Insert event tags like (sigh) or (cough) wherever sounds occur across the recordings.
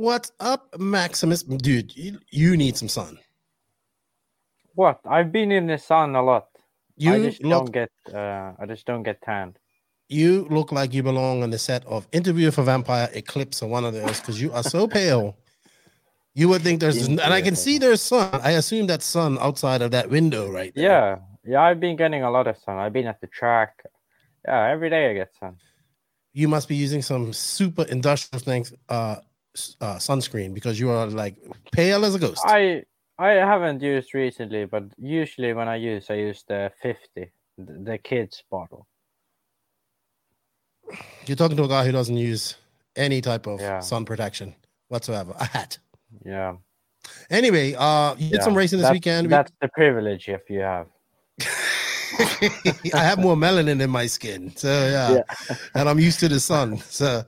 What's up, Maximus? Dude, you, you need some sun. What? I've been in the sun a lot. You I just look, don't get. Uh, I just don't get tanned. you look like you belong on the set of Interview for Vampire Eclipse or one of those because you are so (laughs) pale. You would think there's, and I can see there's sun. I assume that's sun outside of that window right there. Yeah, yeah. I've been getting a lot of sun. I've been at the track. Yeah, every day I get sun. You must be using some super industrial things, uh, uh, sunscreen because you are like pale as a ghost. I I haven't used recently, but usually when I use, I use the fifty, the, the kids bottle. You're talking to a guy who doesn't use any type of Yeah. sun protection whatsoever. A hat. Yeah, Anyway, uh, you did some racing this That's- weekend. We- That's the privilege if you have. (laughs) I have more melanin in my skin, so yeah, Yeah. and I'm used to the sun. So,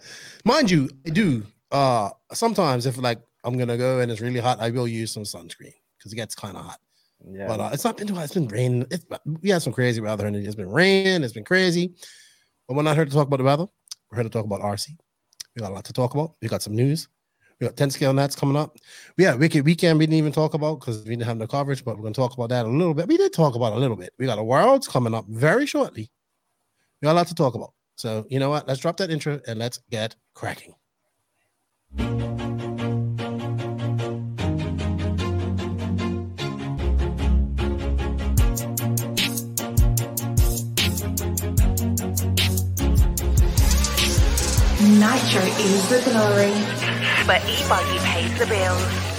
mind you, I do. Uh, sometimes if like I'm gonna go and it's really hot, I will use some sunscreen because it gets kind of hot. Yeah, But uh, it's not been too hot. It's been raining. It's, we had some crazy weather, and it's been raining. It's been crazy. But we're not here to talk about the weather. We're here to talk about RC. We got a lot to talk about. We got some news. We got 10 scale nets coming up. We had Wicked Weekend we didn't even talk about because we didn't have no coverage, but we're going to talk about that a little bit. We did talk about it a little bit. We got a Worlds coming up very shortly. We got a lot to talk about. So, you know what? Let's drop that intro and let's get cracking. Nitro is the glory. but e-buggy pays the bills.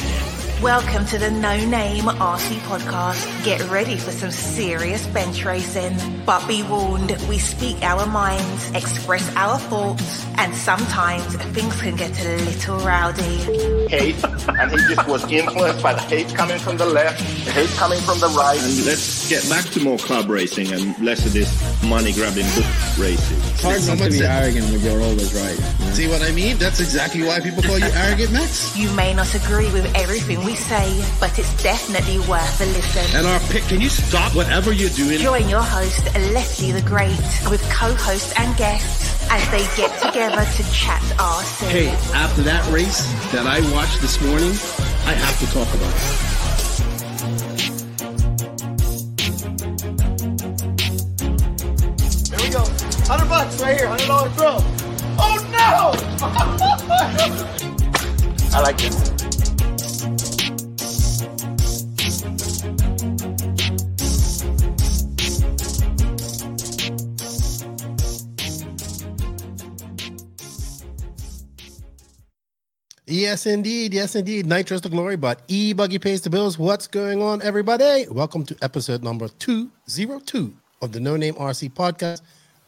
Welcome to the No Name RC podcast. Get ready for some serious bench racing. But be warned, we speak our minds, express our thoughts, and sometimes things can get a little rowdy. hate, and he just was influenced by the hate coming from the left, the hate coming from the right. And let's get back to more club racing and less of this money grabbing book racing. hard not to be arrogant when you're always right. you know? See what I mean? That's exactly why people call you arrogant, Max. You may not agree with everything we say, but it's definitely worth a listen. And our pick, can you stop whatever you're doing? Join your host, Leslie the Great, with co-hosts and guests as they get together to chat RC. Hey, after that race that I watched this morning, I have to talk about it. Here we go. 100 bucks right here, $100 throw. Oh no! (laughs) I like this. Yes, indeed. Yes, indeed. Nitro's the glory, but E Buggy pays the bills. What's going on, everybody? Welcome to episode number 202 of the No Name RC podcast.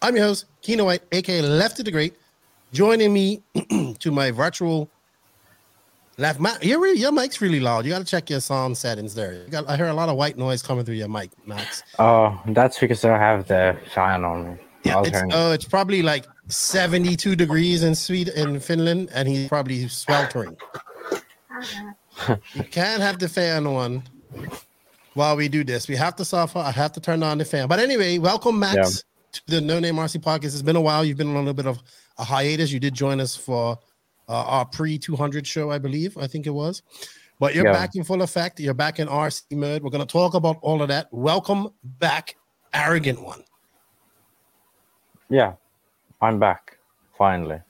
I'm your host, Keno White, aka Left Lefty the Great. Joining me (clears throat) to my virtual left mic. Your, your mic's really loud. You got to check your sound settings there. You got, I hear a lot of white noise coming through your mic, Max. Oh, that's because I have the fan on me. Yeah, it's, oh, it's probably like 72 degrees in Sweden in Finland, and he's probably sweltering. you can't have the fan on while we do this. We have to suffer. I have to turn on the fan. But anyway, welcome, Max, to the No Name RC podcast. It's been a while. You've been on a little bit of a hiatus. You did join us for uh, our pre 200 show, I believe. I think it was. But you're Yeah. back in full effect. You're back in RC mode. We're going to talk about all of that. Welcome back, arrogant one. Yeah, I'm back finally.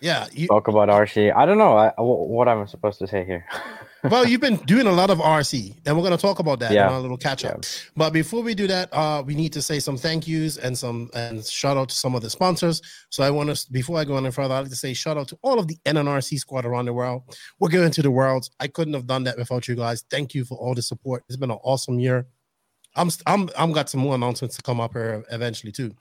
Yeah, you, Talk about RC. I don't know I, what I'm supposed to say here. (laughs) well, you've been doing a lot of RC, and we're going to talk about that Yeah. in our little catch up. But before we do that, uh, we need to say some thank yous and some and shout out to some of the sponsors. So I want to, before I go any further, I'd like to say shout out to all of the NNRC squad around the world. We're going to the worlds. I couldn't have done that without you guys. Thank you for all the support. It's been an awesome year. I'm I'm I'm got some more announcements to come up here eventually too.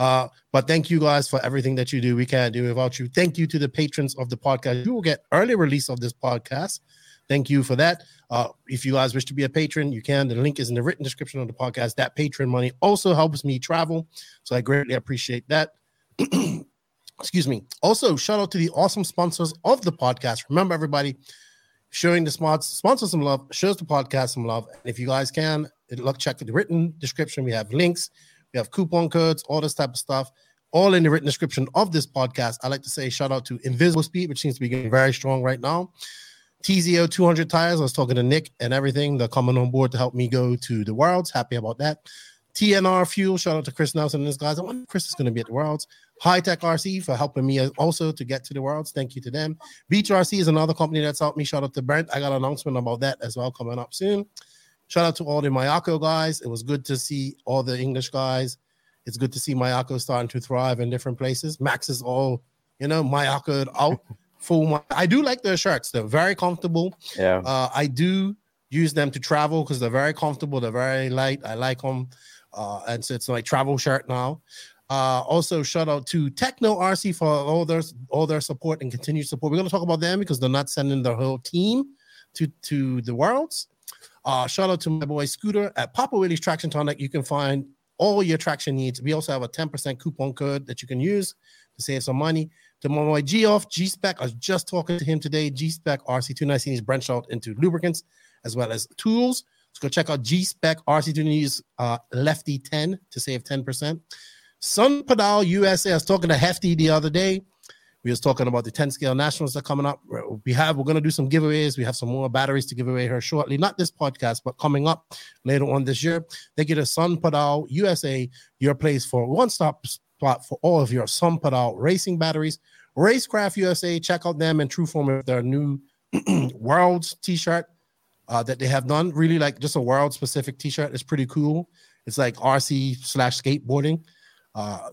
Uh, but thank you guys for everything that you do. We can't do without you. Thank you to the patrons of the podcast. You will get early release of this podcast. Thank you for that. Uh, if you guys wish to be a patron, you can. The link is in the written description of the podcast. That patron money also helps me travel. So I greatly appreciate that. (clears throat) Excuse me. Also, shout out to the awesome sponsors of the podcast. Remember, everybody, showing the sponsors sponsor some love, shows the podcast some love. And if you guys can, look check the written description. We have links, we have coupon codes, all this type of stuff. all in the written description of this podcast. I like to say shout out to Invisible Speed, which seems to be getting very strong right now. TZO 200 tires. I was talking to Nick and everything. They're coming on board to help me go to the Worlds. Happy about that. TNR Fuel. Shout out to Chris Nelson and his guys. I wonder if Chris is going to be at the Worlds. Hitec RC for helping me also to get to the Worlds. Thank you to them. Beach RC is another company that's helped me. Shout out to Brent. I got an announcement about that as well coming up soon. Shout out to all the Mayako guys. It was good to see all the English guys. It's good to see Mayako starting to thrive in different places. Max is all, you know, Mayako out (laughs) full. I do like their shirts. They're very comfortable. Yeah. Uh, I do use them to travel because they're very comfortable. They're very light. I like them. Uh, and so it's like travel shirt now. Uh, also, shout out to Tekno RC for all their all their support and continued support. We're going to talk about them because they're not sending their whole team to to the worlds. Uh, shout out to my boy Scooter at Papa Willie's Traction Tonic. You can find all your traction needs. We also have a 10% coupon code that you can use to save some money. To my boy G off G Spec, I was just talking to him today. G Spec RC219 is branched out into lubricants as well as tools. So go check out G Spec RC219 uh, Lefty 10 to save 10%. SunPadow USA. I was talking to Hefty the other day. We was talking about the 10 scale nationals that are coming up. We have we're gonna do some giveaways. We have some more batteries to give away here shortly. Not this podcast, but coming up later on this year. They get a SunPadow USA, your place for one-stop spot for all of your SunPadow racing batteries. Racecraft USA, check out them and Trueform with their new (clears throat) Worlds t-shirt uh, that they have done. Really like just a world specific t-shirt. It's pretty cool. It's like RC slash skateboarding. Uh,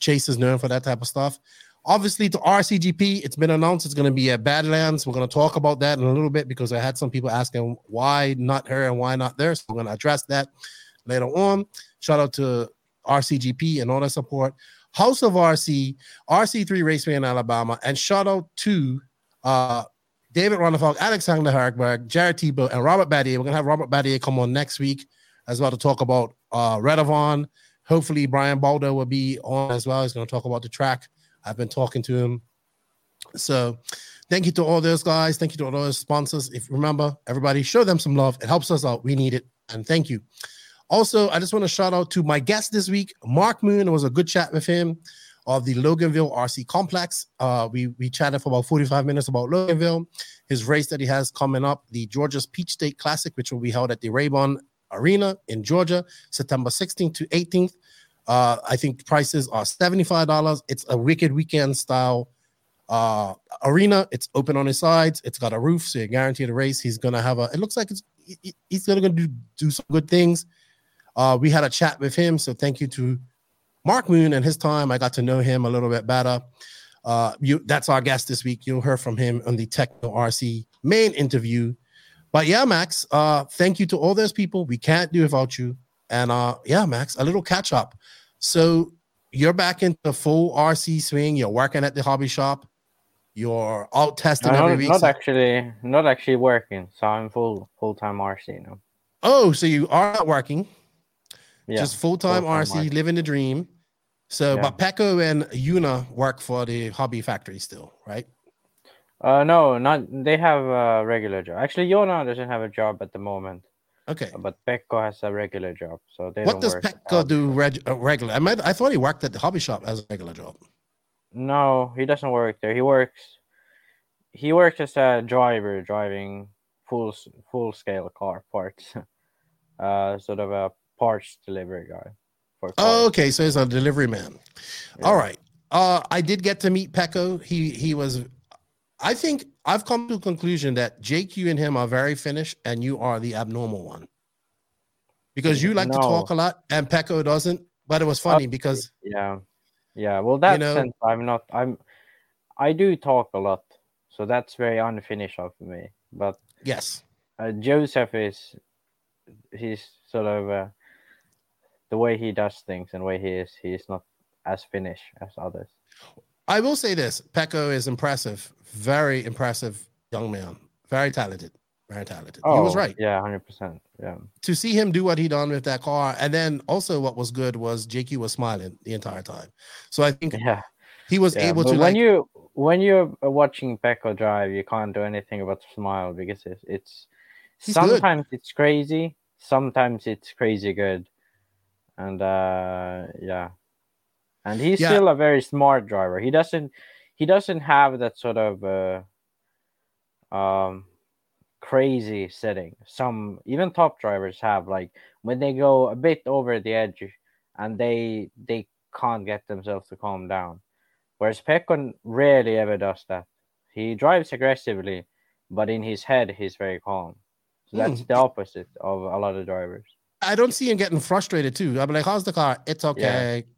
Chase is known for that type of stuff. Obviously, to RCGP, it's been announced it's going to be at Badlands. We're going to talk about that in a little bit because I had some people asking why not her and why not there. So we're going to address that later on. Shout out to RCGP and all that support. House of RC, RC3 Raceway in Alabama, and shout out to uh, David Ronnefalk, Alexander Hagberg, Jared Tebo, and Robert Batlle. We're going to have Robert Batlle come on next week as well to talk about uh, Redovan Hopefully, Brian Baldo will be on as well. He's going to talk about the track. I've been talking to him. So, thank you to all those guys. Thank you to all those sponsors. If remember, everybody show them some love. It helps us out. We need it. And thank you. Also, I just want to shout out to my guest this week, Mark Moon. It was a good chat with him of the Loganville RC Complex. Uh, we we chatted for about 45 minutes about Loganville, his race that he has coming up, the Georgia's Peach State Classic, which will be held at the Rabun Arena in Georgia, September 16th to 18th. Uh, I think prices are $75. It's a wicked weekend style uh, arena. It's open on his sides. It's got a roof, so you're guaranteed a race. He's gonna have a. It looks like it's he's gonna do do some good things. Uh, we had a chat with him, so thank you to Mark Moon and his time. I got to know him a little bit better. Uh, you that's our guest this week. You'll hear from him on the Tekno RC main interview but yeah, Max, uh, thank you to all those people. We can't do without you. And uh, yeah, Max, a little catch up. So you're back into full RC swing. You're working at the hobby shop. You're out testing no, every week. Not actually, not actually working. So I'm full full time RC now. Oh, so you are not working? Yeah, just full time RC, living the dream. So, yeah. but Pekka and Joona work for the hobby factory still, right? Uh, no, not they have a regular job. Actually, Joona doesn't have a job at the moment. Okay, but Pekka has a regular job, so they. What does Pekka do reg- uh, regular? I might, I thought he worked at the hobby shop as a regular job. No, he doesn't work there. He works. He works as a driver, driving full full scale car parts. (laughs) uh, sort of a parts delivery guy. For oh, okay. So he's a delivery man. Yeah. All right. Uh, I did get to meet Pekka. He he was I think I've come to a conclusion that JQ and him are very finished, and you are the abnormal one. Because you like no. to talk a lot, and Pekka doesn't. But it was funny uh, because yeah, yeah. Well, that you know, sense, I'm not. I'm. I do talk a lot, so that's very unfinished of me. But yes, uh, Joseph is. He's sort of uh, the way he does things and the way he is. He's not as finished as others. I will say this: Pekka is impressive very impressive young man. Very talented. Very talented. Oh, he was oh, right. Yeah, hundred percent. Yeah. To see him do what he done with that car, and then also what was good was JQ was smiling the entire time. So I think yeah, he was yeah, able to. When like, you when you're watching Pekka drive, you can't do anything but smile because it's, it's sometimes good. it's crazy, sometimes it's crazy good, and uh yeah, and he's Yeah. still a very smart driver. He doesn't he doesn't have that sort of uh, um crazy setting. Some even top drivers have like when they go a bit over the edge and they they can't get themselves to calm down. Whereas Pekon rarely ever does that. He drives aggressively, but in his head he's very calm. So that's Hmm. the opposite of a lot of drivers. I don't see him getting frustrated too. I'm like, how's the car? It's okay. Yeah.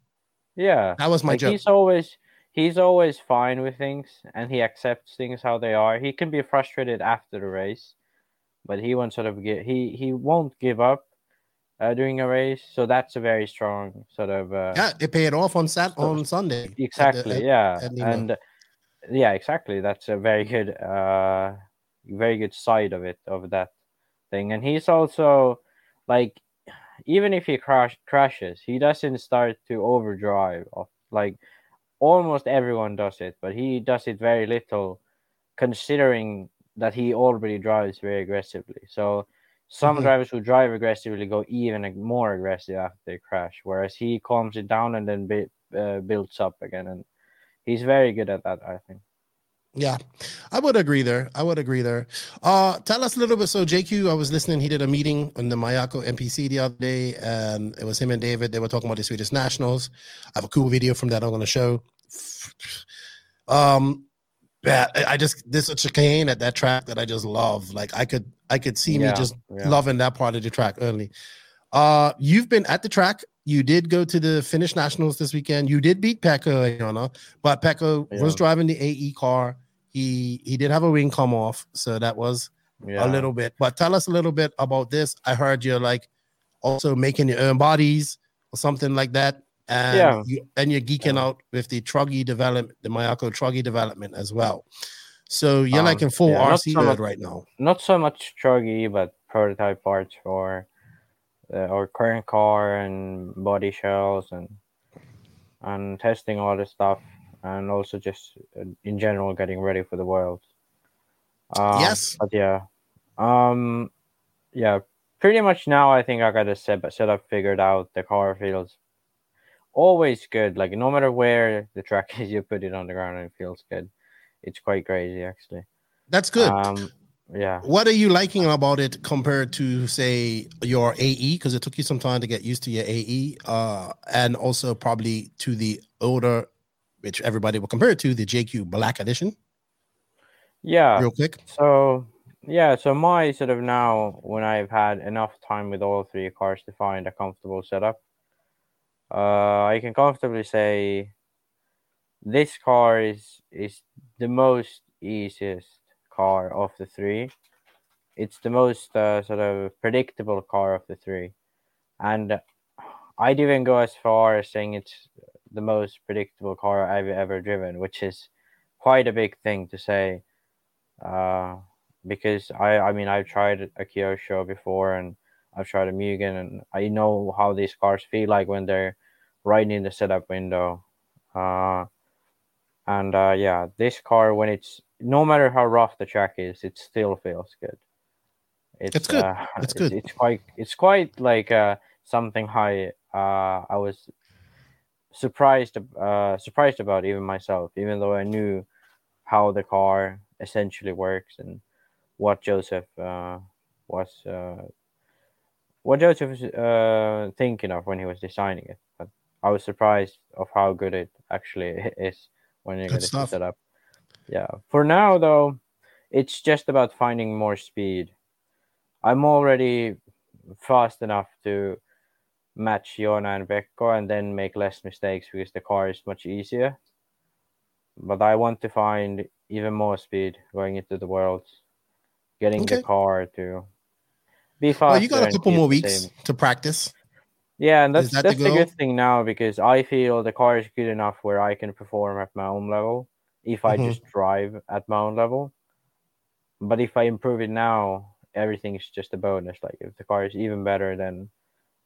Yeah, that was my like joke. he's always he's always fine with things and he accepts things how they are. He can be frustrated after the race, but he won't sort of get he he won't give up uh, during a race. So that's a very strong sort of uh, Yeah, it paid off on Sat on Sunday. at the- exactly at- yeah at and yeah exactly that's a very good uh very good side of it of that thing and he's also like even if he crash crashes he doesn't start to overdrive. Like almost everyone does it but he does it very little considering that he already drives very aggressively. So some Mhm. drivers who drive aggressively go even more aggressive after they crash whereas he calms it down and then uh, builds up again and he's very good at that i think Yeah, I would agree there. I would agree there. Uh, tell us a little bit. So JQ, I was listening. He did a meeting on the Mayako NPC the other day, and it was him and David. They were talking about the Swedish Nationals. I have a cool video from that I'm going to show. Um, yeah, I just there's a chicane at that track that I just love. Like I could I could see me just yeah. loving that part of the track early. Uh, you've been at the track. You did go to the Finnish Nationals this weekend. You did beat Pekka, Jana, but Pekka was driving the AE car. He he did have a wing come off, so that was yeah a little bit. But tell us a little bit about this. I heard you're like also making your own bodies or something like that. And Yeah. you and you're geeking Yeah. out with the Truggy development, the Mayako Truggy development as well. So you're like Um, in full yeah, RC so mode much- right now. not so much truggy but prototype parts for uh, our current car and body shells and and testing all this stuff and also just uh, in general getting ready for the world. Um, Yes. but yeah um yeah pretty much now i think i got a set setup figured out. The car feels always good. Like no matter where the track (laughs) is you put it on the ground and it feels good. It's quite crazy actually. That's good. um yeah what are you liking about it compared to say your AE? Because it took you some time to get used to your AE, uh, and also probably to the older, which everybody will compare it to, the JQ Black Edition. yeah Real quick. So yeah, so my sort of now when I've had enough time with all three cars to find a comfortable setup, uh, I can comfortably say this car is is the most easiest car of the three. It's the most uh, sort of predictable car of the three, and I'd even go as far as saying it's the most predictable car I've ever driven, which is quite a big thing to say uh, because I I mean I've tried a Kyosho before and I've tried a Mugen and I know how these cars feel like when they're right in the setup window. Uh, and uh, yeah, this car when it's no matter how rough the track is, it still feels good. It's, It's good. Uh, It's (laughs) good. It's, quite it's quite like uh, something I uh, I was surprised uh, surprised about even myself, even though I knew how the car essentially works and what Joseph uh, was uh, what Joseph was uh, thinking of when he was designing it. But I was surprised of how good it actually (laughs) is when you get it set up. Yeah. For now, though, it's just about finding more speed. I'm already fast enough to match Joona and Becco and then make less mistakes because the car is much easier. But I want to find even more speed going into the worlds, getting Okay. the car to be faster. Well, you got a couple more weeks to practice. Yeah, and that's that that's the, goal? good thing now because I feel the car is good enough where I can perform at my own level if I Mhm. just drive at my own level. But if I improve it now, everything's just a bonus. Like if the car is even better, then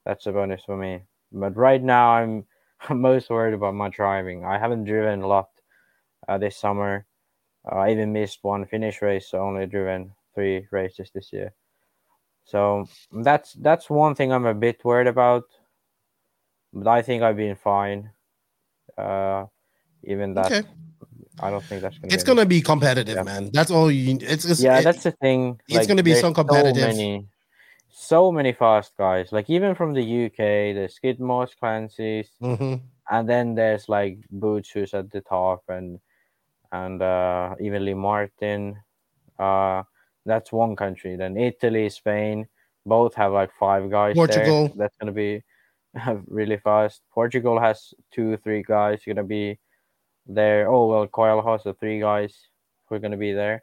that's a bonus for me. But right now, (laughs) I'm most worried about my driving. I haven't driven a lot uh, this summer. Uh, I even missed one Finnish race, so only driven three races this year. So that's that's one thing I'm a bit worried about, but I think I've been fine. Uh, even that, Okay. I don't think that's gonna. It's be gonna be competitive, Yeah. man. That's all you. It's, it's yeah, it- that's the thing. it's gonna be so competitive. So many, so many fast guys. Like even from the UK, the Skidmores, Clancy's, Mhm. and then there's like Boots who's at the top, and and uh, even Lee Martin. Uh, that's one country. Then Italy, Spain, both have like five guys. there. Portugal. That's gonna be (laughs) really fast. Portugal has two, three guys gonna be there. Oh well, Coil has the three guys who are gonna be there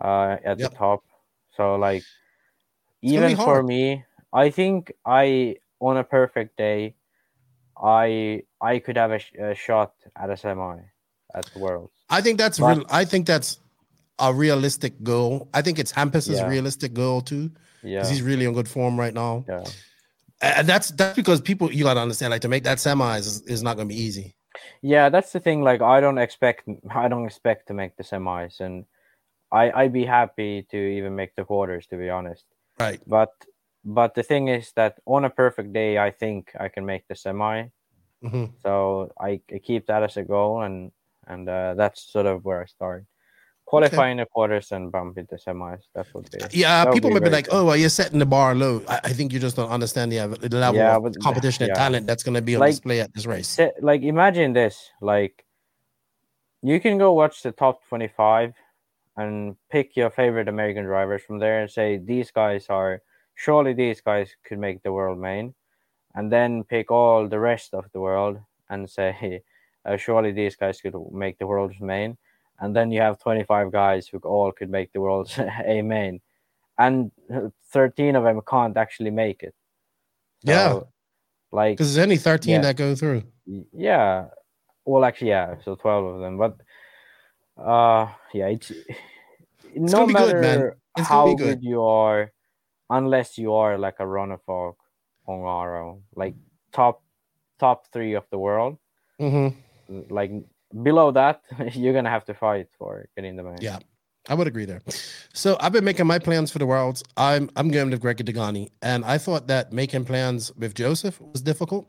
uh, at Yep. the top. So like, It's even for me, I think I on a perfect day, I I could have a, sh- a shot at a semi at the world. I think that's But- real. I think that's a realistic goal. I think it's Hampus's Yeah. realistic goal too, Yeah, because he's really in good form right now. yeah, And that's that's because people you gotta understand, like to make that semis is, is not gonna be easy. Yeah. That's the thing. Like, I don't expect I don't expect to make the semis, and I I'd be happy to even make the quarters, to be honest. Right. But but the thing is that on a perfect day, I think I can make the semi. hmm So I, I keep that as a goal, and and uh, that's sort of where I start. Qualifying the quarters and bump into semis. That would be Yeah, that people be may be like. "Oh, well, you're setting the bar low." I, I think you just don't understand the, the level Yeah, of competition and talent that's gonna be on Like- display at this race. Se- like imagine this like you can go watch the top 25 and pick your favorite american drivers from there and say these guys are surely these guys could make the world main and then pick all the rest of the world and say (laughs) uh, surely these guys could make the world's main and then you have 25 guys who all could make the world's (laughs) a main and 13 of them can't actually make it Yeah. Like Because there's only 13 Yeah. that go through. Yeah well actually yeah so 12 of them but uh yeah it's, no gonna good, matter. It's how good. good. you are unless you are like a Ronnefalk Ongaro like top top three of the world hmm like below that (laughs) you're gonna have to fight for getting the main Yeah. I would agree there. So I've been making my plans for the worlds. I'm I'm going with Greg Degani, and I thought that making plans with Joseph was difficult,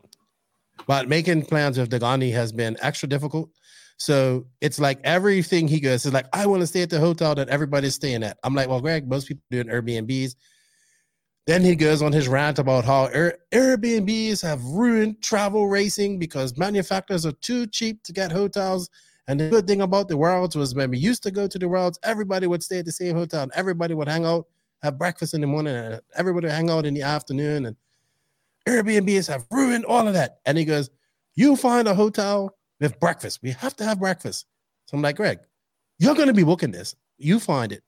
but making plans with Degani has been extra difficult. So it's like everything he goes is like, I want to stay at the hotel that everybody's staying at. I'm like, well, Greg, most people doing Airbnbs. Then he goes on his rant about how Air- Airbnbs have ruined travel racing because manufacturers are too cheap to get hotels. And the good thing about the worlds was when we used to go to the worlds, everybody would stay at the same hotel and everybody would hang out, have breakfast in the morning, and everybody would hang out in the afternoon. And Airbnbs have ruined all of that. And he goes, You find a hotel with breakfast. We have to have breakfast. So I'm like, Greg, you're going to be booking this. You find it.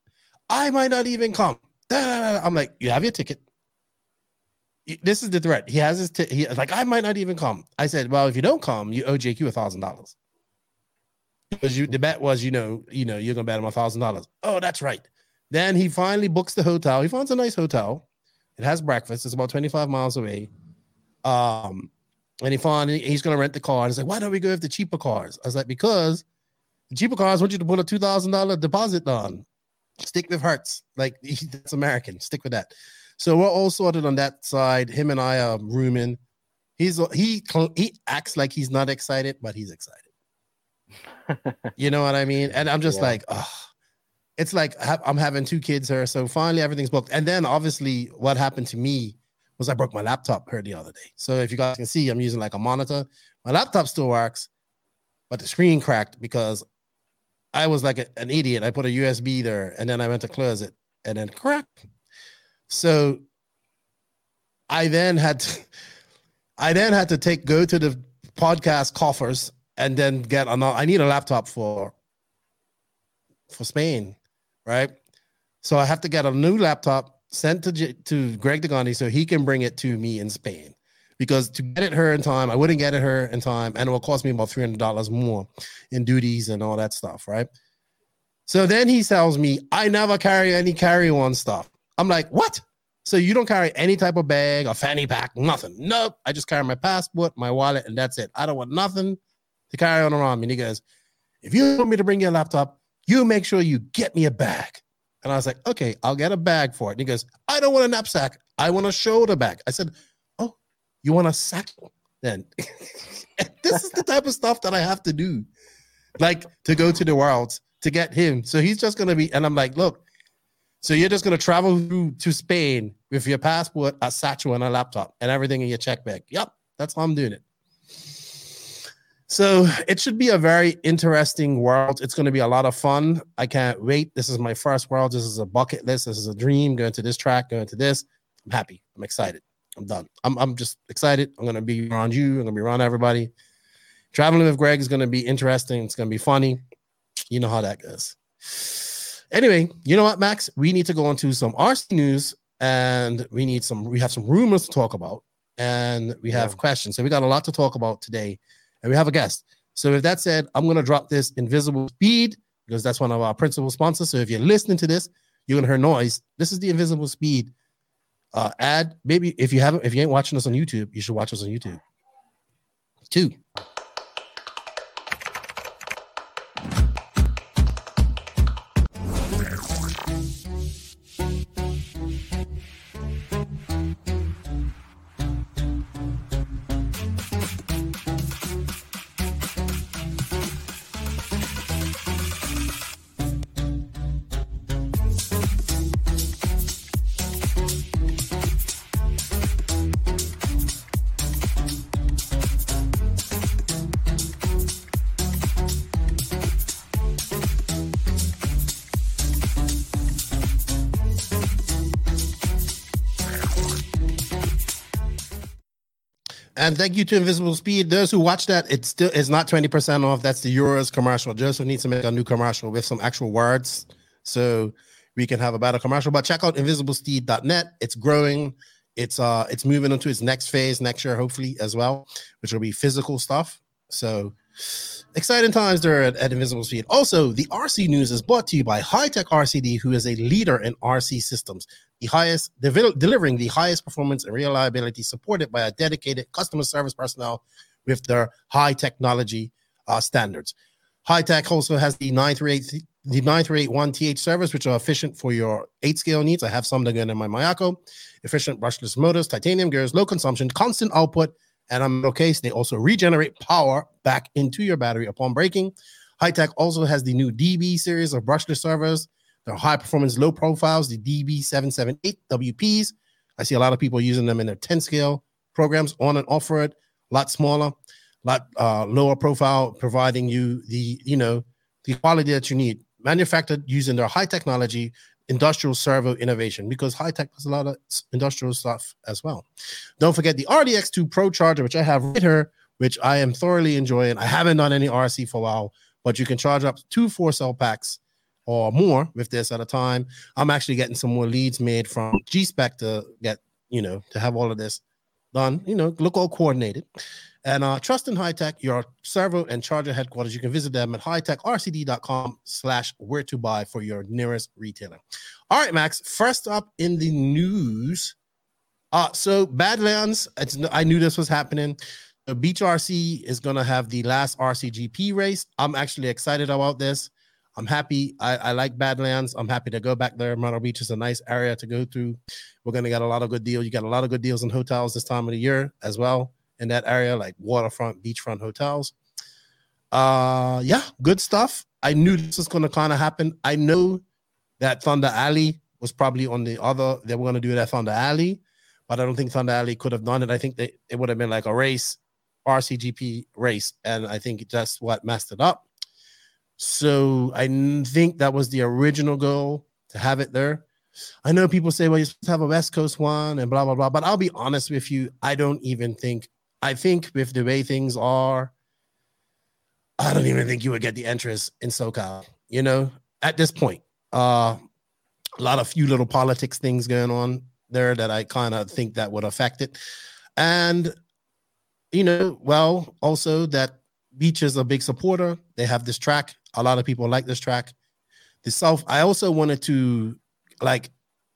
I might not even come. I'm like, You have your ticket. This is the threat. He has his, t- he like, I might not even come. I said, Well, if you don't come, you owe JQ a thousand dollars because you the bet was you know you know you're gonna bet him a thousand dollars. Oh, that's right. Then he finally books the hotel. He finds a nice hotel. It has breakfast. It's about 25 miles away. Um, and he found he's gonna rent the car. And he's like, why don't we go with the cheaper cars? I was like, because the cheaper cars want you to put a two thousand dollar deposit on. Stick with Hertz. Like (laughs) that's American. Stick with that. So we're all sorted on that side. Him and I are rooming. He's he he acts like he's not excited, but he's excited. (laughs) You know what I mean? And I'm just Yeah. like, oh, it's like I'm having two kids here. So finally everything's booked. And then obviously what happened to me was I broke my laptop here the other day. So if you guys can see, I'm using like a monitor. My laptop still works, but the screen cracked because I was like a- an idiot. I put a USB there and then I went to close it and then crack. So I then had to, I then had to take go to the podcast coffers and then get another. I need a laptop for for Spain, right? So I have to get a new laptop sent to to Greg Degani so he can bring it to me in Spain. Because to get it her in time, I wouldn't get it her in time, and it will cost me about three hundred dollars more in duties and all that stuff, right? So then he tells me I never carry any carry-on stuff. I'm like, what? So you don't carry any type of bag, a fanny pack, nothing. Nope. I just carry my passport, my wallet, and that's it. I don't want nothing to carry on around me. And he goes, if you want me to bring your laptop, you make sure you get me a bag. And I was like, okay, I'll get a bag for it. And he goes, I don't want a knapsack. I want a shoulder bag. I said, oh, you want a sack? then (laughs) this is the type of stuff that I have to do, like to go to the world to get him. So he's just gonna be, and I'm like, look, so you're just gonna travel through to Spain with your passport, a satchel, and a laptop, and everything in your check bag. Yep, that's how I'm doing it. So it should be a very interesting world. It's going to be a lot of fun. I can't wait. This is my first world. This is a bucket list. This is a dream. Going to this track, going to this. I'm happy. I'm excited. I'm done. I'm, I'm just excited. I'm going to be around you. I'm going to be around everybody. Traveling with Greg is going to be interesting. It's going to be funny. You know how that goes. Anyway, you know what, Max? We need to go into some RC news and we need some, we have some rumors to talk about and we have yeah. questions. So we got a lot to talk about today and we have a guest. So with that said, I'm going to drop this invisible speed because that's one of our principal sponsors. So if you're listening to this, you're going to hear noise. This is the invisible speed uh, ad. Maybe if you haven't, if you ain't watching us on YouTube, you should watch us on YouTube. Two. Thank you to Invisible Speed. Those who watch that, it's still it's not 20% off. That's the Euros commercial. Joseph needs to make a new commercial with some actual words so we can have a better commercial. But check out invisiblespeed.net. It's growing. It's uh it's moving into its next phase next year, hopefully, as well, which will be physical stuff. So exciting times there at, at Invisible Speed. Also, the RC news is brought to you by Hitec RCD, who is a leader in RC systems the highest, delivering the highest performance and reliability, supported by a dedicated customer service personnel with their high technology uh, standards. Hitec also has the 938 the 9381TH service, which are efficient for your eight scale needs. I have some that go in my Mayako. Efficient brushless motors, titanium gears, low consumption, constant output, and on no case, they also regenerate power back into your battery upon braking. Hitec also has the new DB series of brushless servos high performance, low profiles, the DB778 WPs. I see a lot of people using them in their 10 scale programs on and off road, a lot smaller, a lot uh, lower profile, providing you the, you know, the quality that you need. Manufactured using their high technology, industrial servo innovation because Hitec does a lot of industrial stuff as well. Don't forget the RDX2 Pro charger, which I have right here, which I am thoroughly enjoying. I haven't done any RC for a while, but you can charge up two four cell packs or more with this at a time. I'm actually getting some more leads made from G Spec to get, you know, to have all of this done, you know, look all coordinated. And uh, trust in Hitec, your servo and charger headquarters. You can visit them at hitecrcd.com slash where to buy for your nearest retailer. All right, Max. First up in the news. Uh, so Badlands, I knew this was happening. The Beach RC is going to have the last RCGP race. I'm actually excited about this. I'm happy. I, I like Badlands. I'm happy to go back there. Myrtle Beach is a nice area to go through. We're gonna get a lot of good deals. You got a lot of good deals in hotels this time of the year as well in that area, like waterfront, beachfront hotels. Uh, yeah, good stuff. I knew this was gonna kind of happen. I know that Thunder Alley was probably on the other. They were gonna do that Thunder Alley, but I don't think Thunder Alley could have done it. I think they, it would have been like a race, RCGP race, and I think that's what messed it up. So I think that was the original goal to have it there. I know people say, well, you supposed to have a West Coast one and blah, blah, blah. But I'll be honest with you, I don't even think, I think with the way things are, I don't even think you would get the interest in SoCal, you know, at this point. Uh, a lot of few little politics things going on there that I kind of think that would affect it. And, you know, well, also that Beach is a big supporter. They have this track a lot of people like this track. The South, I also wanted to like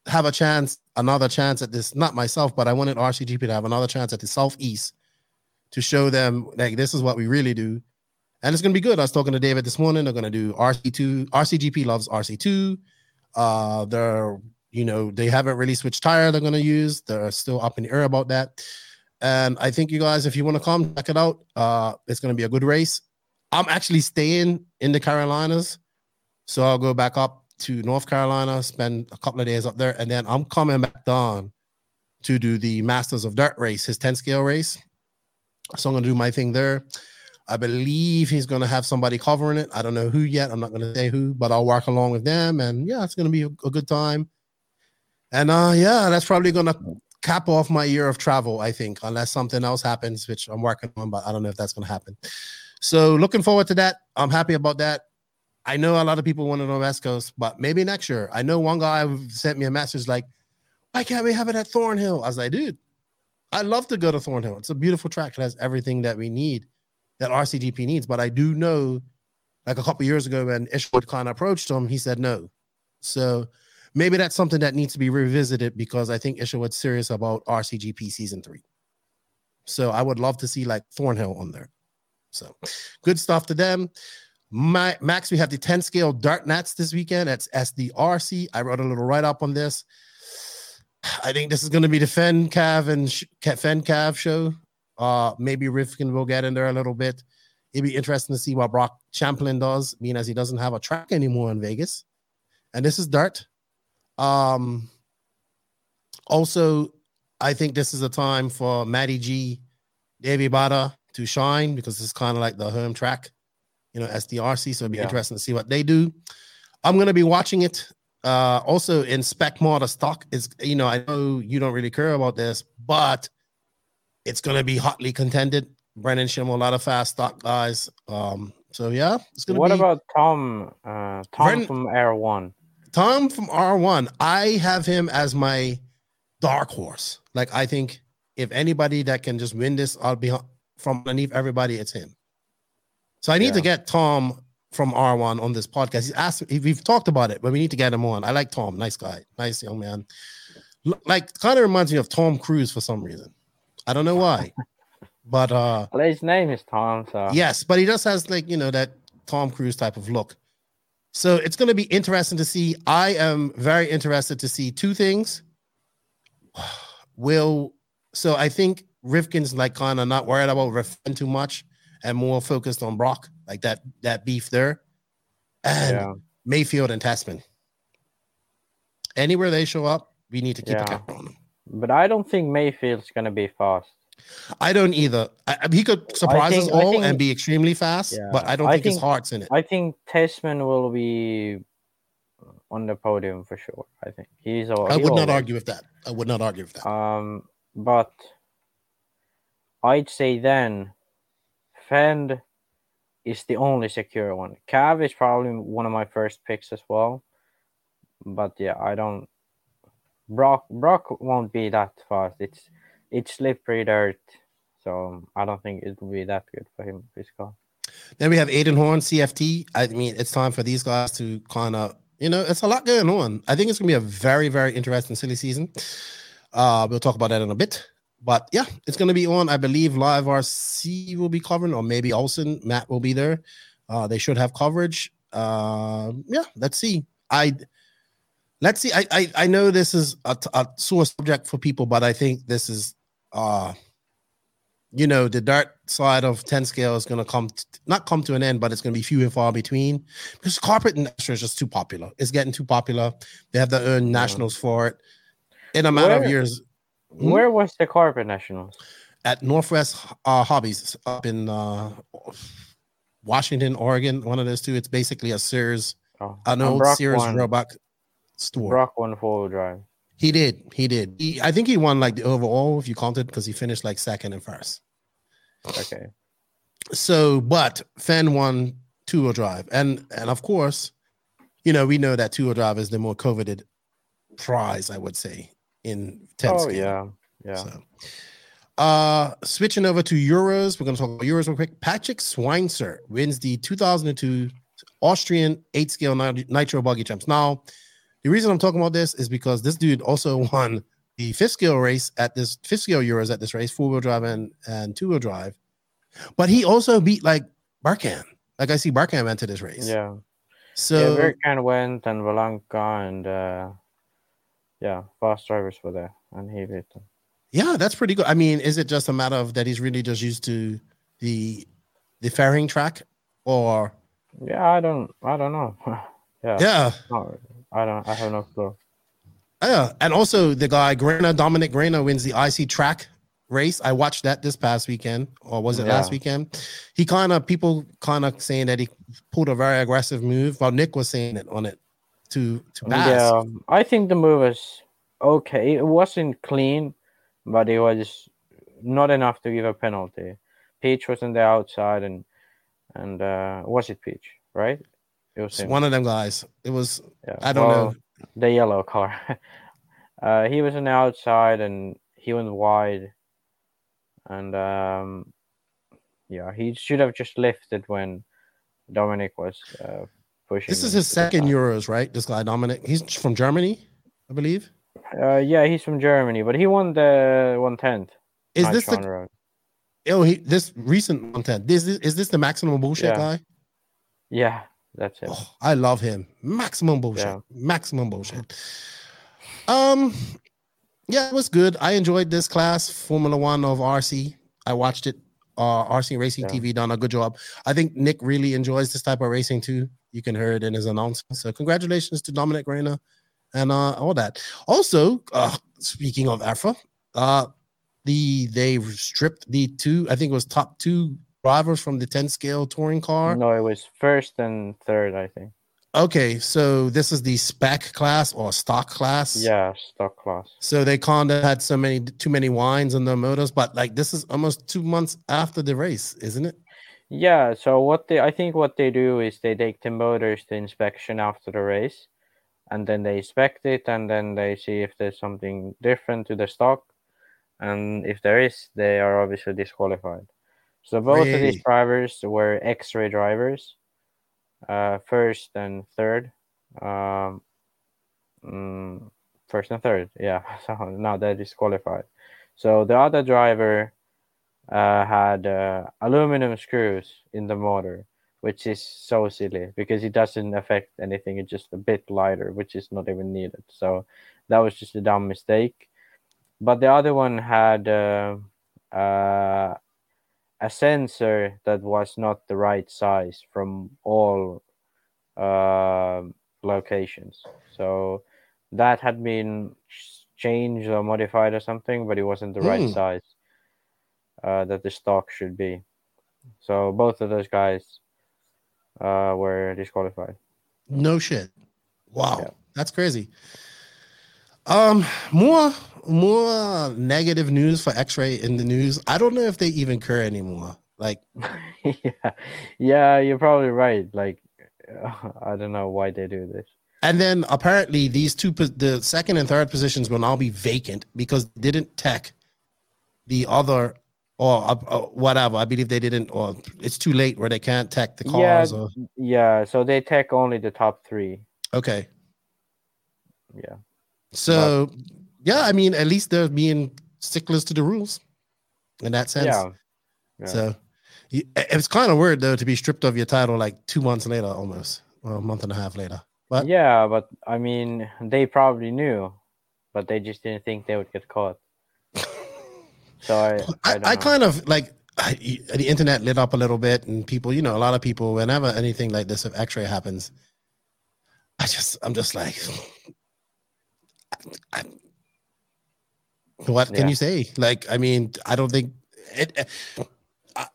have a chance, another chance at this, not myself, but I wanted RCGP to have another chance at the Southeast to show them like this is what we really do. And it's gonna be good. I was talking to David this morning. They're gonna do RC2. RCGP loves RC2. Uh they're you know, they haven't really switched tire they're gonna use. They're still up in the air about that. And I think you guys, if you want to come check it out, uh, it's going to be a good race. I'm actually staying in the Carolinas, so I'll go back up to North Carolina, spend a couple of days up there, and then I'm coming back down to do the Masters of Dirt race, his 10 scale race. So I'm going to do my thing there. I believe he's going to have somebody covering it. I don't know who yet. I'm not going to say who, but I'll work along with them. And yeah, it's going to be a, good time. And uh, yeah, that's probably going to cap off my year of travel, I think, unless something else happens, which I'm working on, but I don't know if that's going to happen. So looking forward to that. I'm happy about that. I know a lot of people want to know West Coast, but maybe next year. I know one guy sent me a message like, why can't we have it at Thornhill? I was like, dude, I'd love to go to Thornhill. It's a beautiful track. It has everything that we need, that RCGP needs. But I do know, like a couple years ago, when Isherwood kind of approached him, he said no. So maybe that's something that needs to be revisited because I think Isherwood's serious about RCGP season three. So I would love to see like Thornhill on there. So good stuff to them. My, Max, we have the 10 scale dart nats this weekend. That's SDRC. I wrote a little write up on this. I think this is going to be the Fen Cav and Sh- Fen Cav show. Uh, maybe Rivkin will get in there a little bit. It'd be interesting to see what Brock Champlin does, being as he doesn't have a track anymore in Vegas. And this is Dart. Um, also, I think this is a time for Matty G, Davey Bada to shine because it's kind of like the home track you know, SDRC. So it'd be yeah. interesting to see what they do. I'm gonna be watching it. Uh, also in spec mod, stock is you know, I know you don't really care about this, but it's gonna be hotly contended. Brennan Shim, a lot of fast stock guys. Um, so yeah, it's gonna what be... about Tom? Uh, Tom Bren... from R1. Tom from R1. I have him as my dark horse. Like I think if anybody that can just win this, I'll be from underneath everybody. It's him. So I need yeah. to get Tom from R1 on this podcast. He's asked, we've talked about it, but we need to get him on. I like Tom, nice guy, nice young man. Like, kind of reminds me of Tom Cruise for some reason. I don't know why, (laughs) but uh, well, his name is Tom. So yes, but he just has like you know that Tom Cruise type of look. So it's going to be interesting to see. I am very interested to see two things. (sighs) Will so I think Rivkin's like kind of not worried about Rivkin too much and more focused on Brock, like that that beef there, and yeah. Maifield and Tessmann. Anywhere they show up, we need to keep yeah. a cap on them. But I don't think Maifield's going to be fast. I don't either. I, he could surprise think, us all think, and be extremely fast, yeah. but I don't I think, think, his heart's in it. I think Tessmann will be on the podium for sure. I think he's. All, I would not always. argue with that. I would not argue with that. Um, but I'd say then Phend is the only secure one. Cav is probably one of my first picks as well. But yeah, I don't. Brock Brock won't be that fast. It's it's slippery dirt, so I don't think it will be that good for him. This. Then we have Aiden Horn, CFT. I mean, it's time for these guys to kind of, you know, it's a lot going on. I think it's gonna be a very, very interesting silly season. Uh, we'll talk about that in a bit. But yeah, it's going to be on. I believe Live RC will be covering, or maybe Olsen, Matt will be there. Uh, they should have coverage. Uh, yeah, let's see. I let's see. I I, I know this is a, a sore subject for people, but I think this is uh you know the dart side of 10 scale is going to come not come to an end but it's going to be few and far between because carpet and is just too popular it's getting too popular they have their own nationals for it in a matter Where? of years Hmm? Where was the Carpet Nationals? At Northwest uh, Hobbies up in uh, Washington, Oregon. One of those two. It's basically a Sears, oh, an old Sears won, Roebuck store. Brock won four drive. He did. He did. He, I think he won like the overall, if you counted, because he finished like second and first. Okay. So, but Fen won two wheel drive, and and of course, you know we know that two wheel drive is the more coveted prize, I would say, in 10 oh, scale. yeah. Yeah. So, uh, switching over to Euros, we're going to talk about Euros real quick. Patrick Swincer wins the 2002 Austrian eight scale Nitro Buggy Champs. Now, the reason I'm talking about this is because this dude also (laughs) won the fifth scale race at this fifth scale Euros at this race, four wheel drive and, and two wheel drive. But he also beat like Barkan. Like I see Barkan went to this race. Yeah. So yeah, Barkan went and Valanka and uh yeah, fast drivers were there, and he beat them. Yeah, that's pretty good. I mean, is it just a matter of that he's really just used to the the fairing track, or Yeah, I don't, I don't know. (laughs) yeah, yeah, I don't, I have no clue. yeah, and also the guy Grena Dominic Grena wins the IC track race. I watched that this past weekend, or was it last weekend? He kind of people kind of saying that he pulled a very aggressive move. While Nick was saying it on it to to pass. Yeah, I think the move was okay. It wasn't clean, but it was not enough to give a penalty. Peach was on the outside, and and uh, was it Peach? Right? It was him. one of them guys. It was Yeah. I don't well, know. the yellow car. (laughs) uh, he was on the outside, and he went wide, and um, yeah, he should have just lifted when Dominic was uh, pushing. This is his second. Euros, right? This guy Dominic. He's from Germany, I believe. Uh, yeah, he's from Germany, but he won the one tenth. Is this the oh he this recent content? This is is this the maximum bullshit Yeah. guy? Yeah, that's it. Oh, I love him. Maximum bullshit. Yeah. Maximum bullshit. Um, yeah, it was good. I enjoyed this class, Formula One of RC. I watched it. Uh, RC Racing Yeah. TV done a good job. I think Nick really enjoys this type of racing too. You can hear it in his announcement. So congratulations to Dominic Reyna and uh, all that. Also, uh, speaking of EFRA, uh, the they stripped the two. I think it was top two drivers from the 10 scale touring car. No, it was first and third, I think. Okay, so this is the spec class or stock class. Yeah, stock class. So they kind of had so many too many wines on their motors, but like this is almost two months after the race, isn't it? Yeah, so what they I think what they do is they take the motors to inspection after the race and then they inspect it and then they see if there's something different to the stock and if there is they are obviously disqualified. So both of these drivers were X-ray drivers, uh, first and third, um, mm, first and third, yeah. (laughs) So now they're disqualified. So the other driver uh, had uh, aluminum screws in the motor, which is so silly because it doesn't affect anything. It's just a bit lighter, which is not even needed. So that was just a dumb mistake. But the other one had uh, uh, a sensor that was not the right size from all uh, locations. So that had been changed or modified or something, but it wasn't the right Hmm. size uh, that the stock should be. So both of those guys uh, were disqualified. No shit. Wow, Yeah. that's crazy. Um, more more negative news for X-ray in the news. I don't know if they even care anymore. Like, (laughs) yeah, yeah, you're probably right. Like, (laughs) I don't know why they do this. and then apparently these two, the second and third positions will now be vacant because they didn't tech the other or uh, uh, whatever. I believe they didn't, or it's too late where they can't tech the Yeah, cars. Or, Yeah, so they take only the top three. okay, Yeah. So yeah, I mean, at least they're being sticklers to the rules in that sense. Yeah. yeah. So it's kind of weird though to be stripped of your title like two months later, almost, or a month and a half later. But yeah, but I mean, they probably knew, but they just didn't think they would get caught. (laughs) So I, I, I, I kind of like I, the internet lit up a little bit, and people, you know, a lot of people, whenever anything like this of X-ray happens, I just, I'm just like, I, what can Yeah. you say? Like, I mean, I don't think it. uh,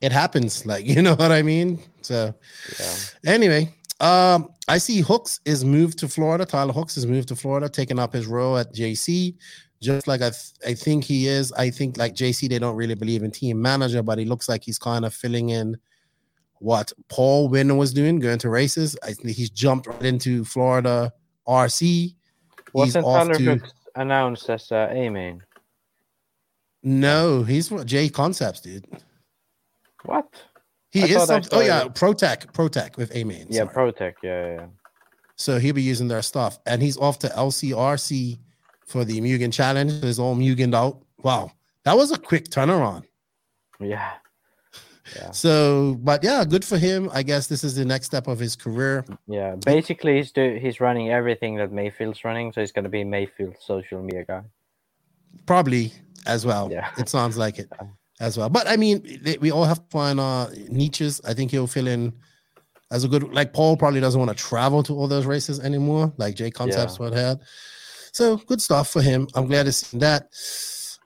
It happens, like (laughs) you know what I mean. So, Yeah. Anyway, um, I see Hooks is moved to Florida. Tyler Hooks is moved to Florida, taking up his role at JC, just like I, th- I think he is. I think like JC, they don't really believe in team manager, but he looks like he's kind of filling in what Paul Winner was doing, going to races. I think he's jumped right into Florida RC. Wasn't Tyler to Hooks announced as uh, A main? no, he's what JConcepts, dude. What? He I is. Some, oh yeah, ProTek, ProTek with A main. Yeah, ProTek. Yeah, yeah. So he'll be using their stuff. And he's off to LCRC for the Mugen Challenge. He's all Mugened out. Wow. That was a quick turnaround. Yeah. Yeah. So, but yeah, good for him. I guess this is the next step of his career. Yeah. Basically, he's do- he's running everything that Maifield's running, so he's gonna be Maifield's social media guy. Probably as well. Yeah. It sounds like it (laughs) as well. But I mean, we all have to find uh niches. I think he'll fill in as a good like Paul probably doesn't want to travel to all those races anymore, like JConcepts Yeah. had. So good stuff for him. I'm glad to see that.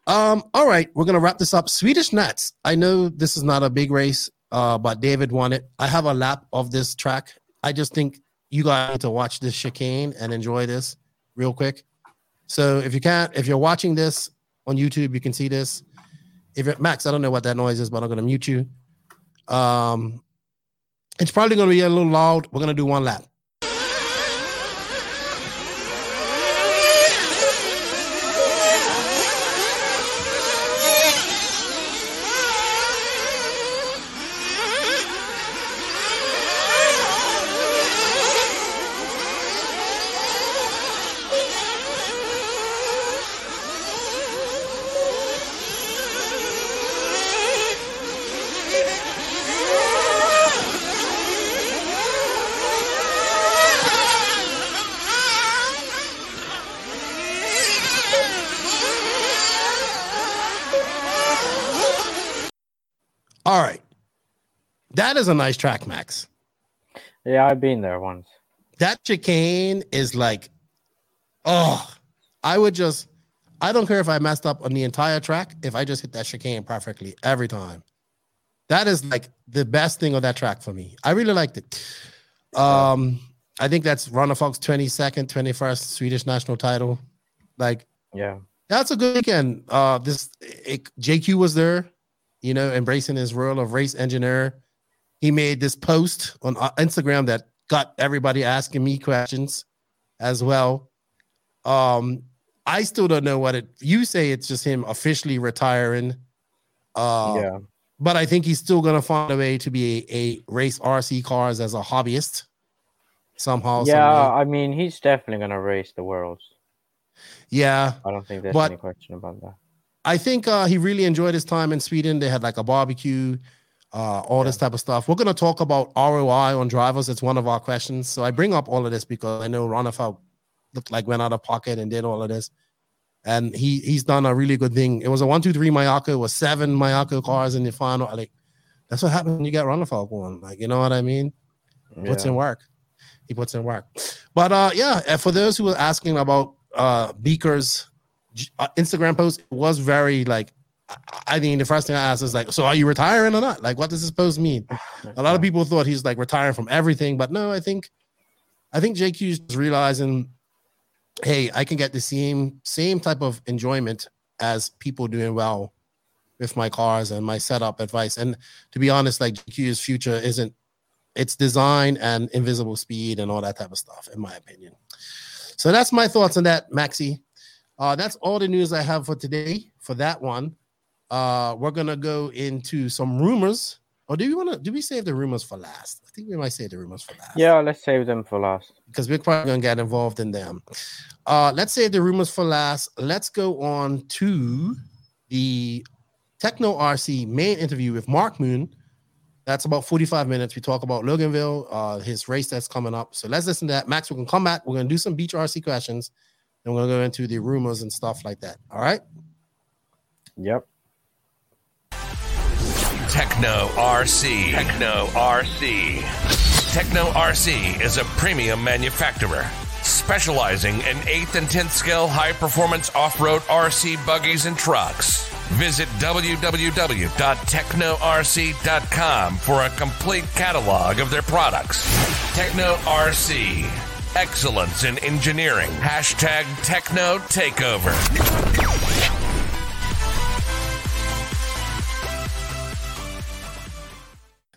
Um, all right, we're gonna wrap this up. Swedish Nats. I know this is not a big race, uh, but David won it. I have a lap of this track. I just think you guys need to watch this chicane and enjoy this real quick. So if you can't, if you're watching this on YouTube, you can see this. If it, Max, I don't know what that noise is, but I'm gonna mute you. Um, it's probably gonna be a little loud. We're gonna do one lap. All right, that is a nice track, Max. Yeah, I've been there once. that chicane is like, oh, I would just, I don't care if I messed up on the entire track, if I just hit that chicane perfectly every time. That is like the best thing on that track for me. I really liked it. Um, I think that's Ronnefalk 22nd, 21st Swedish national title. Like, Yeah. that's a good weekend. Uh, this it, JQ was there, you know, embracing his role of race engineer. He made this post on uh, Instagram that got everybody asking me questions as well. Um, I still don't know what it. You say it's just him officially retiring. Uh, yeah. but I think he's still gonna find a way to be a, a race RC cars as a hobbyist somehow. Yeah. I mean, he's definitely gonna race the worlds. yeah. I don't think there's But- any question about that. I think uh, he really enjoyed his time in Sweden. They had like a barbecue, uh, all this type of stuff. We're going to talk about ROI on drivers. It's one of our questions. So I bring up all of this because I know Ronnefalk looked like went out of pocket and did all of this. And he he's done a really good thing. It was a one, two, three Mayako. It was seven Mayako cars in the final. Like that's what happens when you get Ronnefalk going. Like you know what I mean? puts Yeah. in work. He puts in work. But uh yeah, for those who were asking about uh Beaker's uh, Instagram post, it was very like I- I mean, the first thing I asked is like, so are you retiring or not? Like, what does this post mean? A lot of people thought he's like retiring from everything, but no, I think, I think JQ is just realizing, hey, I can get the same same type of enjoyment as people doing well with my cars and my setup advice. And to be honest, like JQ's future isn't its design and invisible speed and all that type of stuff, in my opinion. So that's my thoughts on that, Maxi. Uh, that's all the news I have for today for that one. Uh, we're gonna go into some rumors. Or do we want to? Do we save the rumors for last? I think we might save the rumors for last. Yeah, let's save them for last. because we're probably gonna get involved in them. Uh, let's save the rumors for last. Let's go on to the Tekno RC main interview with Mark Moon. That's about 45 minutes. We talk about Loganville, uh, his race that's coming up. So let's listen to that. Max, we can come back. We're gonna do some beach RC questions, and we're gonna go into the rumors and stuff like that. All right. Yep. Tekno RC. Tekno RC. Tekno RC is a premium manufacturer specializing in 8th and 10th scale high performance off road RC buggies and trucks. Visit www.teknorc.com for a complete catalog of their products. Tekno RC. Excellence in engineering. Hashtag Tekno Takeover.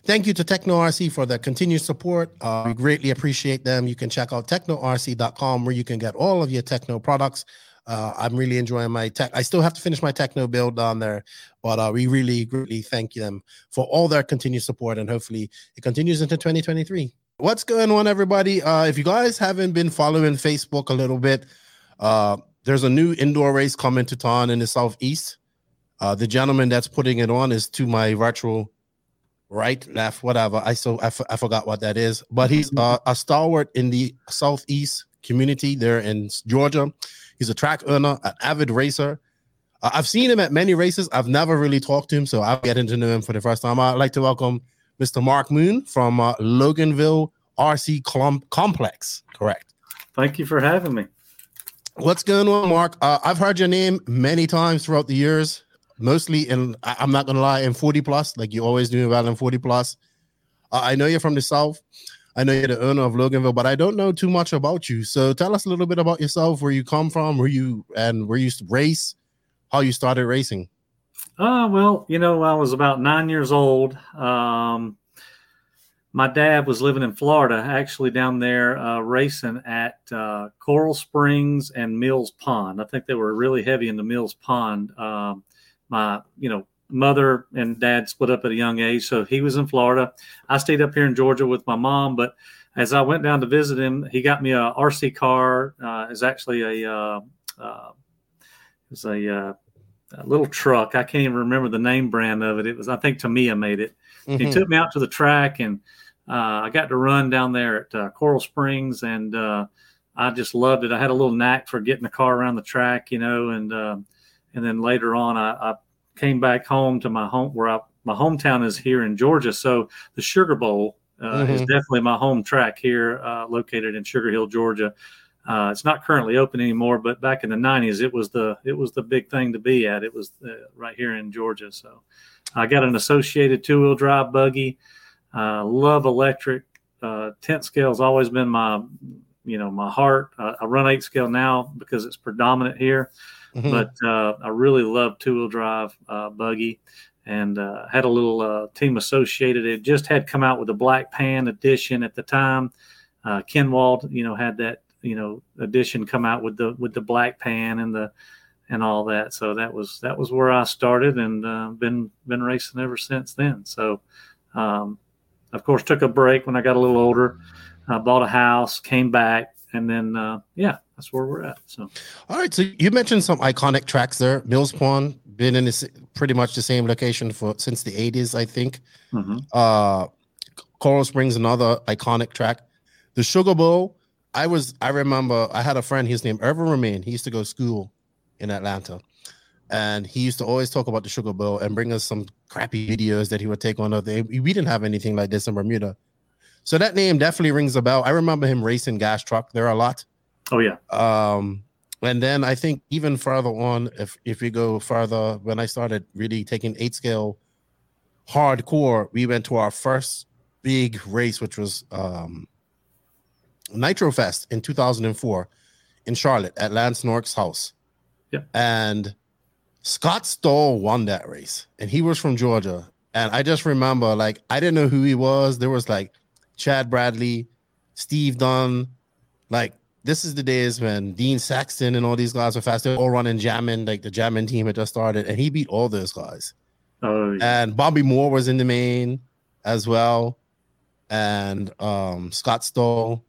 Thank you to Tekno RC for the continued support. Uh, we greatly appreciate them. You can check out teknorc.com where you can get all of your Tekno products. Uh, I'm really enjoying my tech. I still have to finish my Tekno build down there, but uh, we really greatly thank them for all their continued support, and hopefully it continues into 2023. What's going on, everybody? Uh, if you guys haven't been following Facebook a little bit, uh, there's a new indoor race coming to town in the southeast. Uh, the gentleman that's putting it on is to my virtual right, left, whatever. I so I, f- I forgot what that is, but he's uh, a stalwart in the southeast community there in Georgia. He's a track owner, an avid racer, Uh, I've seen him at many races. I've never really talked to him, so I'm getting to know him for the first time. I'd like to welcome Mr. Mark Moon from uh, Loganville RC Clum- Complex. Correct. Thank you for having me. What's going on, Mark? Uh, I've heard your name many times throughout the years, mostly in, I'm not to lie, in 40 plus, like you always do well in 40 plus. Uh, I know you're from the South. I know you're the owner of Loganville, but I don't know too much about you. So tell us a little bit about yourself, where you come from, where you and where you race, how you started racing. Uh, well, you know, I was about nine years old. Um, my dad was living in Florida, actually down there uh, racing at uh, Coral Springs and Mills Pond. I think they were really heavy into Mills Pond. Um, my, you know, mother and dad split up at a young age, so he was in Florida. I stayed up here in Georgia with my mom, but as I went down to visit him, he got me a RC car. Uh, it's actually a uh, uh, it was a, uh, a little truck. I can't even remember the name brand of it. It was I think Tamiya made it. He Mhm. took me out to the track and uh, I got to run down there at uh, Coral Springs, and uh, I just loved it. I had a little knack for getting the car around the track, you know, and uh, and then later on, I, I came back home to my home where I, my hometown is here in Georgia. So the Sugar Bowl uh, is Mhm. definitely my home track here, uh, located in Sugar Hill, Georgia. Uh, it's not currently open anymore, but back in the '90s, it was the it was the big thing to be at. It was uh, right here in Georgia. So I got an associated two wheel drive buggy. Uh, love electric. Uh, tent has always been my, you know, my heart. Uh, I run eight scale now because it's predominant here, Mhm. but uh, I really love two wheel drive uh, buggy, and uh, had a little uh, team associated. It just had come out with a Black Pan edition at the time. Uh, Kenwald, you know, had that you know edition come out with the with the Black Pan and the and all that. So that was that was where I started, and uh, been been racing ever since then. So. Um, of course, took a break when I got a little older. I bought a house, came back, and then uh, yeah, that's where we're at. So All right. So you mentioned some iconic tracks there. Mills Pond been in this pretty much the same location for since the 80s, I think. mhm. Uh Coral Springs, another iconic track. The Sugar Bowl. I was I remember I had a friend, his name Irvin Romain. He used to go to school in Atlanta. And he used to always talk about the Sugar Bowl and bring us some crappy videos that he would take on other. We didn't have anything like this in Bermuda. So that name definitely rings a bell. I remember him racing gas truck there are a lot. Oh yeah, Um, and then I think even farther on, if if we go farther, when I started really taking eight scale hardcore, we went to our first big race, which was um Nitro Fest in 2004 in Charlotte at Lance Nork's house. Yeah. And Scott Stoll won that race, and he was from Georgia. And I just remember, like, I didn't know who he was. There was like Chad Bradley, Steve Dunn, like this is the days when Dean Saxton and all these guys were fast. They were all running jamming, like the jamming team had just started, and he beat all those guys. oh yeah. And Bobby Moore was in the main as well, and um, Scott Stoll.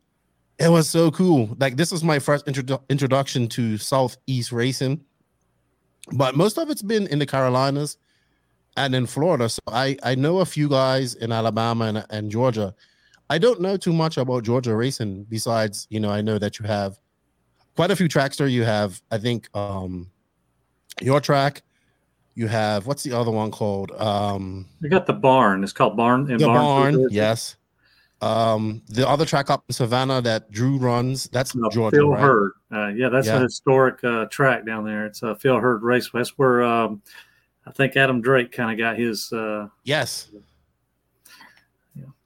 It was so cool. Like this was my first introdu- introduction to Southeast racing, but most of it's been in the Carolinas and in Florida. So I I know a few guys in Alabama and, and Georgia. I don't know too much about Georgia racing besides, you know, I know that you have quite a few tracks there. You have, I think, um your track. You have what's the other one called? Um we got the barn. It's called Barn. In the Barnesville, barn, yes. Um the other track up in Savannah that Drew runs, that's Uh, Georgia. Phil right? Hurd. Uh, yeah, that's Yeah. a historic uh, track down there. It's a Phil Hurd Raceway. That's where um, I think Adam Drake kind of got his. Uh, Yes.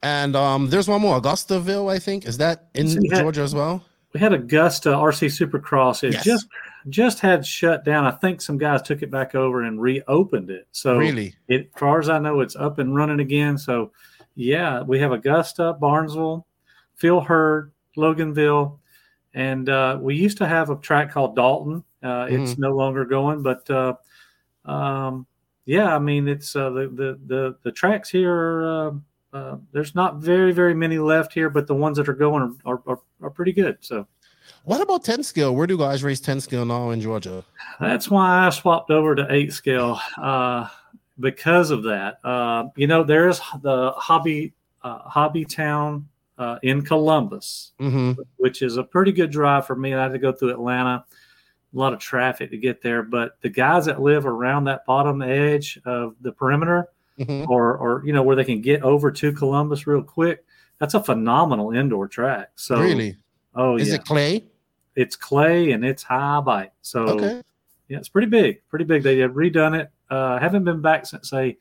And um there's one more, Augustaville, I think. Is that in So had- Georgia as well? we had Augusta RC Supercross. It Yes. just just had shut down. I think some guys took it back over and reopened it. So Really? it, as far as I know, it's up and running again. So yeah, we have Augusta, Barnesville, Phil Hurd, Loganville, and uh, we used to have a track called Dalton. Uh, It's no longer going, but uh, um, yeah, I mean it's uh, the, the the the tracks here. Are, uh, there's not very very many left here, but the ones that are going are are, are pretty good. So What about 10 scale? Where do guys race 10 scale now in Georgia? that's why I swapped over to eight scale uh, because of that. Uh, you know, there's the hobby uh, hobby town uh, in Columbus, Mm-hmm. which is a pretty good drive for me. I had to go through Atlanta, a lot of traffic to get there. But the guys that live around that bottom edge of the perimeter, Mhm. or or you know where they can get over to Columbus real quick, that's a phenomenal indoor track. So really? oh Is yeah, it clay? it's clay and it's high bite. So Okay. yeah, it's pretty big, pretty big. They have redone it. Uh, haven't been back since they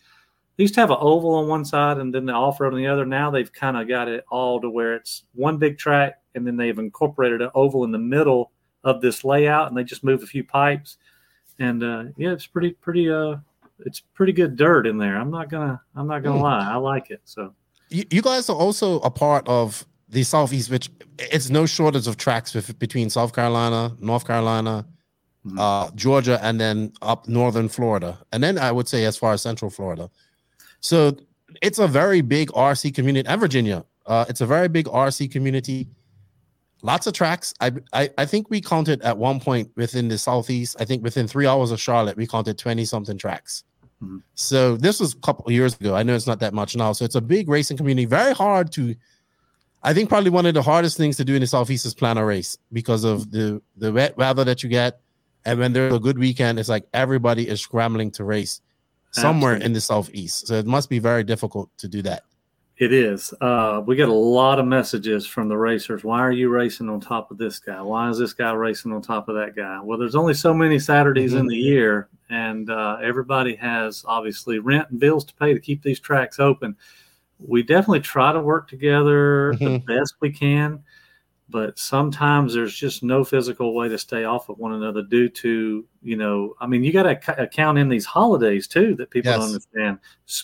they used to have an oval on one side and then the off road on the other. Now they've kind of got it all to where it's one big track and then they've incorporated an oval in the middle of this layout and they just move a few pipes. And uh, yeah, it's pretty pretty uh it's pretty good dirt in there. I'm not gonna I'm not gonna Hmm. lie, I like it. So You, you guys are also a part of the Southeast, which it's no shortage of tracks with, between South Carolina, North Carolina, Mhm. uh, Georgia, and then up northern Florida, and then I would say as far as Central Florida. So it's a very big RC community, and Virginia. Uh, it's a very big RC community. Lots of tracks. I, I I think we counted at one point within the Southeast. I think within three hours of Charlotte, we counted twenty something tracks. Mhm. So this was a couple of years ago. I know it's not that much now. So it's a big racing community. Very hard to. I think probably one of the hardest things to do in the Southeast is plan a race because of the the wet weather that you get, and when there's a good weekend, it's like everybody is scrambling to race somewhere in the Southeast. So it must be very difficult to do that. It is. Uh, we get a lot of messages from the racers. Why are you racing on top of this guy? Why is this guy racing on top of that guy? Well, there's only so many Saturdays in the year, and uh, everybody has obviously rent and bills to pay to keep these tracks open. We definitely try to work together the Mhm. best we can, but sometimes there's just no physical way to stay off of one another due to you know i mean you got to account in these holidays too that people don't understand.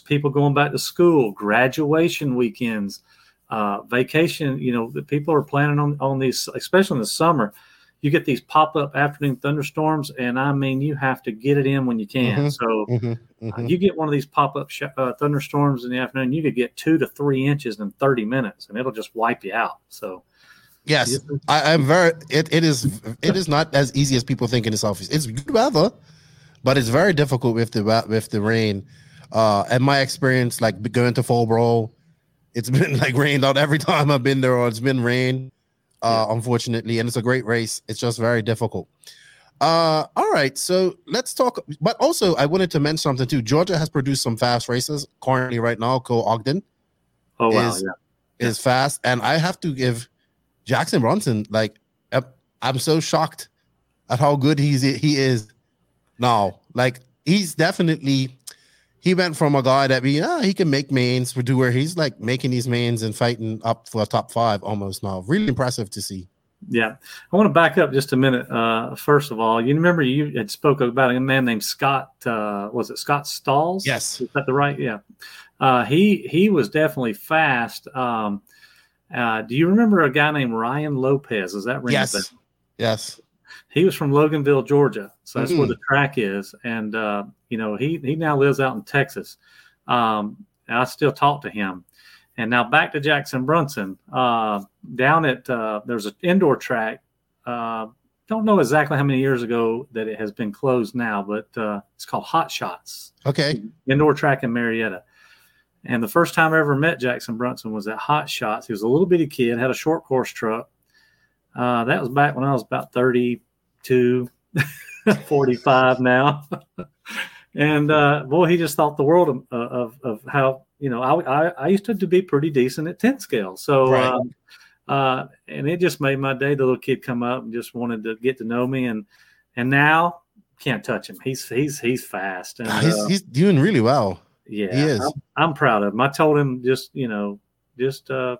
People going back to school graduation weekends uh, vacation you know people are planning on on these especially in the summer you get these pop-up afternoon thunderstorms and i mean you have to get it in when you can. Mhm. so Mhm, uh, mhm. you get one of these pop-up sh- uh, thunderstorms in the afternoon you could get two to three inches in 30 minutes and it'll just wipe you out. So Yes, I, I'm very. It, it is. It is not as easy as people think in the southeast. It's good weather, but it's very difficult with the with the rain. Uh, and my experience, like going to Fallbro, it's (laughs) been like rained out every time I've been there, or it's been rain. Uh, unfortunately, and it's a great race. It's just very difficult. Uh, all right, so let's talk. But also, I wanted to mention something too. Georgia has produced some fast races currently right now. Co Ogden oh wow is, yeah is fast, and I have to give Jackson Brunson like I'm- so shocked at how good he's he is now. Like he's definitely he went from a guy that we ah he can make mains to where he's like making these mains and fighting up for a top five almost now. Really impressive to see. Yeah, I want to back up just a minute. Uh, first of all, you remember you had spoke about a man named Scott. Uh, was it Scott Stalls? Yes. is that the right? Yeah, uh, he he was definitely fast. Um, uh, do you remember a guy named Ryan Lopez? Is that ring Yes, yes. He was from Loganville, Georgia, so that's where Mhm. the track is. And uh, you know, he he now lives out in Texas. Um, I still talk to him. And now back to Jackson Brunson. Uh, down at uh, there's an indoor track. Uh, don't know exactly how many years ago that it has been closed now, but uh, it's called Hot Shots Okay. indoor track in Marietta. And the first time I ever met Jackson Brunson was at Hot Shots. He was a little bitty kid, had a short course truck. Uh, that was back when I was about 32, (laughs) 45 now. (laughs) and uh, boy, he just thought the world of, of, of how, you know, I, I, I used to, be pretty decent at 10 scale. So, Right. um, uh, and it just made my day. The little kid come up and just wanted to get to know me. And, and now can't touch him. He's, he's, he's fast. And, he's, uh, he's doing really well. Yeah. I'm, I'm proud of him. I told him just you know, just uh,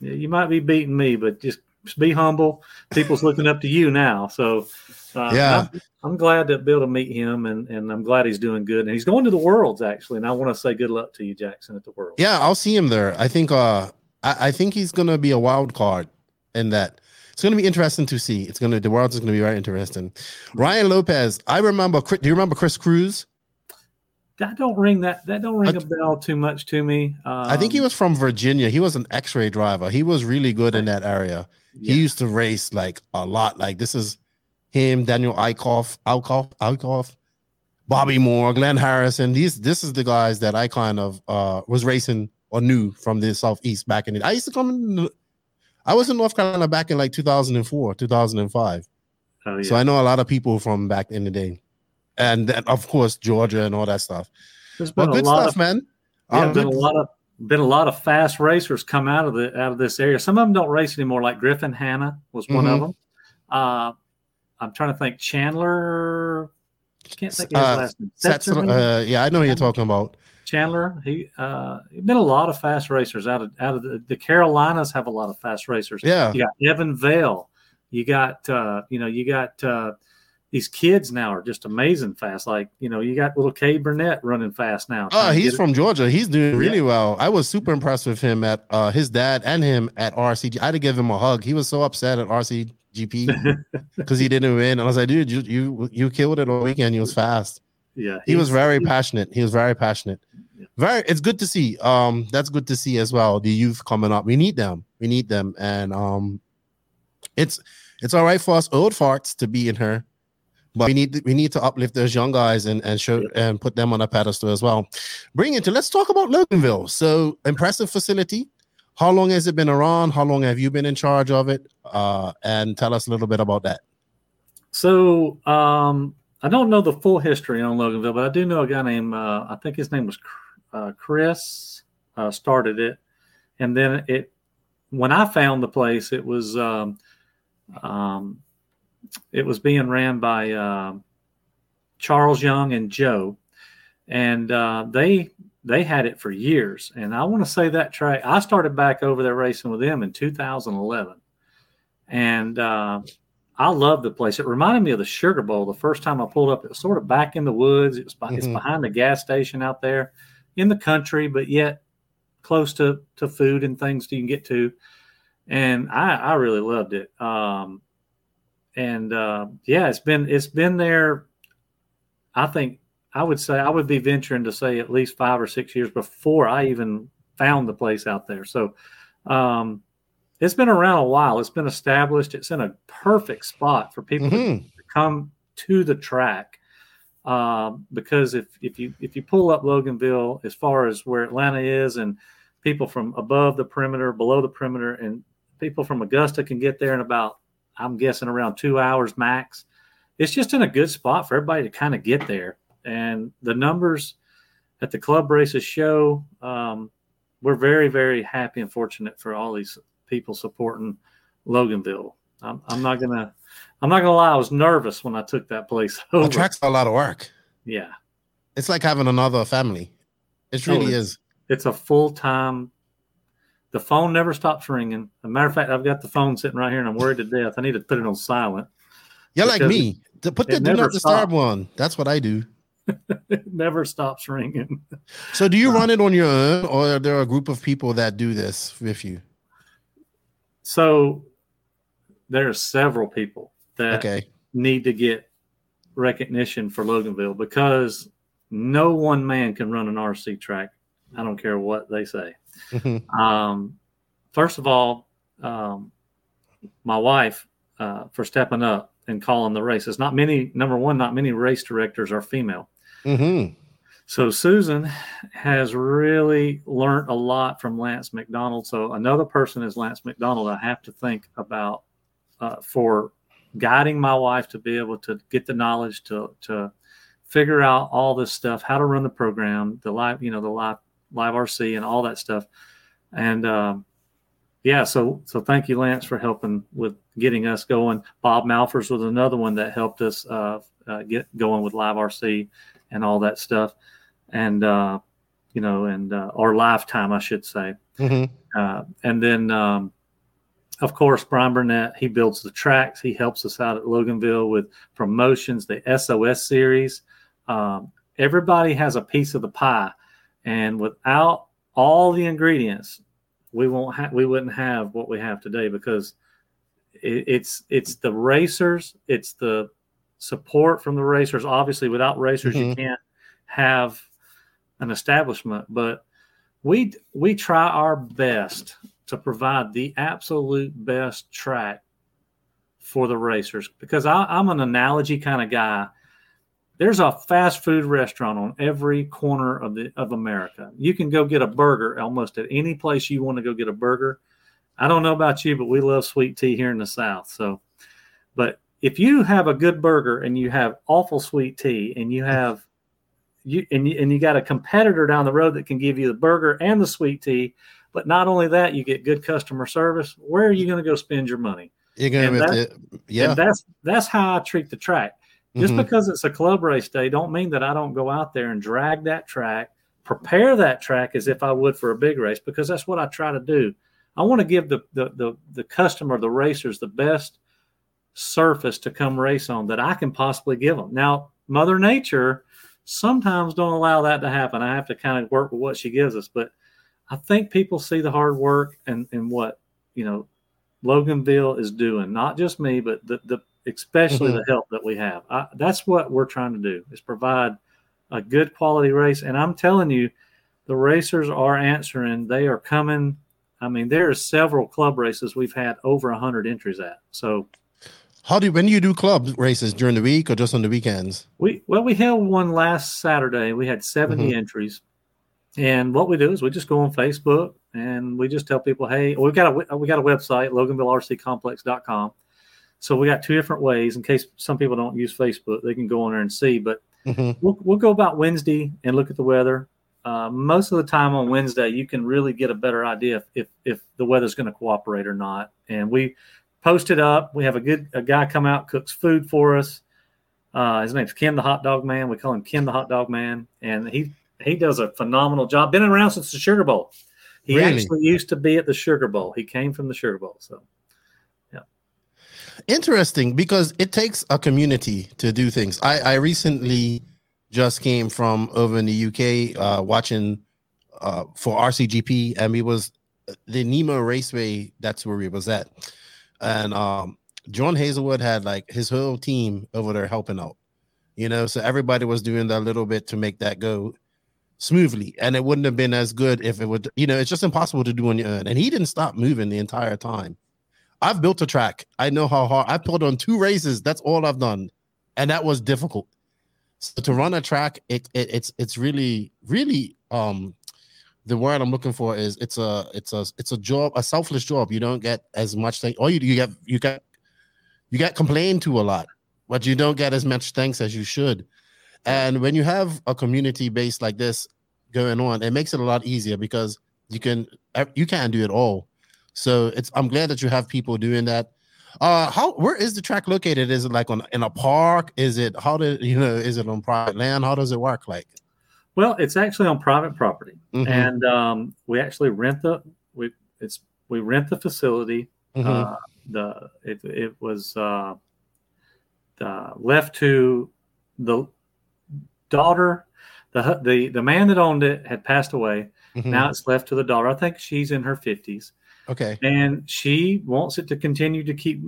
you might be beating me, but just, be humble. People's looking up to you now, so uh, Yeah. I'm, I'm glad to be able to meet him, and and I'm glad he's doing good. And he's going to the Worlds actually, and I want to say good luck to you, Jackson, at the Worlds. Yeah, I'll see him there. I think uh I, I think he's gonna be a wild card in that. It's gonna be interesting to see. It's gonna the world is gonna be very interesting. Ryan Lopez, I remember do you remember Chris Cruz? That don't ring that that don't ring I- a bell too much to me. Um, I think he was from Virginia. He was an X-ray driver. He was really good in that area. yeah. He used to race like a lot. Like this is him, Daniel Eichhoff, Eichhoff, Eichhoff, Bobby Moore, Glenn Harrison. These this is the guys that I kind of uh was racing or knew from the southeast back in the I used to come in I was in North Carolina back in like 2004, 2005. Oh, So. I know a lot of people from back in the day, and then of course Georgia and all that stuff. There's been a good lot stuff, of man. Yeah, Um, been a lot of been a lot of fast racers come out of the out of this area. Some of them don't race anymore. Like Griffin Hanna was one of Mhm. them. Uh, I'm trying to think. Chandler, can't think of his Uh, last name. Setzerman? uh, yeah, I know who you're talking about. Chandler. He uh, been a lot of fast racers out of out of the, the Carolinas have a lot of fast racers. Yeah. you got Evan Vale. You got uh, you know you got uh, these kids now are just amazing fast. Like you know you got little Kay Burnett running fast now. Oh, he's get it- from Georgia. He's doing really well. I was super impressed with him at uh, his dad and him at RCG. I had to give him a hug. He was so upset at RCGP because (laughs) he didn't win. And I was like, dude, you you you killed it all weekend. You was fast. yeah. He was very passionate. He was very passionate. Very, it's good to see. Um, that's good to see as well. The youth coming up, we need them. We need them, and um, it's it's all right for us old farts to be in her, but we need we need to uplift those young guys and and show and put them on a pedestal as well. Bring it to let's talk about Loganville. So impressive facility. How long has it been around? How long have you been in charge of it? Uh, and tell us a little bit about that. So um, I don't know the full history on Loganville, but I do know a guy named uh, I think his name was uh, Chris uh, started it, and then it when I found the place, it was um, um, it was being ran by uh, Charles Young and Joe, and uh, they they had it for years. And I want to say that track I started back over there racing with them in 2011, and uh, I love the place. It reminded me of the Sugar Bowl. The first time I pulled up, it was sort of back in the woods. It was by, it's behind the gas station out there in the country, but yet close to to food and things you can get to. And I I really loved it. Um, and uh, yeah, it's been it's been there. I think I would say I would be venturing to say at least five or six years before I even found the place out there. So um, it's been around a while. It's been established. It's in a perfect spot for people to, Mhm. to come to the track. Um, because if if you if you pull up Loganville as far as where Atlanta is, and people from above the perimeter, below the perimeter, and people from Augusta can get there in about I'm guessing around two hours max. It's just in a good spot for everybody to kind of get there. And the numbers at the club races show um, we're very, very happy and fortunate for all these people supporting Loganville. I'm, I'm not gonna, I'm not gonna lie. I was nervous when I took that place (laughs) The over. track's a lot of work. Yeah, It's like having another family. It really Oh, is. it's a full time. The phone never stops ringing. As a matter of fact, I've got the phone sitting right here, and I'm worried to death. I need to put it on silent. You're like me. To put the do not disturb one. That's what I do. (laughs) It never stops ringing. So do you run it on your own or are there a group of people that do this with you? So there are several people that Okay. need to get recognition for Loganville because no one man can run an RC track. I don't care what they say. Mhm. (laughs) Um, first of all, um, my wife uh, for stepping up and calling the race. races. Not many. Number one, not many race directors are female. Mhm. So Susan has really learned a lot from Lance McDonald. So another person is Lance McDonald. I have to think about uh, for guiding my wife to be able to get the knowledge to to figure out all this stuff, how to run the program, the live, you know, the live live RC and all that stuff. And um, yeah, so so thank you, Lance, for helping with getting us going. Bob Malfers was another one that helped us uh, uh, get going with live RC and all that stuff, and uh, you know, and uh, or lifetime, I should say. Mhm. Uh, and then, um, of course, Brian Burnett, he builds the tracks. He helps us out at Loganville with promotions, the SOS series. Um, everybody has a piece of the pie, and without all the ingredients, we won't have we wouldn't have what we have today because it, it's it's the racers, it's the support from the racers. Obviously, without racers, you Mhm. can't have an establishment. But we we try our best to provide the absolute best track for the racers because I, I'm an analogy kind of guy. There's a fast food restaurant on every corner of the of America. You can go get a burger almost at any place you want to go get a burger. I don't know about you, but we love sweet tea here in the South. So, but if you have a good burger and you have awful sweet tea and you have you and you, and you got a competitor down the road that can give you the burger and the sweet tea, but not only that, you get good customer service. Where are you going to go spend your money? You're gonna, And that, yeah. And that's that's how I treat the track. Just Mhm. because it's a club race day, don't mean that I don't go out there and drag that track, prepare that track as if I would for a big race, because that's what I try to do. I want to give the the the, the customer, the racers, the best surface to come race on that I can possibly give them. Now, Mother Nature sometimes don't allow that to happen. I have to kind of work with what she gives us, but I think people see the hard work and and what you know Loganville is doing. Not just me, but the the especially Mhm. the help that we have. I, that's what we're trying to do is provide a good quality race. And I'm telling you, the racers are answering. They are coming. I mean, there are several club races we've had over hundred entries at. So How do you, when do you do club races during the week or just on the weekends? we well we held one last Saturday. We had 70 Mhm. entries, and what we do is we just go on Facebook and we just tell people, hey, we've got a we got a website, LoganvilleRCComplex.com. So we got two different ways in case some people don't use Facebook, they can go on there and see. But Mhm. we'll we'll go about Wednesday and look at the weather. Uh, most of the time on Wednesday, you can really get a better idea if if, if the weather's going to cooperate or not. And we post it up. We have a good a guy come out cooks food for us. Uh, his name's Ken the Hot Dog Man. We call him Ken the Hot Dog Man, and he he does a phenomenal job. Been around since the Sugar Bowl. He Really? actually used to be at the Sugar Bowl. He came from the Sugar Bowl. So Interesting because it takes a community to do things. I, I recently just came from over in the UK uh, watching uh, for RCGP, and we was the Nemo Raceway. That's where we was at, and um, John Hazelwood had like his whole team over there helping out. You know, so everybody was doing that little bit to make that go smoothly, and it wouldn't have been as good if it would. You know, it's just impossible to do on your own. And he didn't stop moving the entire time. I've built a track. I know how hard I pulled on two races. That's all I've done, and that was difficult. So to run a track, it, it it's it's really really um the word I'm looking for is it's a it's a it's a job a selfless job. You don't get as much thing. All you you get you get you get complained to a lot, but you don't get as much thanks as you should. And when you have a community base like this going on, it makes it a lot easier because you can you can't do it all. So it's I'm glad that you have people doing that. Uh how where is the track located? Is it like on in a park? Is it how did (laughs) you know is it on private land? How does it work like? Well, it's actually on private property, Mhm. and um, we actually rent the we it's we rent the facility. Mhm. Uh, the it it was uh, uh, left to the daughter. The the the man that owned it had passed away. Mhm. Now it's left to the daughter. I think she's in her fifties, Okay. and she wants it to continue to keep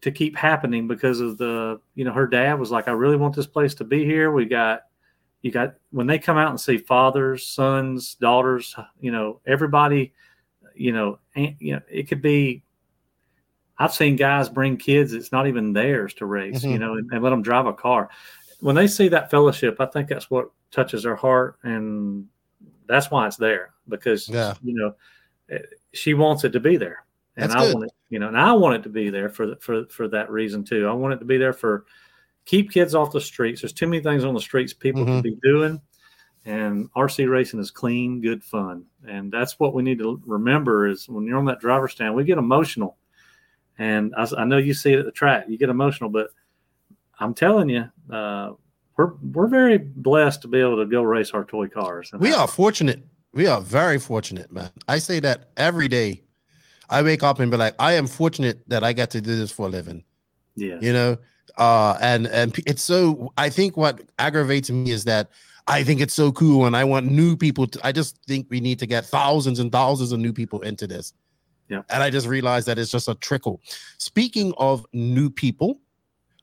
to keep happening because of the you know her dad was like, I really want this place to be here. We got you got when they come out and see fathers, sons, daughters, you know, everybody, you know, and, you know, it could be. I've seen guys bring kids; it's not even theirs to race, you Mhm. know, and, and let them drive a car. When they see that fellowship, I think that's what touches their heart, and that's why it's there because Yeah. you know she wants it to be there, and That's I good. want it, you know, and I want it to be there for for for that reason too. I want it to be there for keep kids off the streets. There's too many things on the streets people Mhm. can be doing, and RC racing is clean, good fun, and that's what we need to remember. Is when you're on that driver stand, we get emotional, and I, I know you see it at the track, you get emotional, but I'm telling you, uh, we're we're very blessed to be able to go race our toy cars. And We are fortunate. We are very fortunate, man. I say that every day. I wake up and be like, I am fortunate that I get to do this for a living. Yeah. You know, uh, and and it's so. I think what aggravates me is that I think it's so cool, and I want new people. to I just think we need to get thousands and thousands of new people into this. Yeah. And I just realized that it's just a trickle. Speaking of new people,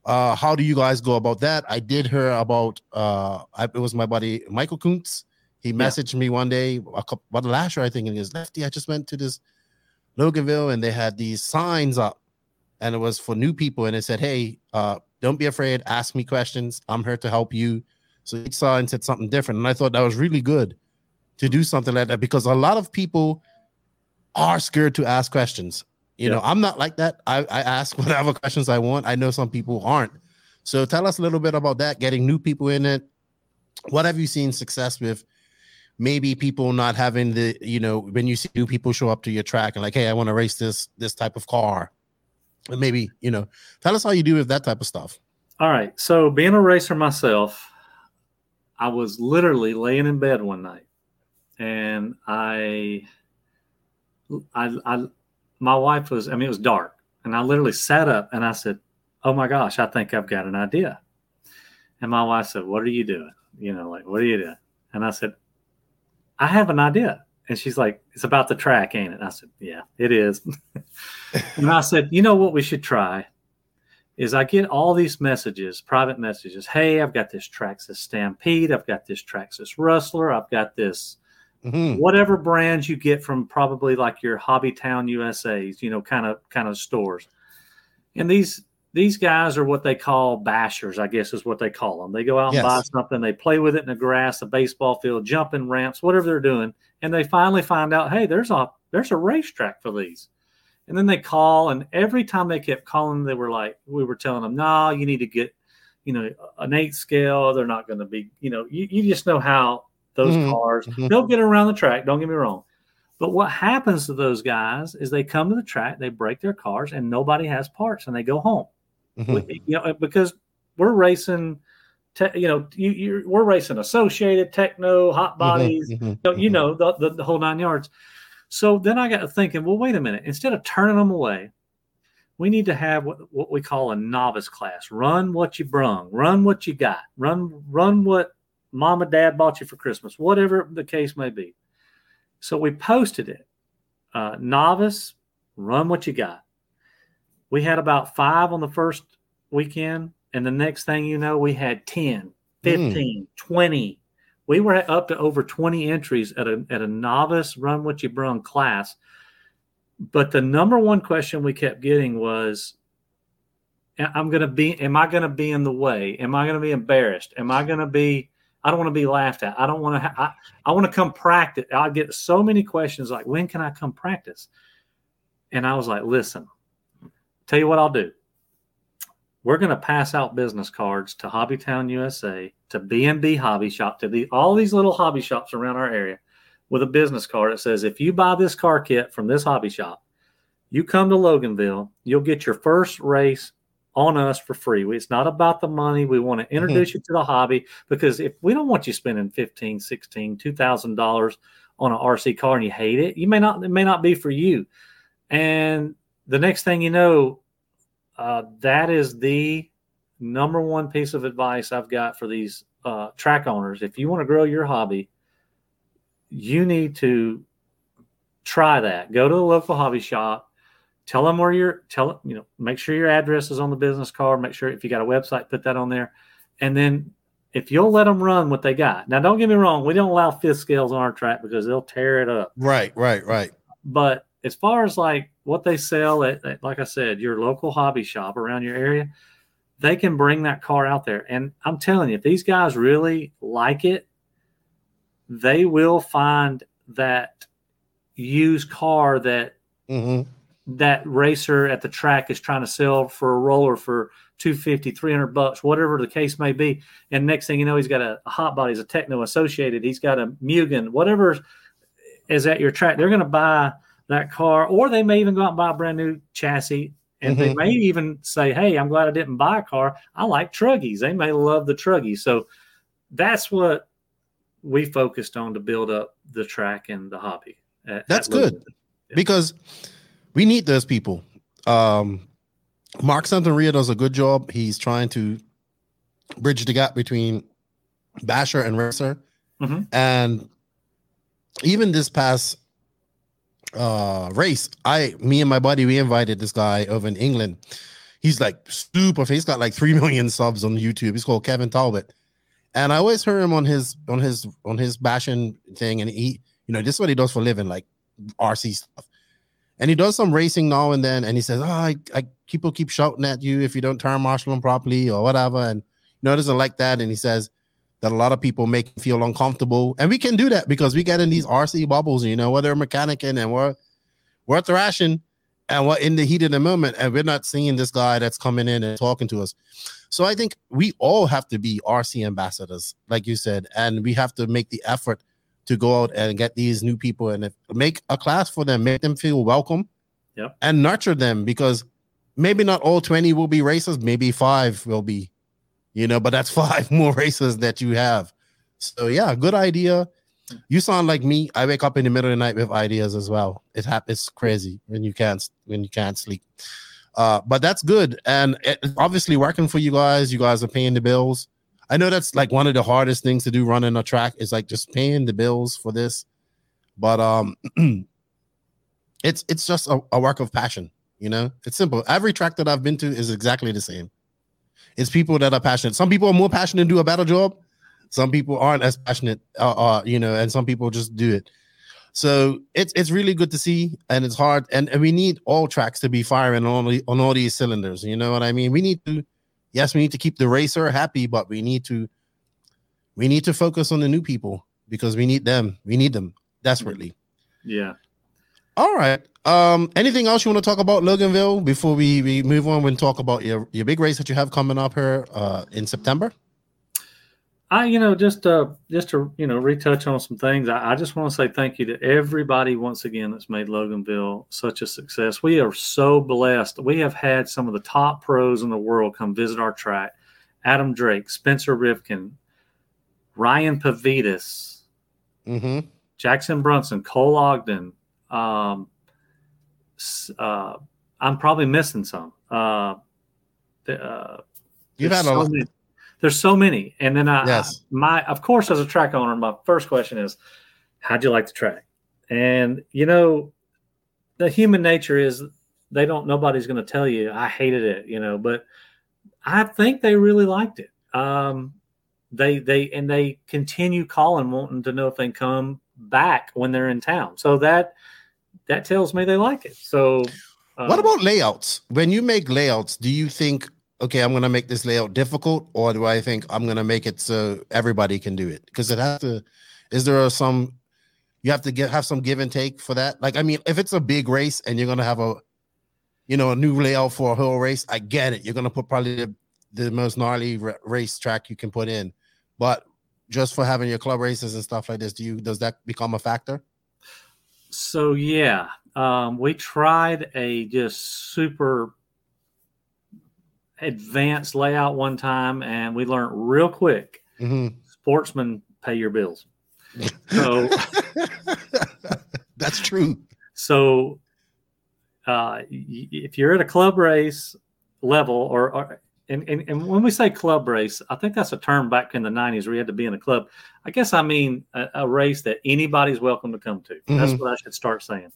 uh, how do you guys go about that? I did hear about uh, I, it was my buddy Michael Kuntz. He messaged me one day, a couple, about last year, I think, and he goes, Lefty, I just went to this Loganville and they had these signs up and it was for new people. And it said, Hey, uh, don't be afraid, ask me questions. I'm here to help you. So each sign said something different. And I thought that was really good to do something like that because a lot of people are scared to ask questions. You Yeah. know, I'm not like that. I, I ask (laughs) whatever questions I want. I know some people aren't. So tell us a little bit about that, getting new people in it. What have you seen success with? Maybe people not having the, you know, when you see new people show up to your track and like, hey, I want to race this this type of car. And maybe, you know, tell us how you do with that type of stuff. All right. So being a racer myself, I was literally laying in bed one night and I, I, I, my wife was, I mean, it was dark and I literally sat up and I said, Oh my gosh, I think I've got an idea. And my wife said, What are you doing? You know, like, what are you doing? And I said, I have an idea. And she's like, It's about the track, ain't it? And I said, Yeah, it is. (laughs) and I said, You know what we should try? is I get all these messages, private messages. Hey, I've got this Traxxas Stampede. I've got this Traxxas Rustler. I've got this Mhm. whatever brands you get from probably like your Hobby Town USA's, you know, kind of kind of stores. And these these guys are what they call bashers, I guess is what they call them. They go out and buy something, they play with it in the grass, the baseball field, jumping ramps, whatever they're doing, and they finally find out, hey, there's a there's a racetrack for these. And then they call, and every time they kept calling, they were like, we were telling them, no, you need to get, you know, an eight scale. They're not going to be, you know, you, you just know how those Mhm, cars, mhm. they'll get around the track. Don't get me wrong. But what happens to those guys is they come to the track, they break their cars, and nobody has parts, and they go home. Mhm. We- you know, because we're racing, te- you know, you, you're, we're racing associated, Tekno, hot bodies, mhm, you know, you know the, the, the whole nine yards. So then I got to thinking, well, wait a minute. Instead of turning them away, we need to have what, what we call a novice class. Run what you brung, run what you got, run run what mom and dad bought you for Christmas, whatever the case may be. So we posted it. Uh, novice, run what you got. We had about five on the first weekend, and the next thing you know, we had 10, hmm. 15, 20. We were up to over 20 entries at a, at a novice run what you brung class. But the number one question we kept getting was, I'm going to be, am I going to be in the way? Am I going to be embarrassed? Am I going to be, I don't want to be laughed at. I don't want to, ha- I, I want to come practice. I get so many questions like, when can I come practice? And I was like, listen, tell you what I'll do. We're going to pass out business cards to Hobbytown USA, to B&B Hobby Shop, to the, all these little hobby shops around our area with a business card that says, if you buy this car kit from this hobby shop, you come to Loganville, you'll get your first race on us for free. It's not about the money. We want to mm-hmm. introduce you to the hobby because if we don't want you spending 15, 16, $2,000 on an RC car and you hate it, you may not, it may not be for you. And the next thing you know, uh, that is the number one piece of advice I've got for these uh, track owners. If you want to grow your hobby, you need to try that. Go to the local hobby shop. Tell them where you're. Tell you know. Make sure your address is on the business card. Make sure if you got a website, put that on there. And then if you'll let them run what they got. Now, don't get me wrong. We don't allow fifth scales on our track because they'll tear it up. Right, right, right. But as far as like what they sell at, at, like I said, your local hobby shop around your area, they can bring that car out there. And I'm telling you, if these guys really like it, they will find that used car that Mhm. that racer at the track is trying to sell for a roller for 250 300 bucks whatever the case may be and next thing you know he's got a, a hot body he's a Tekno associated he's got a mugen whatever is at your track they're going to buy that car or they may even go out and buy a brand new chassis and they Mhm. may even say hey i'm glad i didn't buy a car i like truggies they may love the truggies so that's what we focused on to build up the track and the hobby at- That's at good Logan. because we need those people. Um, Mark Santaria does a good job. He's trying to bridge the gap between Basher and Racer. Mhm. And even this past uh race, I me and my buddy we invited this guy over in England. He's like super he's got like (laughs) three million subs on YouTube. He's called Kevin Talbot. And I always heard him on his on his on his bashing thing, and he, you know, this is what he does for living, like RC stuff. And he does some racing now and then, and he says, "Oh, I, I people keep shouting at you if you don't turn marshal properly or whatever." And you know, doesn't like that. And he says that a lot of people make feel uncomfortable, and we can do that because we get in these RC bubbles, you know, whether we're mechanicking and we're we're thrashing, and what in the heat of the moment, and we're not seeing this guy that's coming in and talking to us. So I think we all have to be RC ambassadors, like you said, and we have to make the effort to go out and get these new people and make a class for them, make them feel welcome, Yep. and nurture them because maybe not all 20 will be racers, maybe five will be, you know, but that's (laughs) five more races that you have. So yeah, good idea. You sound like me. I wake up in the middle of the night with ideas as well. It happens crazy when you can't when you can't sleep. Uh, but that's good, and it, obviously working for you guys. You guys are paying the bills. I know that's like one of the hardest things to do running a track is like just paying the bills for this. But um, (clears throat) it's it's just a, a work of passion. You know, it's simple. Every track that I've been to is exactly the same. It's people that are passionate. Some people are more passionate and do a better job. Some people aren't as passionate, uh, uh, you know, and some people just do it. So it's it's really good to see, and it's hard, and, and we need all tracks to be firing on all, on all these cylinders. You know what I mean? We need to, yes, we need to keep the racer happy, but we need to, we need to focus on the new people because we need them. We need them desperately. Yeah. All right. Um, anything else you want to talk about Loganville before we, we move on and talk about your, your big race that you have coming up here uh in September? I, you know, just uh, just to you know retouch on some things. I, I just want to say thank you to everybody once again that's made Loganville such a success. We are so blessed. We have had some of the top pros in the world come visit our track. Adam Drake, Spencer Rivkin, Ryan Pavitas, Mm-hmm. Jackson Brunson, Cole Ogden. Um, uh, I'm probably missing some. Uh, the, uh, You've there's had a so lot. many- there's so many, and then I, Yes. my of course as a track owner, my first question is, how'd you like the track? And you know, the human nature is they don't. Nobody's going to tell you I hated it, you know, but I think they really liked it. Um, they they and they continue calling, wanting to know if they come back when they're in town. So that that tells me they like it. So What um, about layouts? When you make layouts, do you think, okay, I'm gonna make this layout difficult, or do I think I'm gonna make it so everybody can do it? Because it has to. Is there some? You have to get have some give and take for that. Like, I mean, if it's a big race and you're gonna have a, you know, a new layout for a whole race, I get it. You're gonna put probably the, the most gnarly ra- race track you can put in, but just for having your club races and stuff like this, do you does that become a factor? So yeah, um, we tried a just super advanced layout one time, and we learned real quick. Mhm. Sportsmen pay your bills. So (laughs) That's true. so uh, if you're at a club race level, or, or and, and, and when we say club race, I think that's a term back in the '90s where you had to be in a club. I guess I mean a, a race that anybody's welcome to come to. That's Mhm. what I should start saying.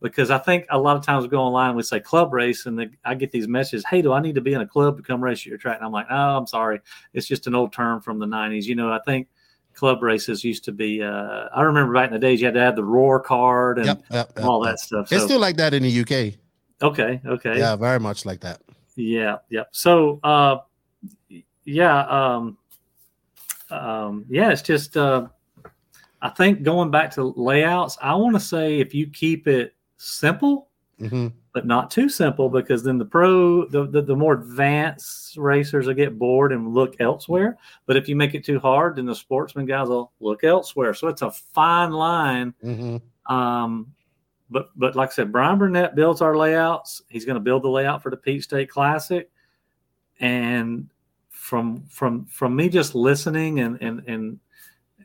Because I think a lot of times we go online, and we say club race, and the, I get these messages, "Hey, do I need to be in a club to come race your track?" And I'm like, "Oh, I'm sorry, it's just an old term from the '90s." You know, I think club races used to be. Uh, I remember back in the days, you had to have the roar card and Yep, yep, yep, all that stuff. It's So- still like that in the UK. Okay. Okay. Yeah, very much like that. Yeah. Yeah. So, uh, yeah. Um, um, yeah. It's just, uh, I think going back to layouts, I want to say if you keep it simple, hmm but not too simple, because then the pro, the, the, the more advanced racers will get bored and look elsewhere. But if you make it too hard, then the sportsman guys will look elsewhere. So it's a fine line. hmm Um, but but like I said, Brian Burnett builds our layouts. He's going to build the layout for the Peach State Classic, and from from from me just listening and and and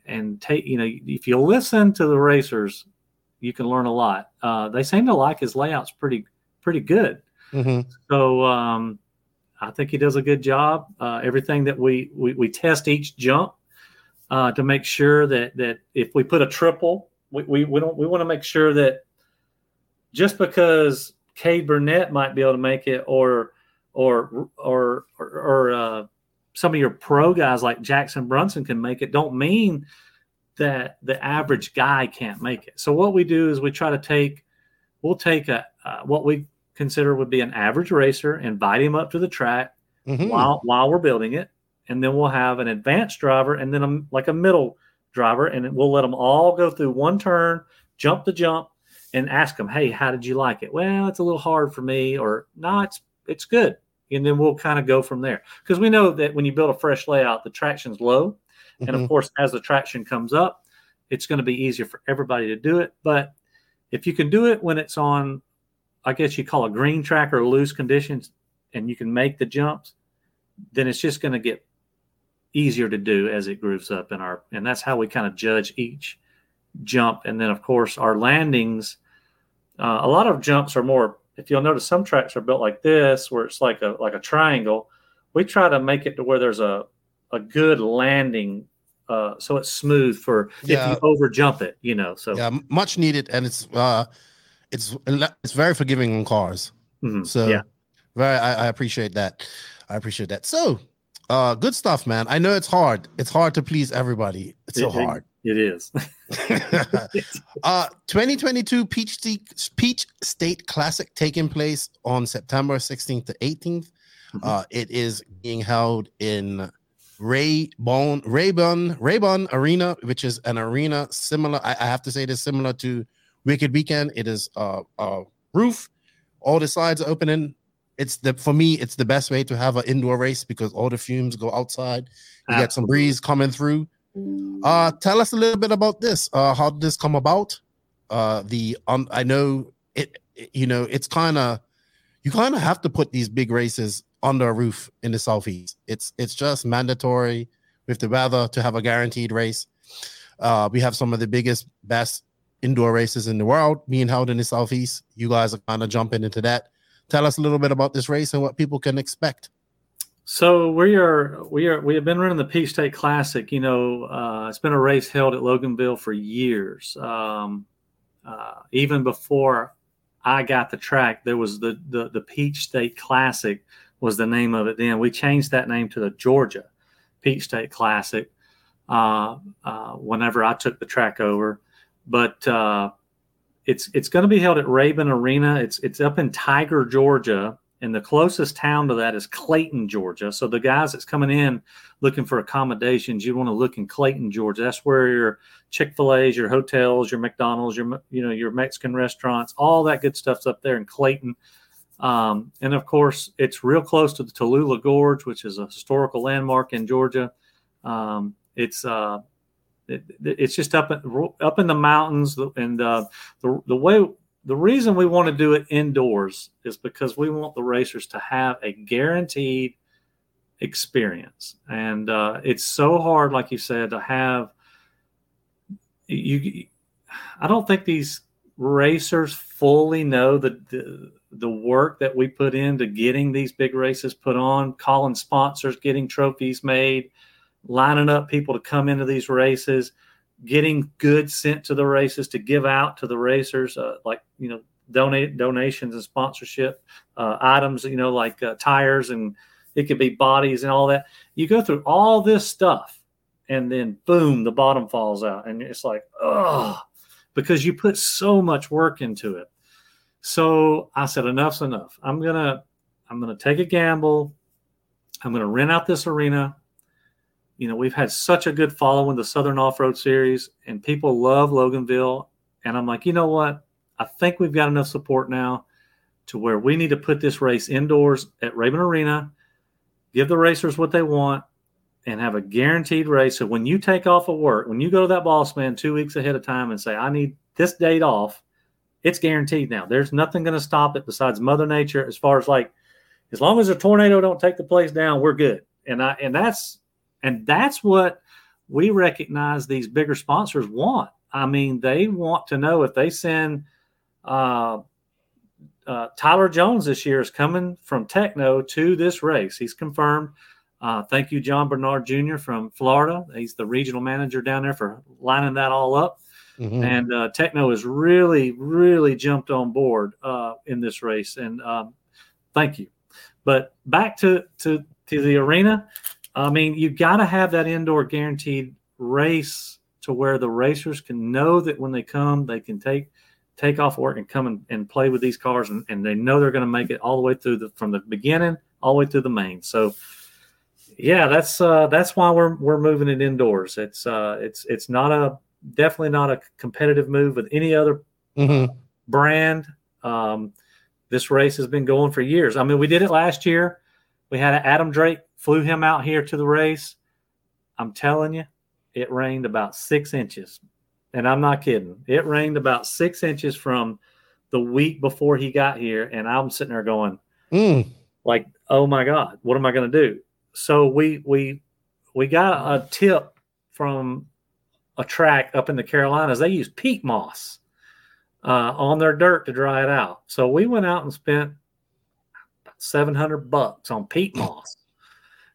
and take you know if you listen to the racers, you can learn a lot. Uh, they seem to like his layouts pretty pretty good. hmm So um, I think he does a good job. Uh, everything that we, we we test each jump uh, to make sure that that if we put a triple, we, we, we don't we want to make sure that just because Cade Burnett might be able to make it, or or or or, or uh, some of your pro guys like Jackson Brunson can make it, don't mean that the average guy can't make it. So what we do is we try to take we'll take a uh, what we consider would be an average racer, invite him up to the track Mhm. while while we're building it, and then we'll have an advanced driver and then a, like a middle driver, and we'll let them all go through one turn, jump the jump, and ask them, "Hey, how did you like it?" Well, it's a little hard for me, or no, it's it's good, and then we'll kind of go from there because we know that when you build a fresh layout, the traction's low, and of Mhm. course, as the traction comes up, it's going to be easier for everybody to do it. But if you can do it when it's on, I guess you call a green track or loose conditions, and you can make the jumps, then it's just going to get easier to do as it grooves up in our, and that's how we kind of judge each jump. And then, of course, our landings. Uh, a lot of jumps are more. If you'll notice, some tracks are built like this, where it's like a like a triangle. We try to make it to where there's a a good landing, uh, so it's smooth for Yeah. if you over jump it. You know, so yeah, much needed, and it's uh, it's it's very forgiving on cars. Mhm, So yeah. very, I, I appreciate that. I appreciate that. So, uh, good stuff, man. I know it's hard. It's hard to please everybody. It's so it- hard. It is. (laughs) (laughs) uh 2022 Peach State, Peach State Classic taking place on September 16th to 18th. Uh it is being held in Rabun Rabun Rabun Arena, which is an arena similar. I, I have to say this similar to Wicked Weekend. It is uh a roof, all the sides are opening. It's the for me, it's the best way to have an indoor race because all the fumes go outside. You get some breeze coming through. Uh, tell us a little bit about this. Uh, how did this come about? Uh, the um, I know it. it- You know, it's kind of you kind of have to put these big races under a roof in the southeast. It's it's just mandatory with the weather to have a guaranteed race. Uh, we have some of the biggest, best indoor races in the world being held in the southeast. You guys are kind of jumping into that. Tell us a little bit about this race and what people can expect. So we are we are we have been running the Peach State Classic. You know, uh, it's been a race held at Loganville for years. Um, uh, even before I got the track, there was the, the the Peach State Classic was the name of it. Then we changed that name to the Georgia Peach State Classic uh, uh, whenever I took the track over. But uh, it's it's going to be held at Rabun Arena. It's it's up in Tiger, Georgia, and the closest town to that is Clayton, Georgia. So the guys that's coming in looking for accommodations, you want to look in Clayton, Georgia. That's where your Chick Fil A's, your hotels, your McDonald's, your you know your Mexican restaurants, all that good stuff's up there in Clayton. Um, and of course, it's real close to the Tallulah Gorge, which is a historical landmark in Georgia. Um, it's uh, it, it's just up up in the mountains, and uh, the the way the reason we want to do it indoors is because we want the racers to have a guaranteed experience, and uh, it's so hard, like you said, to have you. I don't think these racers fully know the, the the work that we put into getting these big races put on, calling sponsors, getting trophies made, lining up people to come into these races, getting goods sent to the races to give out to the racers, uh, like you know donate donations and sponsorship uh, items, you know like uh, tires and it could be bodies and all that. You go through all this stuff, and then boom, the bottom falls out, and it's like oh, because you put so much work into it. So I said, enough's enough. I'm gonna I'm gonna take a gamble. I'm gonna rent out this arena. You know, we've had such a good following the Southern Off Road Series, and people love Loganville. And I'm like, you know what? I think we've got enough support now to where we need to put this race indoors at Rabun Arena, give the racers what they want, and have a guaranteed race. So when you take off of work, when you go to that boss man two weeks ahead of time and say, I need this date off, it's guaranteed now. There's nothing going to stop it besides Mother Nature. As far as like, as long as a tornado don't take the place down, we're good. And I and that's and that's what we recognize these bigger sponsors want. I mean, they want to know if they send uh, uh, Tyler Jones this year is coming from Tekno to this race. He's confirmed. Uh, thank you, John Bernard Jr. from Florida. He's the regional manager down there for lining that all up. Mhm. And uh, Tekno has really, really jumped on board uh, in this race. And um, thank you. But back to, to, to the arena. I mean, you've got to have that indoor guaranteed race to where the racers can know that when they come, they can take take off work and come and, and play with these cars, and, and they know they're going to make it all the way through the from the beginning all the way through the main. So, yeah, that's uh, that's why we're we're moving it indoors. It's uh, it's it's not a definitely not a competitive move with any other Mhm. brand. Um, this race has been going for years. I mean, we did it last year. We had Adam Drake flew him out here to the race. I'm telling you, it rained about six inches, and I'm not kidding. It rained about six inches from the week before he got here, and I'm sitting there going, Mm. like, oh my god, what am I going to do? So we we we got a tip from a track up in the Carolinas. They use peat moss uh, on their dirt to dry it out. So we went out and spent seven hundred bucks on peat moss,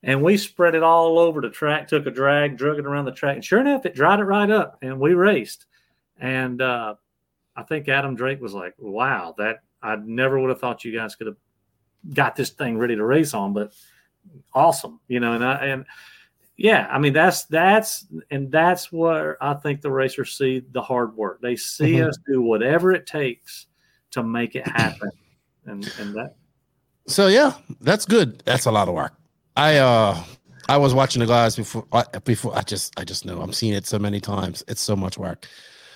and we spread it all over the track. Took a drag, drug it around the track, and sure enough, it dried it right up, and we raced. And uh, I think Adam Drake was like, "Wow, that I never would have thought you guys could have got this thing ready to race on, but awesome, you know." And I, and yeah, I mean that's that's and that's where I think the racers see the hard work. They see Mhm. us do whatever it takes to make it happen, and and that So yeah, that's good. That's a lot of work. I uh I was watching the guys before I, before I just I just know I'm seeing it so many times. It's so much work.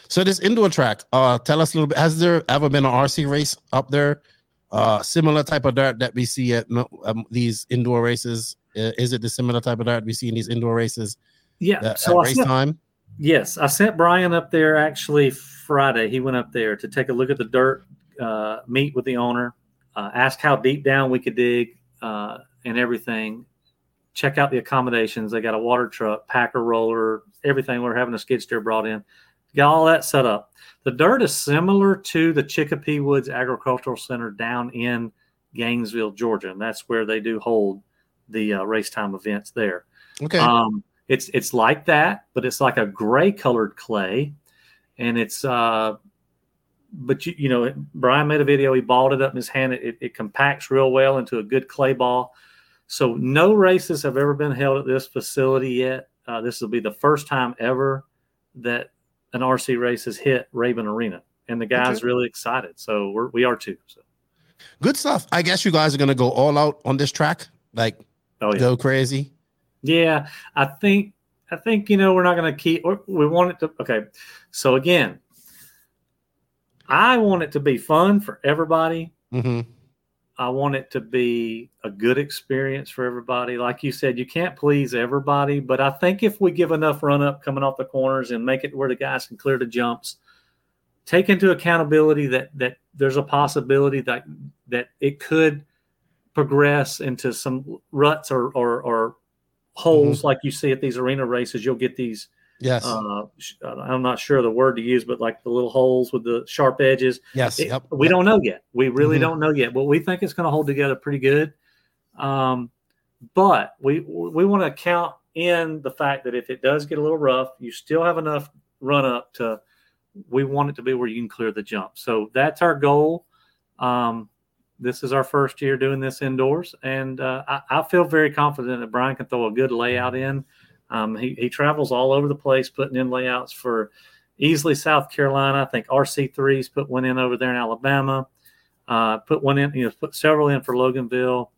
So this indoor track, uh tell us a little bit has there ever been an RC race up there? Uh similar type of dirt that we see at um, these indoor races. Uh, is it the similar type of dirt we see in these indoor races? yeah. At, so race sent- time? Yes, I sent Brian up there actually Friday. He went up there to take a look at the dirt, uh, meet with the owner, uh, ask how deep down we could dig uh, and everything. Check out the accommodations. They got a water truck, packer roller, everything. We're having a skid steer brought in. Got all that set up. The dirt is similar to the Chicopee Woods Agricultural Center down in Gainesville, Georgia, and that's where they do hold the uh, race time events there. Okay. Um, it's it's like that, but it's like a gray colored clay, and it's uh, but you you know Brian made a video. He balled it up in his hand. It, it compacts real well into a good clay ball. So no races have ever been held at this facility yet. Uh, this will be the first time ever that an RC race has hit Rabun Arena, and the guys Okay. really excited. So we're, we are too. So Good stuff. I guess you guys are gonna go all out on this track, like oh yeah. go crazy. Yeah, I think I think you know we're not going to keep. We want it to. Okay, so again, I want it to be fun for everybody. hmm I want it to be a good experience for everybody. Like you said, you can't please everybody, but I think if we give enough run up coming off the corners and make it where the guys can clear the jumps, take into accountability that that there's a possibility that that it could progress into some ruts or or, or holes like you see at these arena races. You'll get these Yes. uh, I'm not sure the word to use, but like the little holes with the sharp edges. yes. It- yep. we yep. don't know yet. We really Mhm. don't know yet, but we think it's going to hold together pretty good. Um, but we we want to count in the fact that if it does get a little rough, you still have enough run up to. We want it to be where you can clear the jump. So that's our goal. Um, this is our first year doing this indoors, and uh, I, I feel very confident that Brian can throw a good layout in. Um, he, he travels all over the place putting in layouts for easily South Carolina. I think RC3's put one in over there in Alabama. Uh, put one in, you know, put several in for Loganville.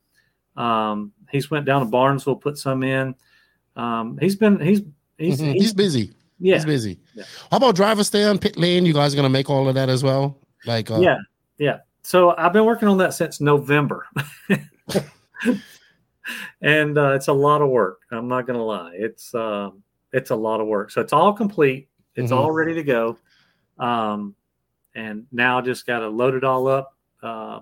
Um, he's went down to Barnesville, put some in. Um, he's been he's he's, Mhm. He's busy. yeah He's busy. Yeah. How about driver stay on pit lane? You guys are gonna make all of that as well? Like uh, yeah yeah. So I've been working on that since November, (laughs) (laughs) and uh, it's a lot of work. I'm not gonna lie. It's uh, it's a lot of work. So it's all complete. It's Mhm. all ready to go. Um, and now just got to load it all up. Uh,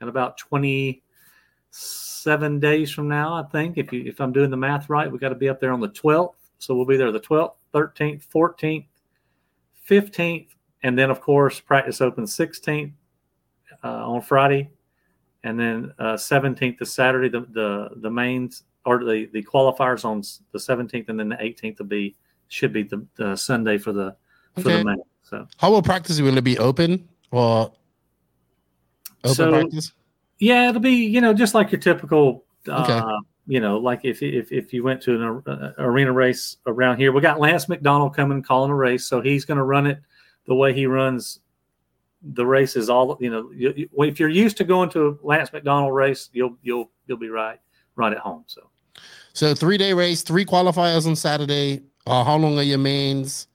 in about 27 days from now, I think, if you if I'm doing the math right, we got to be up there on the 12th. So we'll be there the 12th, 13th, 14th, 15th, and then of course practice open 16th uh, on Friday, and then uh, 17th is Saturday. The the the mains or the the qualifiers on the 17th, and then the 18th will be should be the, the Sunday for the for Okay. the main. So How will practice will it be open or open So- practice? yeah, it'll be you know just like your typical. Uh, Okay. You know, like if if if you went to an uh, arena race around here, we got Lance McDonald coming calling a race, so he's going to run it the way he runs the race is All you know, you, you- if you're used to going to a Lance McDonald race, you'll you'll you'll be right right at home. So So three day race, three qualifiers on Saturday. Uh, how long are your mains?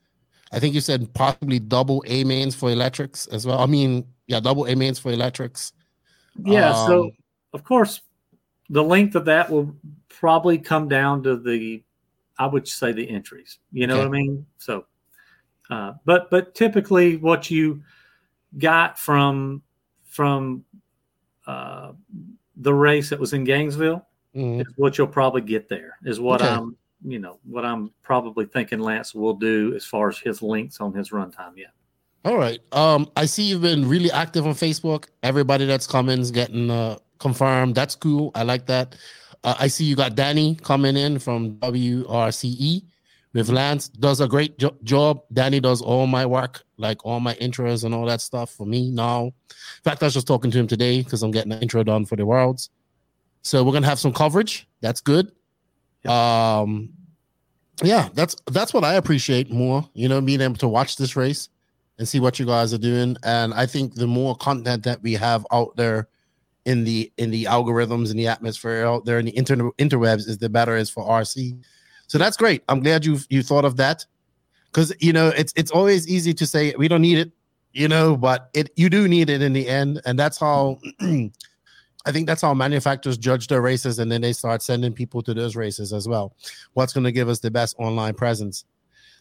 I think you said possibly double A mains for electrics as well. I mean, yeah, double A mains for electrics. Yeah. Um, so of course, the length of that will probably come down to the, I would say the entries. You know Okay. what I mean? So, uh, but but typically what you got from from uh, the race that was in Gainesville mhm. is what you'll probably get there. Is what Okay. I'm you know what I'm probably thinking Lance will do as far as his links on his runtime. Yeah. All right. Um, I see you've been really active on Facebook. Everybody that's coming is getting uh confirmed. That's cool. I like that. Uh, I see you got Danny coming in from WRCE With Lance. Does a great jo- job. Danny does all my work, like all my intros and all that stuff for me now. In fact, I was just talking to him today because I'm getting an intro done for the Worlds. So we're gonna have some coverage. That's good. Um, yeah, that's that's what I appreciate more. You know, being able to watch this race and see what you guys are doing. And I think the more content that we have out there in the in the algorithms and the atmosphere out there in the inter- interwebs is the better is for RC. So that's great. I'm glad you you thought of that because you know it's it's always easy to say we don't need it, you know, but it you do need it in the end, and that's how. (clears throat) I think that's how manufacturers judge their races, and then they start sending people to those races as well. What's going to give us the best online presence?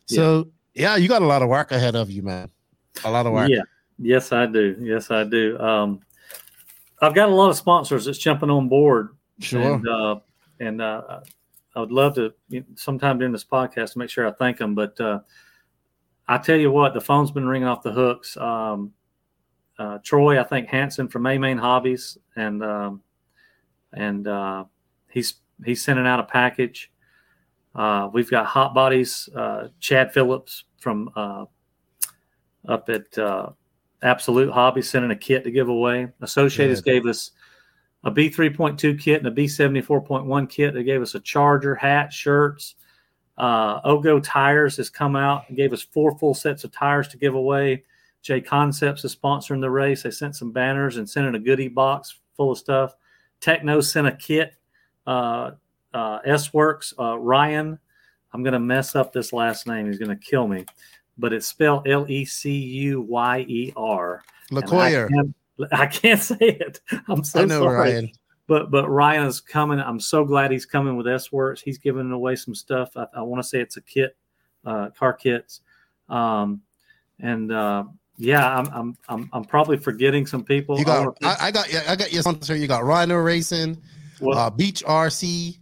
So, yeah, you got a lot of work ahead of you, man. A lot of work. Yeah. Yes, I do. Yes, I do. Um, I've got a lot of sponsors that's jumping on board. Sure. And, uh, and uh, I would love to you know, sometime during this podcast to make sure I thank them. But uh, I tell you what, the phone's been ringing off the hooks. Um, uh, Troy, I think Hanson from A Main Hobbies, and um, and uh, he's he's sending out a package. Uh, we've got Hot Bodies, uh, Chad Phillips from uh, up at uh, Absolute Hobby sending a kit to give away. Associated gave us a B3.2 kit and a B74.1 kit. They gave us a charger, hat, shirts. Uh, Ogo Tires has come out and gave us four full sets of tires to give away. JConcepts is sponsoring the race. They sent some banners and sent in a goodie box full of stuff. Tekno sent a kit. Uh, uh, S Works, uh, Ryan. I'm going to mess up this last name. He's going to kill me, but it's spelled L E C U Y E R. LaCoyer. I can't (laughs) say it. I'm so I know sorry. Ryan. But but Ryan is coming. I'm so glad he's coming with S Works. He's giving away some stuff. I, I want to say it's a kit, uh, car kits, um, and uh, yeah, I'm, I'm I'm I'm probably forgetting some people. You I got, wanna I, I got, I got your sponsor. You got Rhino Racing, Well- uh, Beach RC,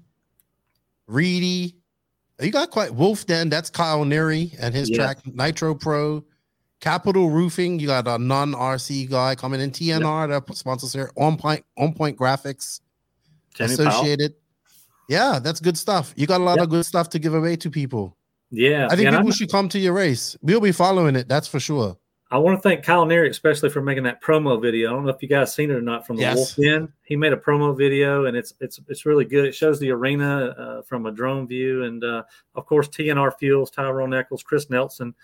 Reedy. You got quite Wolf. Then that's Kyle Neary and his Yeah. track Nitro Pro, Capital Roofing. You got a non RC guy coming in. TNR, that sponsors here. On Point, On Point Graphics, Powell. Associated. Yeah, that's good stuff. You got a lot of good stuff to give away to people. Yeah, I think people I'm- should come to your race. We'll be following it. That's for sure. I want to thank Kyle Neary especially for making that promo video. I don't know if you guys seen it or not from the Yes. Wolf Den. He made a promo video and it's it's it's really good. It shows the arena uh, from a drone view and uh, of course TNR Fuels, Tyrone Eccles, Chris Nelson,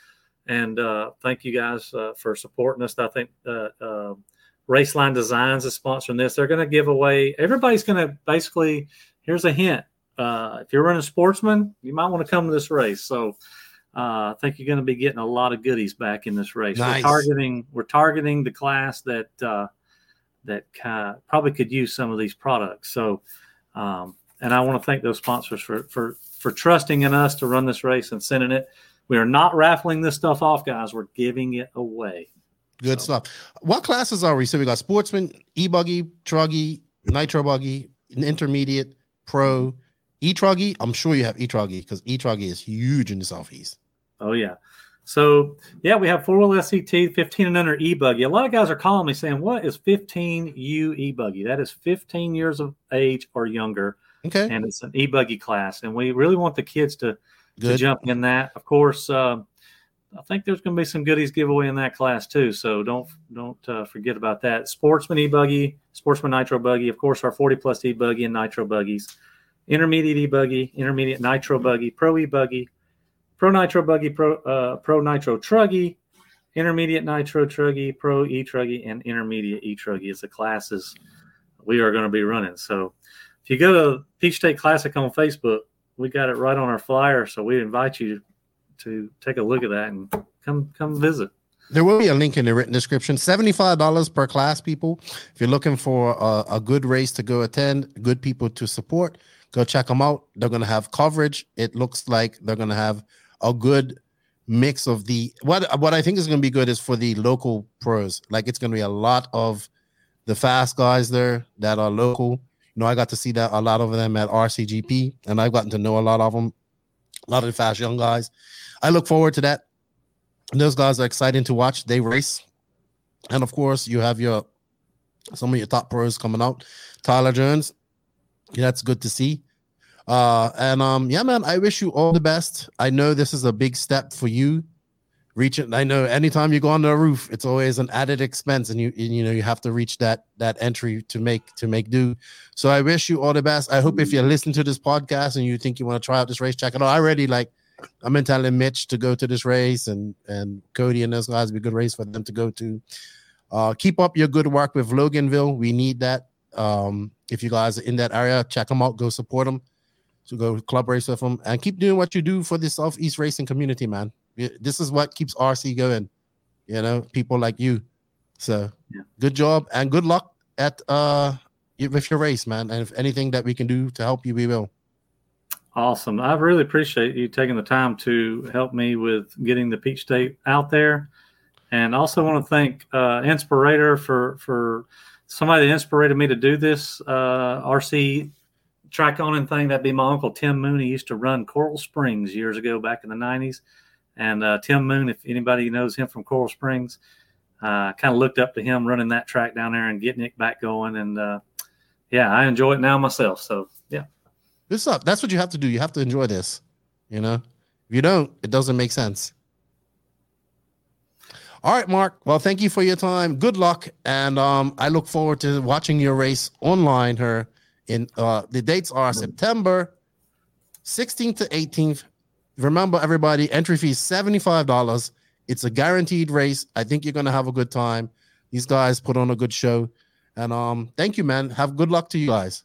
and uh, thank you guys uh, for supporting us. I think uh, Raceline Designs is sponsoring this. They're going to give away. Everybody's going to basically. Here's a hint. Uh, if you're running sportsman, you might want to come to this race. So uh, I think you're going to be getting a lot of goodies back in this race. Nice. We're targeting we're targeting the class that uh, that uh, probably could use some of these products. So, um, and I want to thank those sponsors for for for trusting in us to run this race and sending it. We are not raffling this stuff off, guys. We're giving it away. Good stuff. What classes are we? So we got sportsman, e buggy, truggy, nitro buggy, intermediate, pro, e truggy. I'm sure you have e truggy because e truggy is huge in the southeast. Oh yeah. So yeah, we have four wheel SCT, 15 and under e buggy. A lot of guys are calling me saying, "What is 15 U e buggy?" That is 15 years of age or younger. Okay. And it's an e buggy class, and we really want the kids to, to Good. jump in that. Of course, uh, I think there's going to be some goodies giveaway in that class too. So don't don't uh, forget about that. Sportsman e buggy, Sportsman nitro buggy, of course, our 40 plus e buggy and nitro buggies, intermediate e buggy, intermediate nitro buggy, pro e buggy, pro nitro buggy, pro uh, pro nitro truggy, intermediate nitro truggy, pro e truggy, and intermediate e truggy is the classes we are going to be running. So if you go to Peach State Classic on Facebook, we got it right on our flyer. So we invite you to take a look at that and come come visit. There will be a link in the written description. Seventy-five dollars per class, people. If you're looking for a, a, good race to go attend, good people to support, go check them out. They're gonna have coverage. It looks like they're gonna have a good mix of the what what I think is gonna be good is for the local pros. Like it's gonna be a lot of the fast guys there that are local. You know, I got to see that a lot of them at RCGP, and I've gotten to know a lot of them, a lot of the fast young guys. I look forward to that those guys are exciting to watch. They race, and of course, you have your some of your top pros coming out. Tyler Jones, yeah, that's good to see. Uh, and um, yeah, man, I wish you all the best. I know this is a big step for you. Reaching, I know anytime you go on the roof, it's always an added expense, and you you know you have to reach that that entry to make to make do. So I wish you all the best. I hope if you're listening to this podcast and you think you want to try out this race, check it out. I already like i'm been telling Mitch to go to this race and and Cody and those guys be a good race for them to go to. Uh, keep up your good work with Loganville. We need that. Um, if you guys are in that area, check them out. Go support them. So go club race with them and keep doing what you do for the Southeast racing community, man. This is what keeps RC going. You know, people like you. So yeah. good job and good luck at uh with your race, man. And if anything that we can do to help you, we will. Awesome. I really appreciate you taking the time to help me with getting the Peach State out there. And also want to thank uh, Inspirator for for somebody that inspired me to do this uh, RC track on and thing. That'd be my uncle Tim Moon. He used to run Coral Springs years ago back in the 90s. And uh, Tim Moon, if anybody knows him from Coral Springs, uh, kind of looked up to him running that track down there and getting it back going. And uh, yeah, I enjoy it now myself. So yeah. This up. That's what you have to do. You have to enjoy this. You know, if you don't, it doesn't make sense. All right, Mark. Well, thank you for your time. Good luck, and um, I look forward to watching your race online. Her in uh, the dates are September 16th to 18th. Remember, everybody, entry fee is seventy five dollars. It's a guaranteed race. I think you're gonna have a good time. These guys put on a good show, and um, thank you, man. Have good luck to you guys.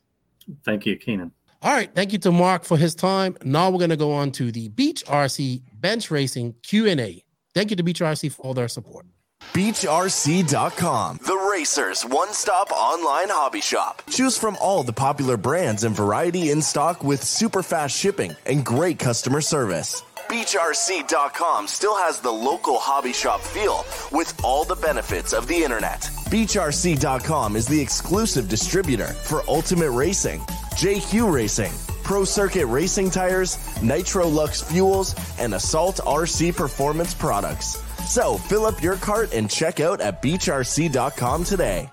Thank you, Keenan. All right, thank you to Mark for his time. Now we're going to go on to the Beach RC Bench Racing Q&A. Thank you to Beach RC for all their support. BeachRC.com, the racers' one stop online hobby shop. Choose from all the popular brands and variety in stock with super fast shipping and great customer service. BeachRC.com still has the local hobby shop feel with all the benefits of the internet. BeachRC.com is the exclusive distributor for Ultimate Racing, JQ Racing, Pro Circuit Racing Tires, Nitro Lux Fuels, and Assault RC Performance products. So fill up your cart and check out at BeachRC.com today.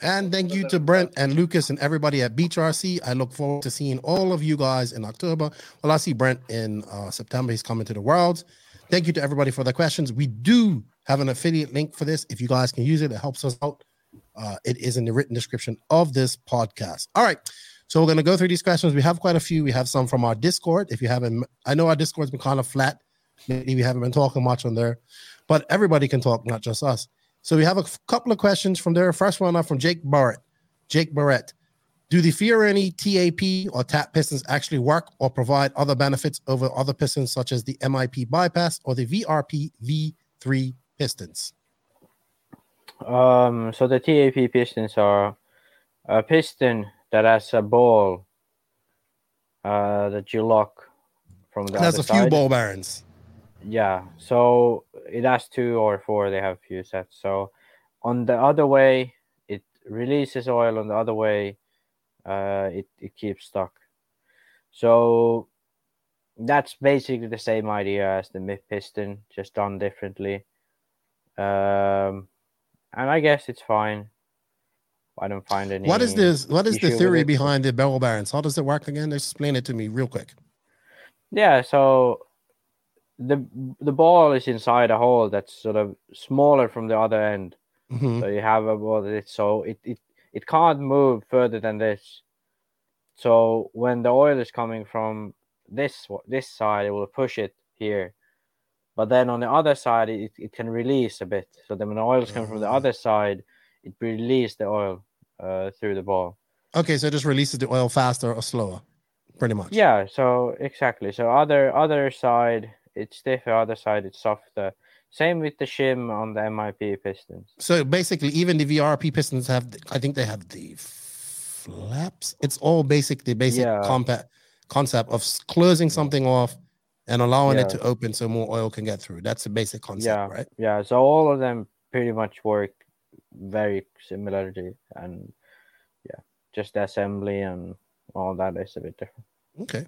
And thank you to Brent and Lucas and everybody at Beach RC. I look forward to seeing all of you guys in October. Well, I see Brent in uh, September. He's coming to the Worlds. Thank you to everybody for the questions. We do have an affiliate link for this. If you guys can use it, it helps us out. Uh, it is in the written description of this podcast. All right. So we're going to go through these questions. We have quite a few. We have some from our Discord. If you haven't, I know our Discord's been kind of flat. Maybe we haven't been talking much on there, but everybody can talk, not just us. So we have a couple of questions from there. First one up from Jake Barrett. Jake Barrett. Do the Fioroni TAP or tap pistons actually work or provide other benefits over other pistons such as the MIP bypass or the VRP V3 pistons? Um, so the TAP pistons are a piston that has a ball uh, that you lock from the. Has a side. few ball bearings. Yeah, so it has two or four. They have few sets. So on the other way, it releases oil. On the other way, uh, it it keeps stuck. So that's basically the same idea as the MIP piston, just done differently. Um, and I guess it's fine. I don't find any. What is this? What is the theory behind the ball bearings? How does it work again? Explain it to me real quick. Yeah, so the the ball is inside a hole that's sort of smaller from the other end. Mm-hmm. So you have a ball that so it, it it can't move further than this. So when the oil is coming from this this side, it will push it here. But then on the other side, it, it can release a bit. So then when the oil is coming from the other side, it releases the oil uh, through the ball. Okay, so it just releases the oil faster or slower, pretty much. Yeah. So exactly. So other other side it's stiff. The other side, it's softer. Same with the shim on the MIP pistons. So basically, even the VRP pistons have, I think they have the flaps. It's all basic, the basic Yeah. compa- concept of closing something off and allowing it to open so more oil can get through. That's the basic concept, yeah, right? yeah. So all of them pretty much work very similarly, and yeah, just the assembly and all that is a bit different. Okay.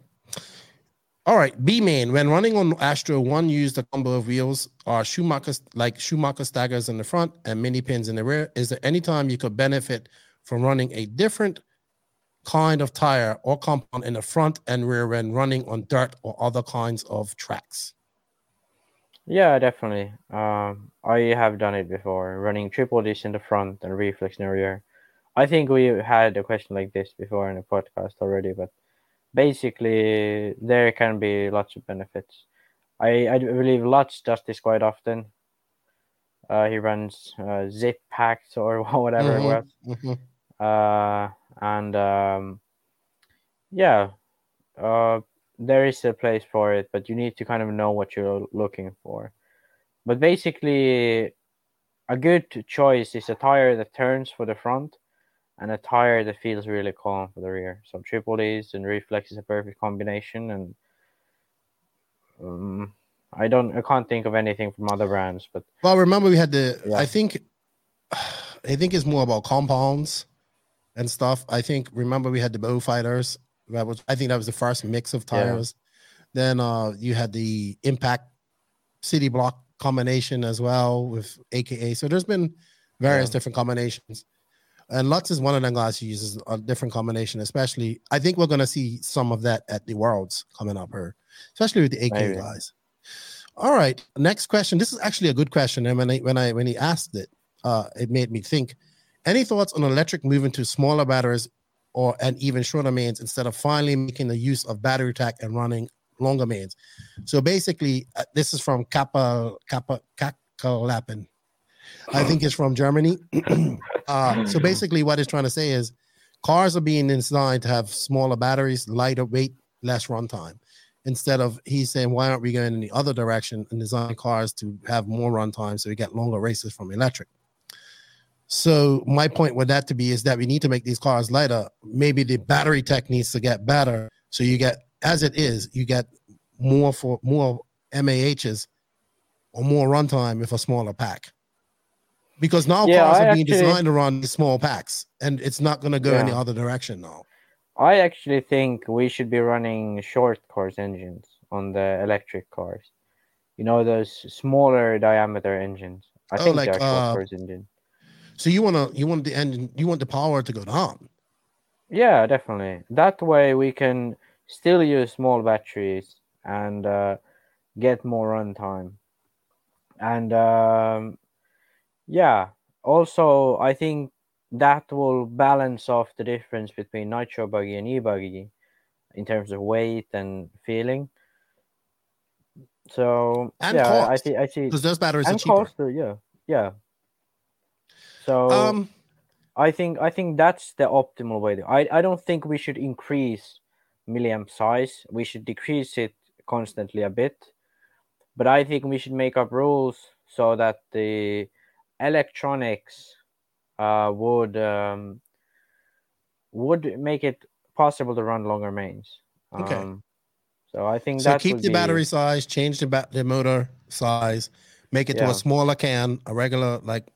All right, B main. When running on Astro, one used a combo of wheels or Schumacher like Schumacher staggers in the front and mini pins in the rear. Is there any time you could benefit from running a different kind of tire or compound in the front and rear when running on dirt or other kinds of tracks? Yeah, definitely. Um, I have done it before, running triple disc in the front and reflex in the rear. I think we had a question like this before in the podcast already, but basically there can be lots of benefits. I, I believe Lutz does this quite often. Uh, he runs uh, zip packs or (laughs) whatever it was. Mhm, mhm. Uh, and um, yeah, uh, there is a place for it, but you need to kind of know what you're looking for. But basically, a good choice is a tire that turns for the front and a tire that feels really calm for the rear. So triple D's and reflex is a perfect combination. And um, I don't, I can't think of anything from other brands, but Well, remember we had the. Yeah. I think, I think it's more about compounds and stuff. I think remember we had the bow fighters. That was I think that was the first mix of Yeah. tires. Then uh you had the impact city block combination as well with AKA. So there's been various Yeah. different combinations. And Lutz is one of them guys who uses a different combination, especially I think we're gonna see some of that at the worlds coming up here, especially with the AK Maybe. guys. All right, next question. This is actually a good question. And when I when I when he asked it, uh, it made me think. Any thoughts on electric moving to smaller batteries or and even shorter mains instead of finally making the use of battery tech and running longer mains? So basically, uh, this is from Kappa Kappa Kakalapen. I think it's from Germany. (clears throat) uh, so basically, what it's trying to say is cars are being designed to have smaller batteries, lighter weight, less runtime. Instead of he's saying, why aren't we going in the other direction and design cars to have more runtime so we get longer races from electric? So my point with that to be is that we need to make these cars lighter. Maybe the battery tech needs to get better. So you get, as it is, you get more for more MAHs or more runtime with a smaller pack. Because now Yeah, cars I are being actually- designed around small packs, and it's not going to go Yeah. other direction now. I actually think we should be running short course engines on the electric cars. You know those smaller diameter engines. I Oh, think like, they're short uh, course engine. So you want to you want the engine you want the power to go down. Yeah, definitely. That way we can still use small batteries and uh, get more runtime. And um, yeah, also I think that will balance off the difference between nitro buggy and e-buggy in terms of weight and feeling. So And yeah, I see. I see. because those batteries are cheaper. cost, yeah, yeah. So Um, I think I think that's the optimal way. I I don't think we should increase milliamp size. We should decrease it constantly a bit. But I think we should make up rules so that the electronics uh, would um, would make it possible to run longer mains. Okay. Um, so I think so that keep the be- battery size, change the ba- the motor size, make it to a smaller can, a regular like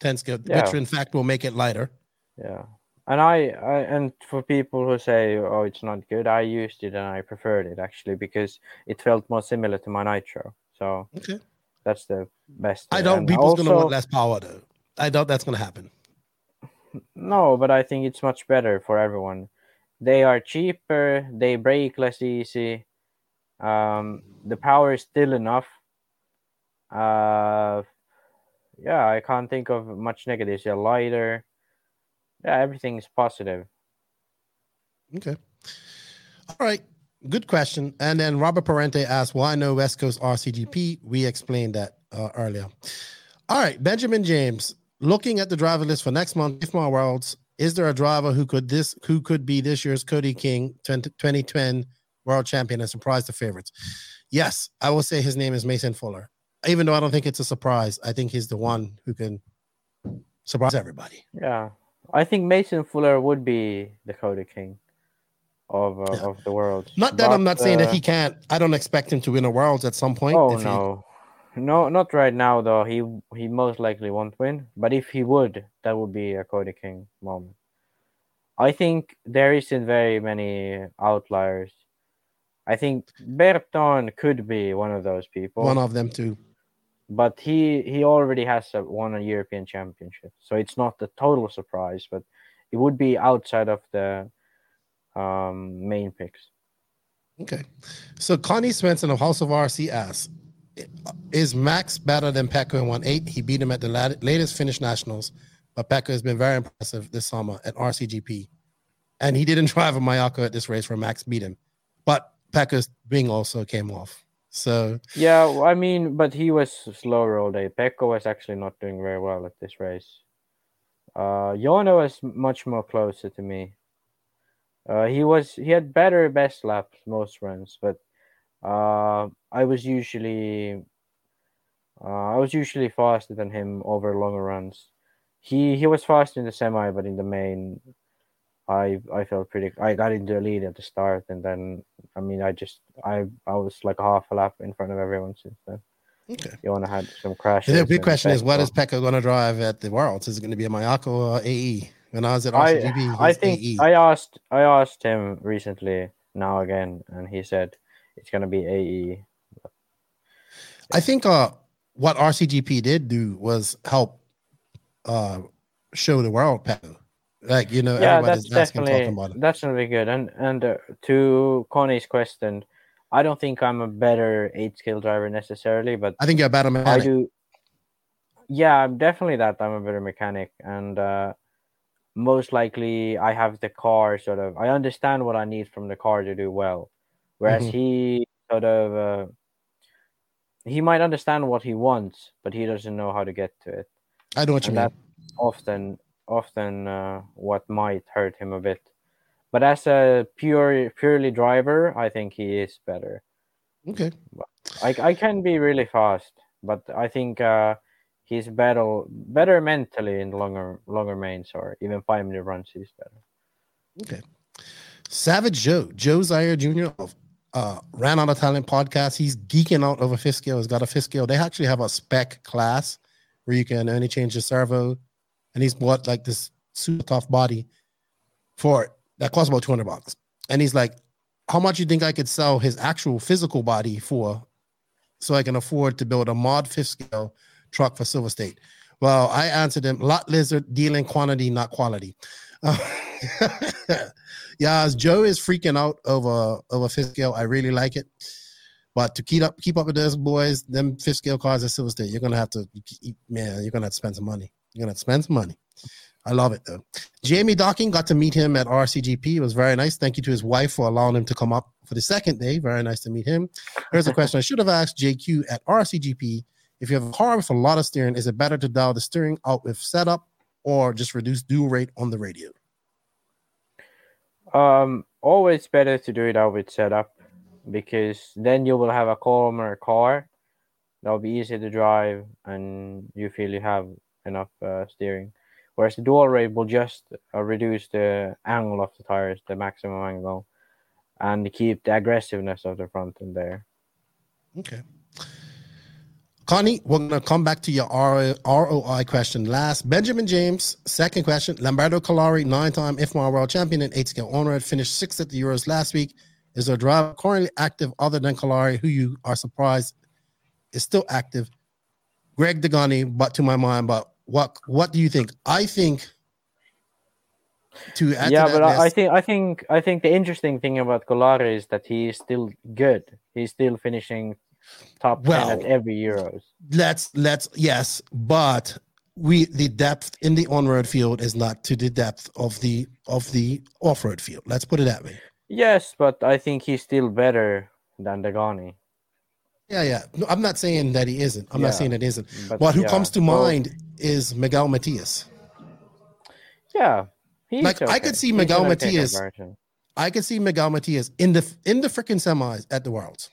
10 scale, Yeah. which in fact will make it lighter. Yeah, and I, I and for people who say, "Oh, it's not good," I used it and I preferred it actually because it felt more similar to my Nitro. So Okay. That's the best. I don't. And People's gonna want less power though. I doubt that's gonna happen. No, but I think it's much better for everyone. They are cheaper. They break less easy. Um, the power is still enough. Uh, yeah, I can't think of much negatives. They're lighter. Yeah, everything is positive. Okay. All right. Good question. And then Robert Parente asked, why no West Coast RCGP? We explained that uh, earlier. All right. Benjamin James, looking at the driver list for next month, IFMAR Worlds, is there a driver who could this who could be this year's Cody King 20, 2010 world champion and surprise the favorites? yes, I will say his name is Mason Fuller. Even though I don't think it's a surprise, I think he's the one who can surprise everybody. Yeah, I think Mason Fuller would be the Cody King of uh, Yeah. of the world. Not that I'm not saying that uh, he can't. I don't expect him to win a world at some point. Oh if he- no, no, not right now though. He he most likely won't win. But if he would, that would be a Cody King moment. I think there isn't very many outliers. I think Berton could be one of those people. one of them too. but he he already has a, won a European Championship, so it's not a total surprise. But it would be outside of the um, main picks. Okay. So Connie Svensson of House of RC asks, is Max better than Pekka in 1-8? He beat him at the lat- latest Finnish Nationals, but Pekka has been very impressive this summer at RCGP. And he didn't (laughs) drive a Mayako at this race where Max beat him. But Pekka's wing also came off. So Yeah, I mean, but he was slower all day. Pekka was actually not doing very well at this race. Uh, Joona was much more closer to me. Uh, he was he had better best laps most runs, but uh, I was usually uh, I was usually faster than him over longer runs. He he was fast in the semi, but in the main, I I felt pretty. I got into the lead at the start, and then I mean I just I I was like a half a lap in front of everyone since then. Okay. Joona had some crashes. the big question is, what is Pekka- Pekka going to drive at the Worlds? Is it going to be a Mayako or AE? When I was at I, I think AE. I asked I asked him recently now again, and he said it's gonna be. AE. I think uh, what RCGP did do was help uh, show the world, Pekka. Like you know, yeah, that's definitely talking about it. that's gonna be good. And and uh, to Connie's question, I don't think I'm a better eight skill driver necessarily, but I think you're a better I mechanic. do. Yeah, I'm definitely that. I'm a better mechanic, and uh, most likely I have the car sort of. I understand what I need from the car to do well, whereas Mhm. he sort of uh, he might understand what he wants, but he doesn't know how to get to it. I don't know what you and mean. that's often often uh, what might hurt him a bit. But as a pure purely driver, I think he is better. Okay. I I can be really fast, but I think uh, he's better better mentally in longer longer mains or even five minute runs. He's better. Okay. Savage Joe, Joe Zaire Jr. of uh, Ran Out of Talent podcast. He's geeking out over fifth scale. He's got a fifth scale. They actually have a spec class where you can only change the servo, and he's bought like this super tough body for that costs about 200 bucks. And he's like, How much you think I could sell his actual physical body for so I can afford to build a mod fifth scale truck for Silver State? Well, I answered him, Lot Lizard dealing quantity, not quality. (laughs) yeah, as Joe is freaking out over over fifth scale. I really like it, but to keep up keep up with those boys, them fifth scale cars at Silver State, you're gonna have to, man, you're gonna have to spend some money. You're gonna have to spend some money. I love it though. Jamie Docking got to meet him at RCGP. It was very nice. Thank you to his wife for allowing him to come up for the second day. Very nice to meet him. Here's a question I should have asked JQ at RCGP. If you have a car with a lot of steering, is it better to dial the steering out with setup or just reduce dual rate on the radio? Um, always better to do it out with setup because then you will have a calmer car. That'll be easier to drive, and you feel you have enough uh, steering. Whereas the dual rate will just uh, reduce the angle of the tires, the maximum angle, and keep the aggressiveness of the front end there. Okay. Connie, we're going to come back to your ROI question last. Benjamin James, second question. Lamberto Collari, nine time IFMAR world champion and eight scale owner, had finished sixth at the Euros last week. Is there a driver currently active other than Collari who you are surprised is still active? Greg Degani, but to my mind, but what what do you think? I think to add yeah, to but I, I think I think I think the interesting thing about Collari is that he is still good. He's still finishing top Well, every Euros. let's let's yes, but we the depth in the on-road field is not to the depth of the of the off-road field. Let's put it that way. Yes, but I think he's still better than Dagani. Yeah, yeah. No, I'm not saying that he isn't. I'm Yeah, not saying that isn't. but What who yeah, comes to mind is Miguel Matias. Yeah, he's Like I could see Miguel okay Matias. I could see Miguel Matias in the in the freaking semis at the Worlds.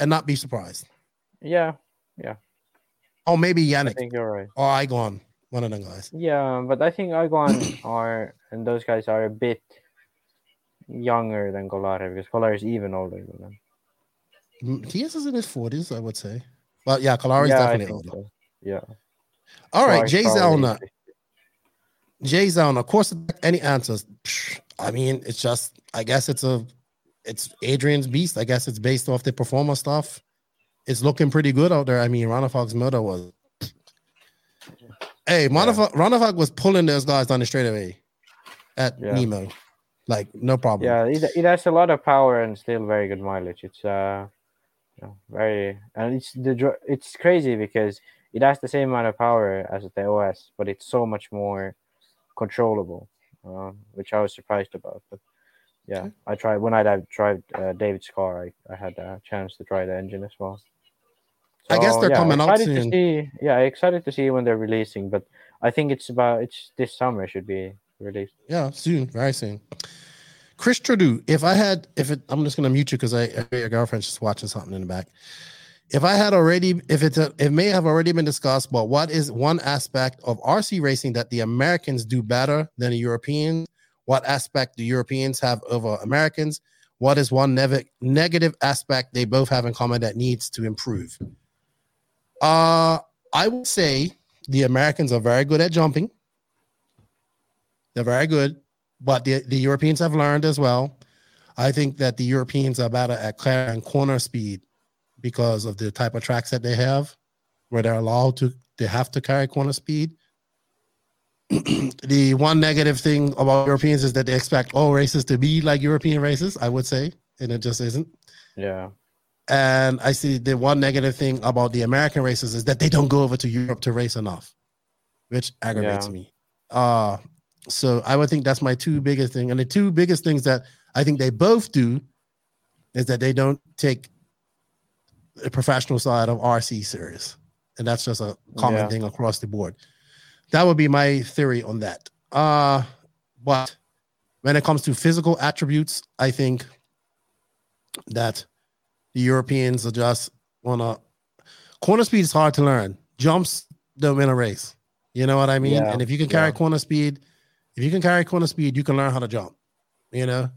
And not be surprised. Yeah, yeah. Oh, maybe Yannick. I think you're right. or Igon, one of them guys. Yeah, but I think Iguan (clears throat) are and those guys are a bit younger than Collari because Collari is even older than them. Mm, Diaz is in his forties, I would say. But yeah, Collari's yeah, definitely older. so. Yeah. All right, Jay Zelna. Jay Zelna. Of course any answers? I mean, it's just. I guess it's a. It's Adrian's beast. I guess it's based off the performer stuff. It's looking pretty good out there. I mean, Ronnefalk's motor was. Hey, Ronnefalk, Ronnefalk was pulling those guys down the straightaway at Yeah. Nemo, like no problem. Yeah, it, it has a lot of power and still very good mileage. It's uh, you know, very and it's the it's crazy because it has the same amount of power as the OS, but it's so much more controllable, uh, which I was surprised about. But yeah, I tried when I tried uh, David's car. I, I had a chance to try the engine as well. I guess they're yeah, coming out soon. To see, yeah, excited to see when they're releasing, but I think it's about it's this summer should be released. Yeah, soon, very soon. Chris Trudeau, if I had, if it, I'm just gonna mute you because I, I your girlfriend's just watching something in the back. If I had already, if it's, a, it may have already been discussed, but what is one aspect of RC racing that the Americans do better than the Europeans? What aspect do Europeans have over Americans? What is one nev- negative aspect they both have in common that needs to improve? Uh, I would say the Americans are very good at jumping. They're very good, but the, the Europeans have learned as well. I think that the Europeans are better at clearing corner speed because of the type of tracks that they have, where they're allowed to, they have to carry corner speed. (clears throat) the one negative thing about Europeans is that they expect all races to be like European races, I would say, and it just isn't. Yeah. And I see the one negative thing about the American races is that they don't go over to Europe to race enough, which aggravates Yeah. me. Uh so I would think that's my two biggest thing. And the two biggest things that I think they both do is that they don't take the professional side of RC serious. And that's just a common Yeah. thing across the board. That would be my theory on that. Uh but when it comes to physical attributes, I think that the Europeans are just on a corner speed is hard to learn. Jumps don't win a race. You know what I mean? Yeah, And if you can carry yeah. corner speed, if you can carry corner speed, you can learn how to jump. You know?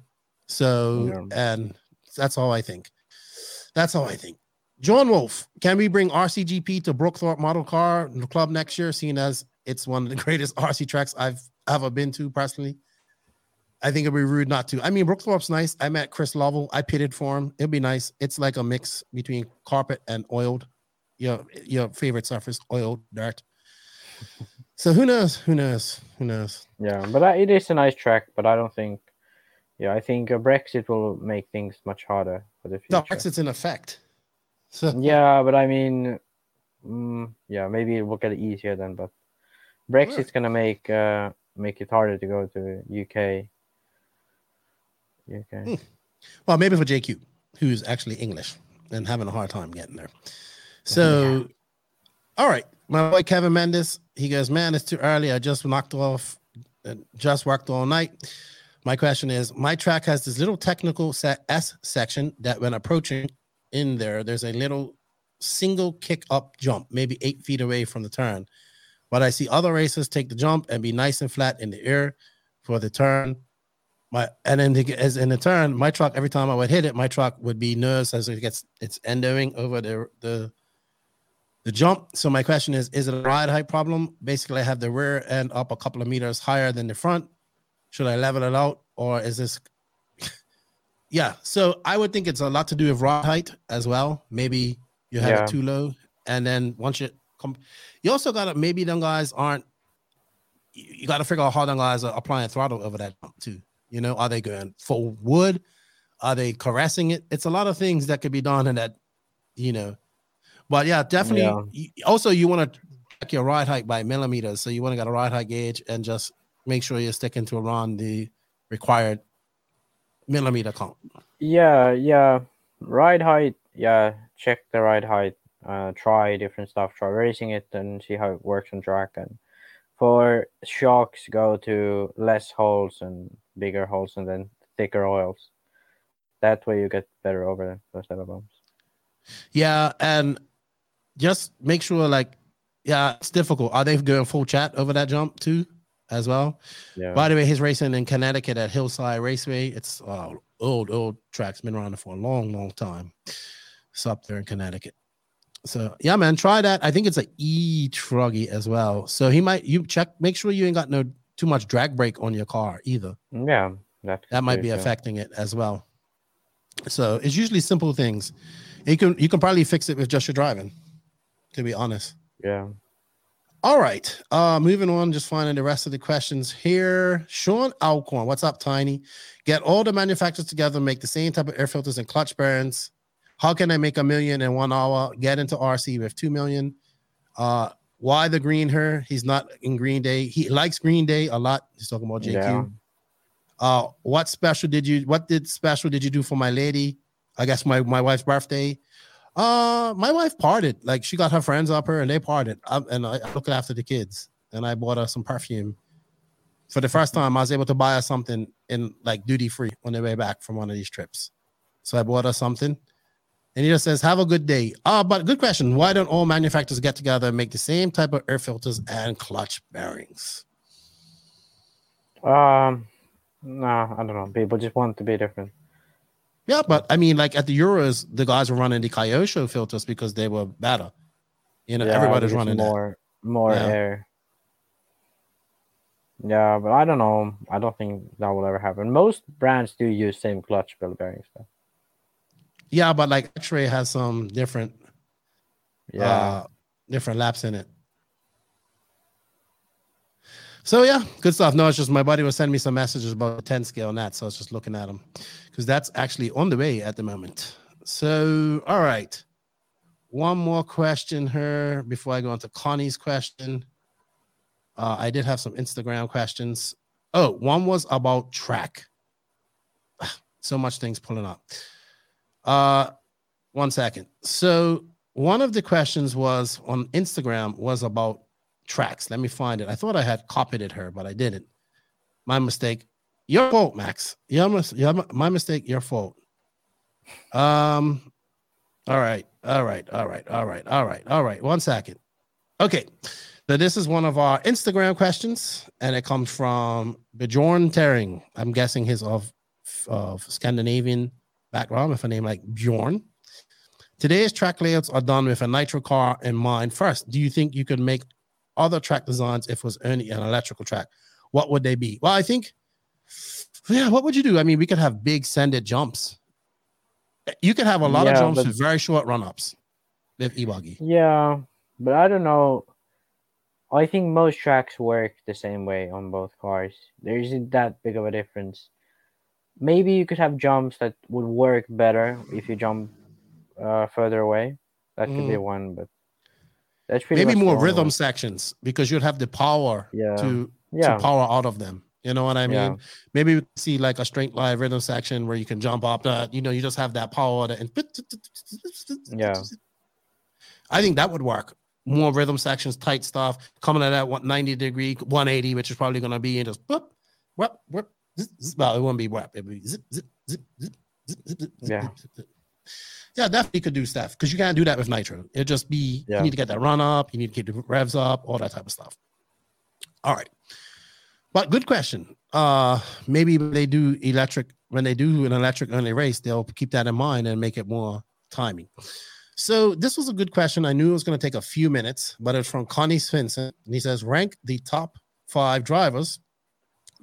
So and that's all I think. That's all I think. John Wolf, can we bring RCGP to Brookthorpe Model Car Club next year, seeing as it's one of the (laughs) greatest RC tracks I've ever been to personally? I think it'd be rude not to. I mean, Brookthorpe's nice. I met Chris Lovell. I pitted for him. It'd be nice. It's like a mix between carpet and oiled. Your your favorite surface, oiled dirt. (laughs) So who knows? Who knows? Who knows? Yeah, but it is a nice track. But I don't think. Yeah, I think uh, Brexit will make things much harder for the future. No. Brexit's in effect. So (laughs) Yeah, but I mean, mm, yeah, maybe it will get easier then. But Brexit's gonna make uh, make it harder to go to UK. UK. Hmm. Well, maybe for JQ, who's actually English and having a hard time getting there. So, all right, my boy Kevin Mendes, he goes, man, it's too early. I just knocked off, uh, just worked all night. My question is, my track has this little technical set S section that when approaching in there, there's a little single kick up jump, maybe eight feet away from the turn. But I see other racers take the jump and be nice and flat in the air for the turn. My and then the, as in the turn, my truck every time I would hit it, my truck would be nervous as it gets it's endoing over the the the jump. So my question is: Is it a ride height problem? Basically, I have the rear end up a couple of meters higher than the front. Should I level it out, or is this? (laughs) yeah. So I would think it's a lot to do with ride height as well. Maybe you have Yeah. it too low, and then once you come, you also got to maybe them guys aren't. You, you got to figure out how them guys are applying throttle over that jump too. You know, are they going full wood? Are they caressing it? It's a lot of things that could be done in that, you know. But yeah, definitely. Yeah. Also, you want to check your ride height by millimeters. So you want to get a ride height gauge and just make sure you're sticking to around the required millimeter count. Yeah, yeah. Ride height. Yeah, check the ride height. Uh, try different stuff. Try racing it and see how it works on track. And for shocks, go to less holes and bigger holes, and then thicker oils. That way, you get better over those of bumps. Yeah, and just make sure, like, yeah, it's difficult. Are they going full chat over that jump too, as well? Yeah. By the way, he's racing in Connecticut at Hillside Raceway. It's uh, old, old tracks, been around for a long, long time. It's up there in Connecticut. So yeah, man, try that. I think it's a E truggy as well. So he might you check, make sure you ain't got no too much drag brake on your car either. Yeah, that That might be affecting it as well. So it's usually simple things. You can you can probably fix it with just your driving, to be honest. Yeah. All right. Uh moving on, just finding the rest of the questions here. Sean Alcorn, what's up, Tiny? Get all the manufacturers together, make the same type of air filters and clutch bearings. How can I make a million in one hour? Get into RC with two million. Uh why the green her? He's not in Green Day. He likes Green Day a lot. He's talking about JQ. Yeah. Uh, what special did you? What did special did you do for my lady? I guess my my wife's birthday. Uh, my wife parted. Like she got her friends up her and they parted. Um, and I, I looked after the kids and I bought her some perfume. For the first time, I was able to buy her something in like duty free on the way back from one of these trips. So I bought her something. And he just says, "Have a good day." Uh, but good question. Why don't all manufacturers get together and make the same type of air filters and clutch bearings? Um, no, I don't know. People just want to be different. Yeah, but I mean, like at the Euros, the guys were running the Kyosho filters because they were better. You know, Yeah, everybody's running that. more, more Yeah. air. Yeah, but I don't know. I don't think that will ever happen. Most brands do use same clutch bell bearings. Though. Yeah, but like X-ray has some different, Yeah. uh, different laps in it. So yeah, good stuff. No, it's just my buddy was sending me some messages about the 10 scale and that, so I was just looking at them because that's actually on the way at the moment. So all right, one more question here before I go on to Connie's question. Uh, I did have some Instagram questions. Oh, one was about track. (sighs) So much things pulling up. Uh, one second. So one of the questions was on Instagram was about tracks. Let me find it. I thought I had copied it her, but I didn't. My mistake. Your fault, Max. Your, mis- your, my mistake. Your fault. Um. All right. All right. All right. All right. All right. All right. One second. Okay. So this is one of our Instagram questions, and it comes from Bjorn Tering. I'm guessing he's of of Scandinavian background with a name like Bjorn. Today's track layouts are done with a nitro car in mind. First, do you think you could make other track designs if it was only an electrical track? What would they be? Well, I think, yeah, what would you do? I mean, we could have big sended jumps. You could have a lot of jumps but- with very short run ups with e-buggy. Yeah, but I don't know. I think most tracks work the same way on both cars. There isn't that big of a difference. Maybe you could have jumps that would work better if you jump uh, further away. That could be Mhm. one, but that's pretty Maybe more rhythm one. sections because you'd have the power Yeah. to, Yeah. to power out of them. You know what I mean? Yeah. Maybe we could see like a straight line rhythm section where you can jump up that, you know, you just have that power that and Yeah. I think that would work. More rhythm sections, tight stuff, coming at that 190 degree, 180, which is probably gonna be in just whoop, whoop, whoop. Zzz, zzz. Well, it wouldn't be whoop, it'd be zip, zip, zip, zip, zip, zip, zip, Yeah. zip, zip, zip. Yeah, definitely could do stuff because you can't do that with nitro. It'd just be Yeah. you need to get that run up, you need to keep the revs up, all that type of stuff. All right. But good question. Uh maybe they do electric when they do an electric only race, they'll keep that in mind and make it more timing. So this was a good question. I knew it was going to take a few minutes, but it's from Connie Svensson. And he says, rank the top five drivers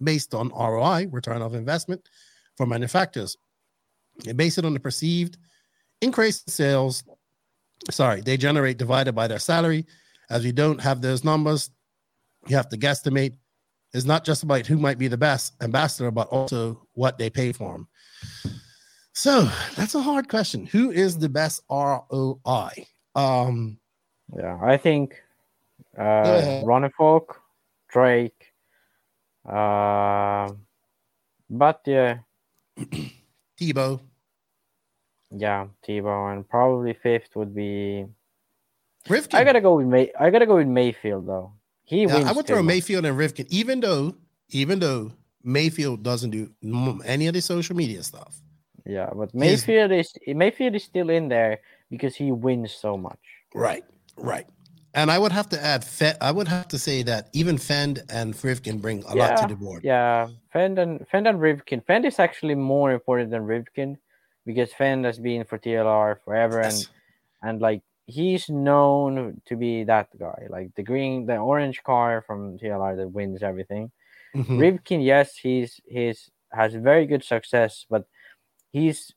based on ROI, return of investment for manufacturers. They base it on the perceived increase in sales. Sorry, they generate divided by their salary. As we don't have those numbers, you have to guesstimate. It's not just about who might be the best ambassador, but also what they pay for them. So that's a hard question. Who is the best ROI? Um, Yeah, I think uh, ahead. Ronnefalk, Drake, uh, but yeah, (clears throat) Tebo. yeah, Tebo, and probably fifth would be. Rivkin. I gotta go with May. I gotta go with Maifield though. He wins. I would throw. Maifield and Rivkin, even though, even though Maifield doesn't do any of the social media stuff. Yeah, but Maifield is Maifield is still in there because he wins so much. Right, right. And I would have to add, I would have to say that even Phend and Rivkin bring a yeah, lot to the board. Yeah, Phend and Phend and Rivkin. Phend is actually more important than Rivkin because Phend has been for TLR forever, Yes. and and like he's known to be that guy, like the green, the orange car from TLR that wins everything. Mhm. Rivkin, yes, he's he's has very good success, but he's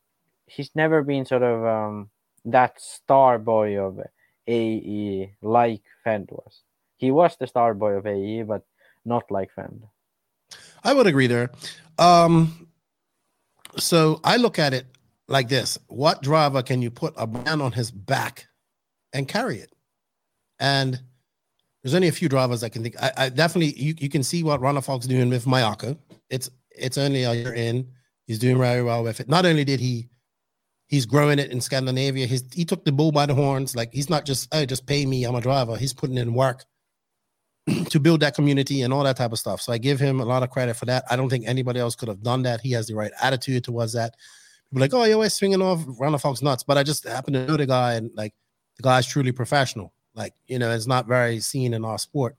he's never been sort of um that star boy of AE like Phend was. He was the star boy of AE, but not like Phend. I would agree there. Um, so I look at it like this: What driver can you put a brand on his back and carry it? And there's only a few drivers I can think. I, I definitely you, you can see what Ronnefalk's doing with Mayako. It's it's only a year in. He's doing very well with it. Not only did he he's growing it in Scandinavia, his he took the bull by the horns. Like he's not just oh just pay me, I'm a driver. He's putting in work (clears throat) to build that community and all that type of stuff. So I give him a lot of credit for that. I don't think anybody else could have done that. He has the right attitude towards that. People like, oh, you're always swinging off Ronnefalk's nuts, but I just happen to know the guy and like the guy's truly professional. Like you know, it's not very seen in our sport.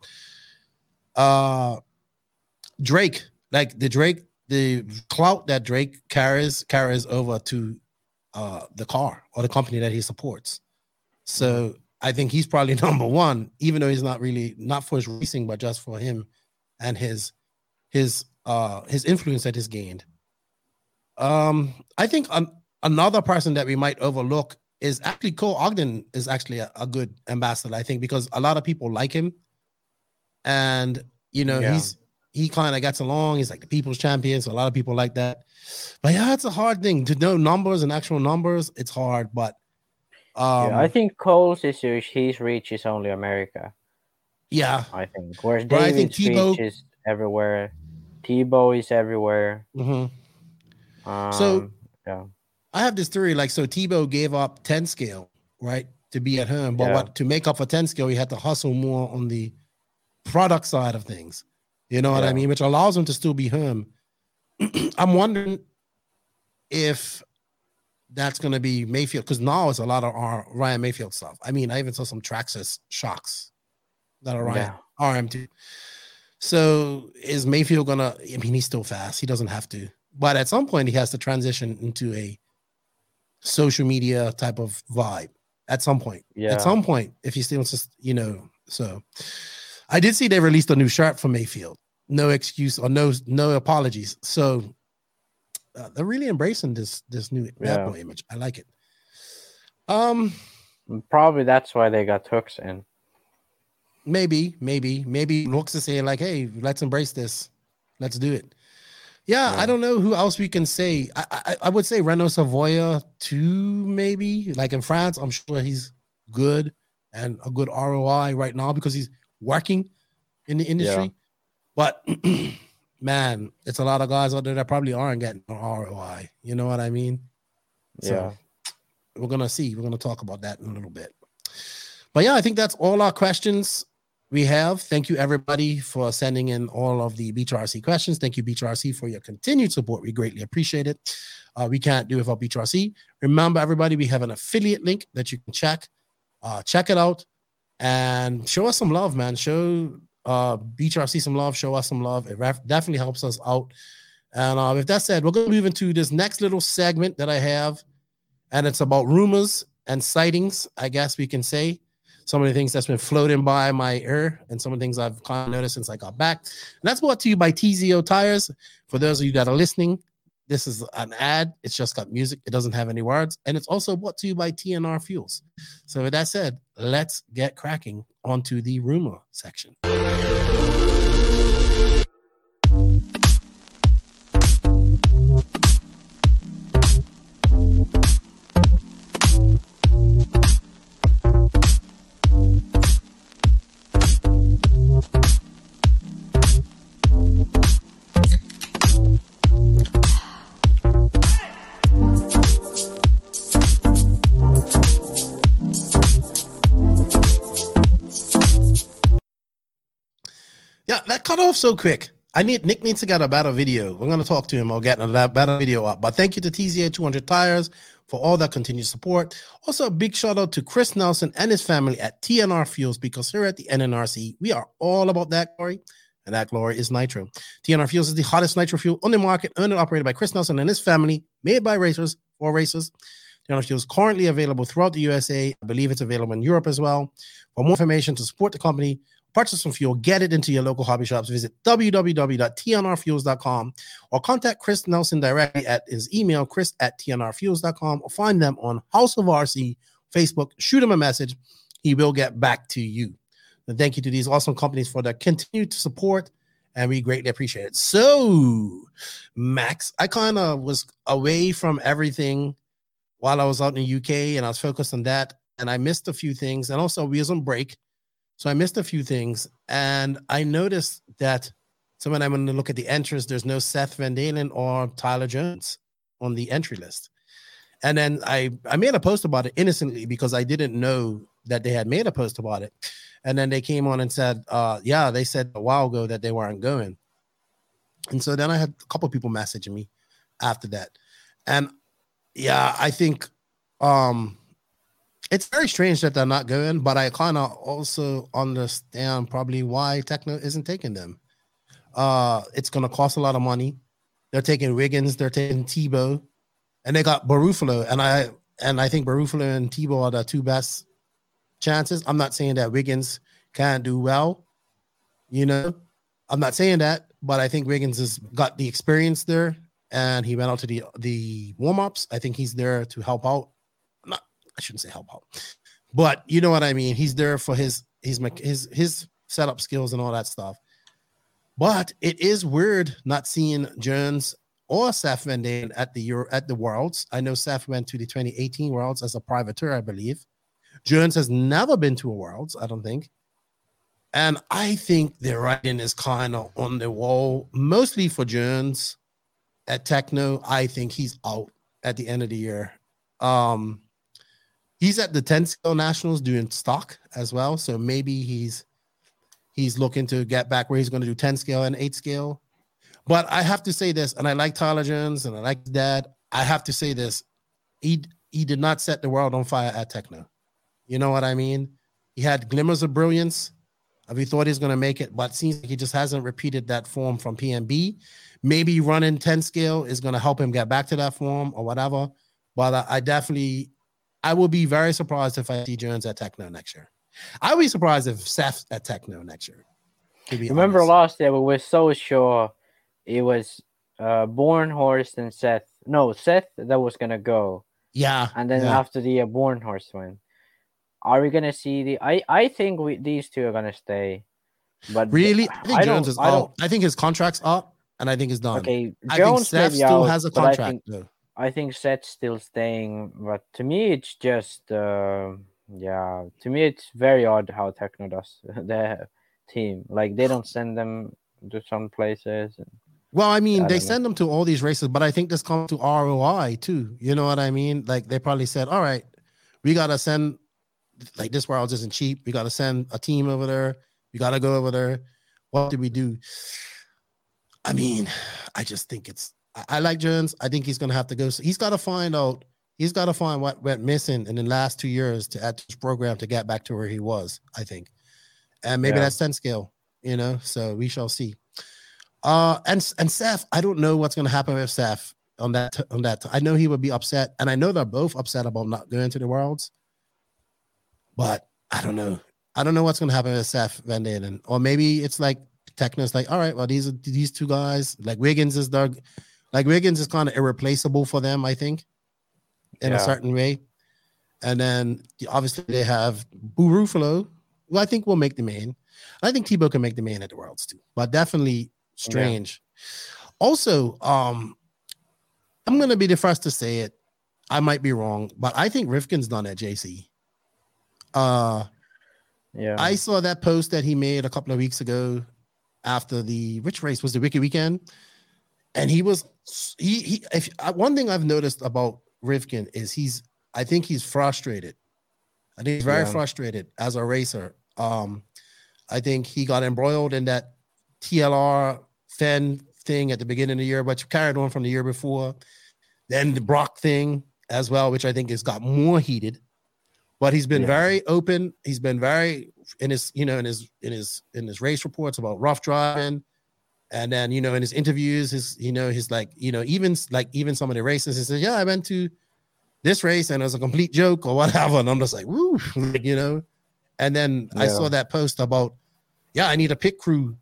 Uh, Drake, like the Drake, the clout that Drake carries carries over to uh the car or the company that he supports. So I think he's probably (laughs) number one, even though he's not really not for his racing, but just for him and his his uh his influence that he's gained. Um, I think an, another person that we might overlook is actually Cole Ogden is actually a, a good ambassador, I think, because a lot of people like him, and you know Yeah. he's he kind of gets along. He's like the people's champion, so a lot of people like that. But yeah, it's a hard thing to know numbers and actual numbers. It's hard, but um, yeah, I think Cole's issue is his reach is only America. yeah, I think. Whereas But I think David's Tebo- reach is everywhere. Tebo is everywhere. mhm. Um, So- yeah, I have this theory, like so Tebo gave up 10 scale, right? To be at home. But Yeah. what to make up for 10 scale, he had to hustle more on the product side of things. You know what I mean? Which allows him to still be him. (clears throat) I'm wondering if that's gonna be Maifield, because now it's a lot of our Ryan Maifield stuff. I mean, I even saw some Traxxas shocks that are Ryan RM2. So is Maifield gonna? I mean, he's still fast. He doesn't have to, but at some point he has to transition into a social media type of vibe. At some point, Yeah. At some point, if he still you know, so I did see they released a new shirt for Maifield. No excuse or no no apologies. So uh, they're really embracing this this new Yeah. image. I like it. Um, probably that's why they got hooks in. maybe, maybe, maybe looks to saying like, hey, let's embrace this. Let's do it. Yeah, I don't know who else we can say. I, I I would say Renaud Savoya too, maybe. Like in France, I'm sure he's good and a good ROI right now because he's working in the industry. But (clears throat) man, it's a lot of guys out there that probably aren't getting an ROI. You know what I mean? Yeah. we're gonna see. We're gonna talk about that in a little bit. But yeah, I think that's all our questions we have. Thank you everybody for sending in all of the BTRC questions. Thank you BTRC for your continued support. We greatly appreciate it. Uh, we can't do it without BTRC. Remember, everybody, we have an affiliate link that you can check. Uh, check it out and show us some love, man. Show uh, BTRC some love. Show us some love. It definitely helps us out. And uh, with that said, we're going to move into this next little segment that I have and it's about rumors and sightings, I guess we can say. Some of the things that's been floating by my ear and some of the things I've kind of noticed since I got back. And that's brought to you by TZO Tires. For those of you that are listening, this is an ad. It's just got music. It doesn't have any words. And it's also brought to you by TNR Fuels. So with that said, let's get cracking onto the rumor section. Cut off so quick. I need Nick needs to get a better video. We're gonna talk to him. I'll get a better video up. But thank you to TZA 200 Tires for all that continued support. Also, a big shout out to Chris Nelson and his family at TNR Fuels because here at the NNRC, we are all about that glory, and that glory is nitro. TNR Fuels is the hottest nitro fuel on the market, owned and operated by Chris Nelson and his family, made by racers for racers. TNR Fuels currently available throughout the USA. I believe it's available in Europe as well. For more information to support the company, purchase some fuel, get it into your local hobby shops. Visit www.tnrfuels.com or contact Chris Nelson directly at his email, chris at tnrfuels.com, or find them on House of RC Facebook. Shoot him a message. He will get back to you. And thank you to these awesome companies for their continued support, and we greatly appreciate it. So, Max, I kind of was away from everything while I was out in the UK, and I was focused on that, and I missed a few things, and also we was on break. So I missed a few things, and I noticed that. So when I'm going to look at the entrance, there's no Seth Van Dalen or Tyler Jones on the entry list. And then I I made a post about it innocently because I didn't know that they had made a post about it. And then they came on and said, uh, yeah, they said a while ago that they weren't going. And so then I had a couple people messaging me after that. And yeah, I think um it's very strange that they're not going, but I kind of also understand probably why Tekno isn't taking them. Uh, it's going to cost a lot of money. They're taking Wiggins, they're taking Tebo, and they got Barufalo, and I and I think Barufalo and Tebo are the two best chances. I'm not saying that Wiggins can't do well, you know. I'm not saying that, but I think Wiggins has got the experience there, and he went out to the the warm ups. I think he's there to help out I shouldn't say help out, but you know what I mean. He's there for his his his his setup skills and all that stuff. But it is weird not seeing Jones or Seth Van at the Euro, at the Worlds. I know Seth went to the 2018 Worlds as a privateer, I believe. Jones has never been to a Worlds, I don't think. And I think the writing is kind of on the wall, mostly for Jones at Tekno. I think he's out at the end of the year. Um, he's at the 10 scale nationals doing stock as well. So maybe he's he's looking to get back where he's going to do 10 scale and 8 scale. But I have to say this, and I like Tyler Jones and I like dad. I have to say this. He he did not set the world on fire at Tekno. You know what I mean? He had glimmers of brilliance. He thought he's going to make it, but seems like he just hasn't repeated that form from PMB. Maybe running 10 scale is going to help him get back to that form or whatever. But I definitely I will be very surprised if I see Jones at Tekno next year. I would be surprised if Seth at Tekno next year. Remember honest. last year we were so sure it was uh Bornhorst and Seth. No, Seth that was gonna go. Yeah. And then yeah. after the Bornhorst went. Are we gonna see the I I think we these two are gonna stay. But really, I think I Jones is out. I think his contract's up and I think it's done. Okay, I Jones think Seth still out, has a contract think, though. I think Seth's still staying, but to me, it's just uh, yeah. To me, it's very odd how Tekno does (laughs) their team. Like they don't send them to some places. And, well, I mean, I they send know. them to all these races, but I think this comes to ROI too. You know what I mean? Like they probably said, "All right, we gotta send like this world isn't cheap. We gotta send a team over there. We gotta go over there. What do we do?" I mean, (sighs) I just think it's I like Jones. I think he's going to have to go. So he's got to find out. He's got to find what went missing in the last two years to add to his program to get back to where he was. I think, and maybe yeah. that's ten scale. You know, so we shall see. Uh, and and Seth, I don't know what's going to happen with Seth on that on that. I know he would be upset, and I know they're both upset about not going to the worlds. But I don't know. I don't know what's going to happen with Seth Van Dalen, or maybe it's like Tekno's like, all right, well these are these two guys. Like Wiggins is their like Wiggins is kind of irreplaceable for them, I think, in yeah. a certain way. And then obviously they have Boo Ruffalo, who I think will make the main. I think Tebo can make the main at the Worlds too, but definitely strange. Yeah. Also, um, I'm gonna be the first to say it. I might be wrong, but I think Rivkin's done at JC. Uh, yeah, I saw that post that he made a couple of weeks ago after the which race was the Wiki Weekend, and he was he he. If uh, one thing I've noticed about Rivkin is he's I think he's frustrated. I think he's very yeah. frustrated as a racer. Um, I think he got embroiled in that TLR Phend thing at the beginning of the year, but carried on from the year before. Then the Brock thing, as well, which I think has got more heated. But he's been Yeah. very open. He's been very in his, you know, in his in his in his race reports about rough driving. And then, you know, in his interviews, his, you know, his like, you know, even like even some of the races, he says, Yeah, I went to this race and it was a complete joke or whatever. And I'm just like, woo, (laughs) like, you know. And then I saw that post about, yeah, I need a pit crew,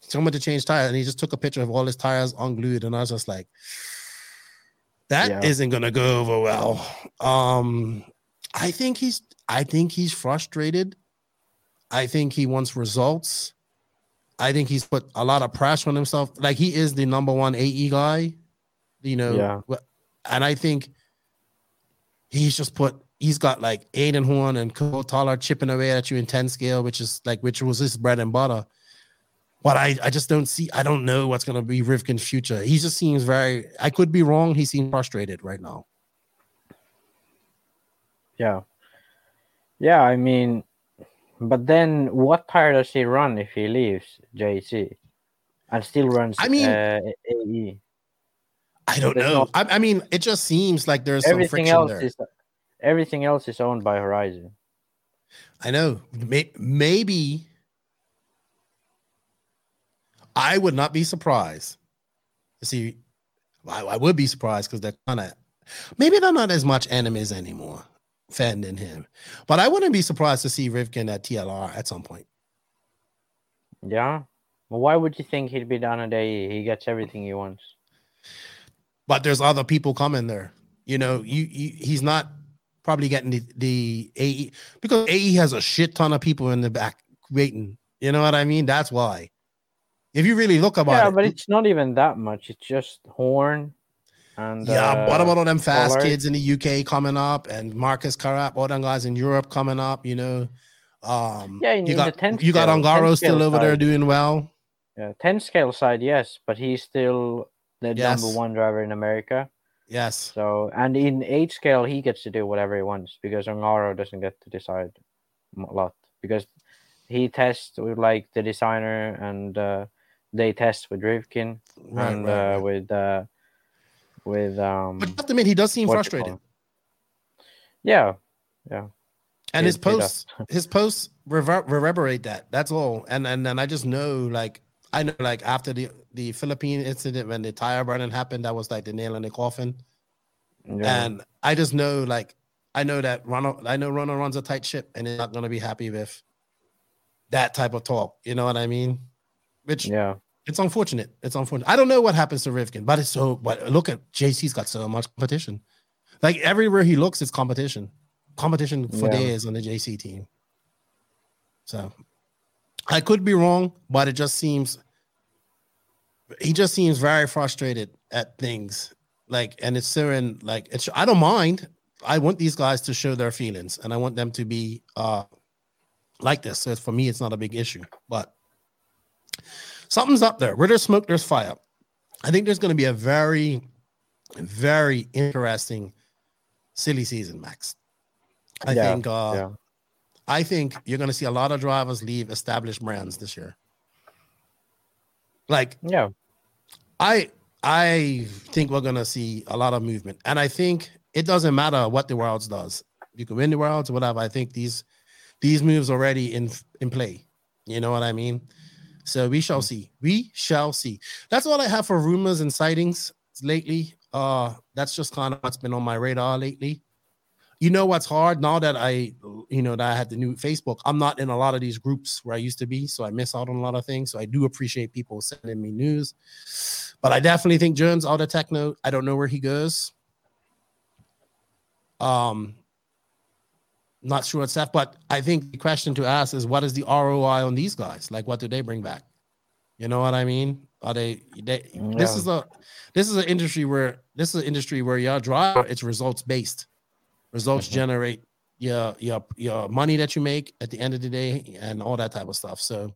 someone to change tires. And he just took a picture of all his tires unglued. And I was just like, that Yeah. not gonna go over well. Um, I think he's I think he's frustrated. I think he wants results. I think he's put a lot of pressure on himself. Like he is the number one AE guy, you know. Yeah. And I think he's just put he's got like Aiden Horn and Cole Toller chipping away at you in 10 scale, which is like which was his bread and butter. But I, I just don't see, I don't know what's gonna be Rivkin's future. He just seems very I could be wrong. He seems frustrated right now. Yeah. Yeah, I mean, but then what tire does he run if he leaves JC and still runs I mean- uh, AE? I don't There's know. no- I, I mean, it just seems like there's some Everything friction else there. is everything else is owned by Horizon. I know. Maybe I would not be surprised. See, I, I would be surprised because they're kind of maybe they're not as much enemies anymore, Phend and him. But I wouldn't be surprised to see Rivkin at TLR at some point. Yeah. Well, why would you think he'd be down at AE? He gets everything he wants. But there's other people coming there. You know, you, you he's not probably getting the, the AE because AE has a shit ton of people in the back waiting. You know what I mean? That's why. If you really look about yeah, it, but it's not even that much. It's just Horn and Yeah, what uh, about all them fast Pollard? kids in the UK coming up and Marcus Carap, all them guys in Europe coming up, you know? Um Yeah, you got the 10 you got scale- 10 Ongaro still scale over there doing well. Yeah, ten scale side, yes, but he's still the Yes. number one driver in America. Yes. So, and in eight scale, he gets to do whatever he wants because Ongaro doesn't get to decide a lot because he tests with like the designer and uh, they test with Rivkin Right, and right, uh, with uh, with um. But to admit he does seem frustrated. Yeah, yeah. And He- his posts his posts rever- reverberate that. That's all. And and then I just know like I know like after the the Philippine incident when the tire burning happened, that was like the nail in the coffin. Yeah. And I just know, like, I know that Ronald, I know Ronald runs a tight ship and he's not going to be happy with that type of talk. You know what I mean? Which, yeah, it's unfortunate. It's unfortunate. I don't know what happens to Rivkin, but it's so, but look at JC's got so much competition. Like, everywhere he looks, it's competition. Competition for Yeah. days on the JC team. So I could be wrong, but it just seems, he just seems very frustrated at things like and it's so in like it's i don't mind i want these guys to show their feelings and i want them to be uh like this so for me it's not a big issue but something's up there where there's smoke there's fire i think there's going to be a very very interesting silly season max i Yeah, think uh yeah. i think you're going to see a lot of drivers leave established brands this year like yeah. I I think we're gonna see a lot of movement, and I think it doesn't matter what the worlds does. You can win the worlds or whatever. I think these these moves already in in play. You know what I mean? So we shall see. We shall see. That's all I have for rumors and sightings lately. Uh, that's just kind of what's been on my radar lately. You know what's hard now that I, you know, that I had the new Facebook. I'm not in a lot of these groups where I used to be, so I miss out on a lot of things. So I do appreciate people sending me news, but I definitely think Jones out of Tekno. I don't know where he goes. Um, not sure what's that, but I think the question to ask is what is the ROI on these guys? Like, what do they bring back? You know what I mean? Are they? they This is a this is an industry where this is an industry where your driver it's results based. Results generate your your your money that you make at the end of the day and all that type of stuff. So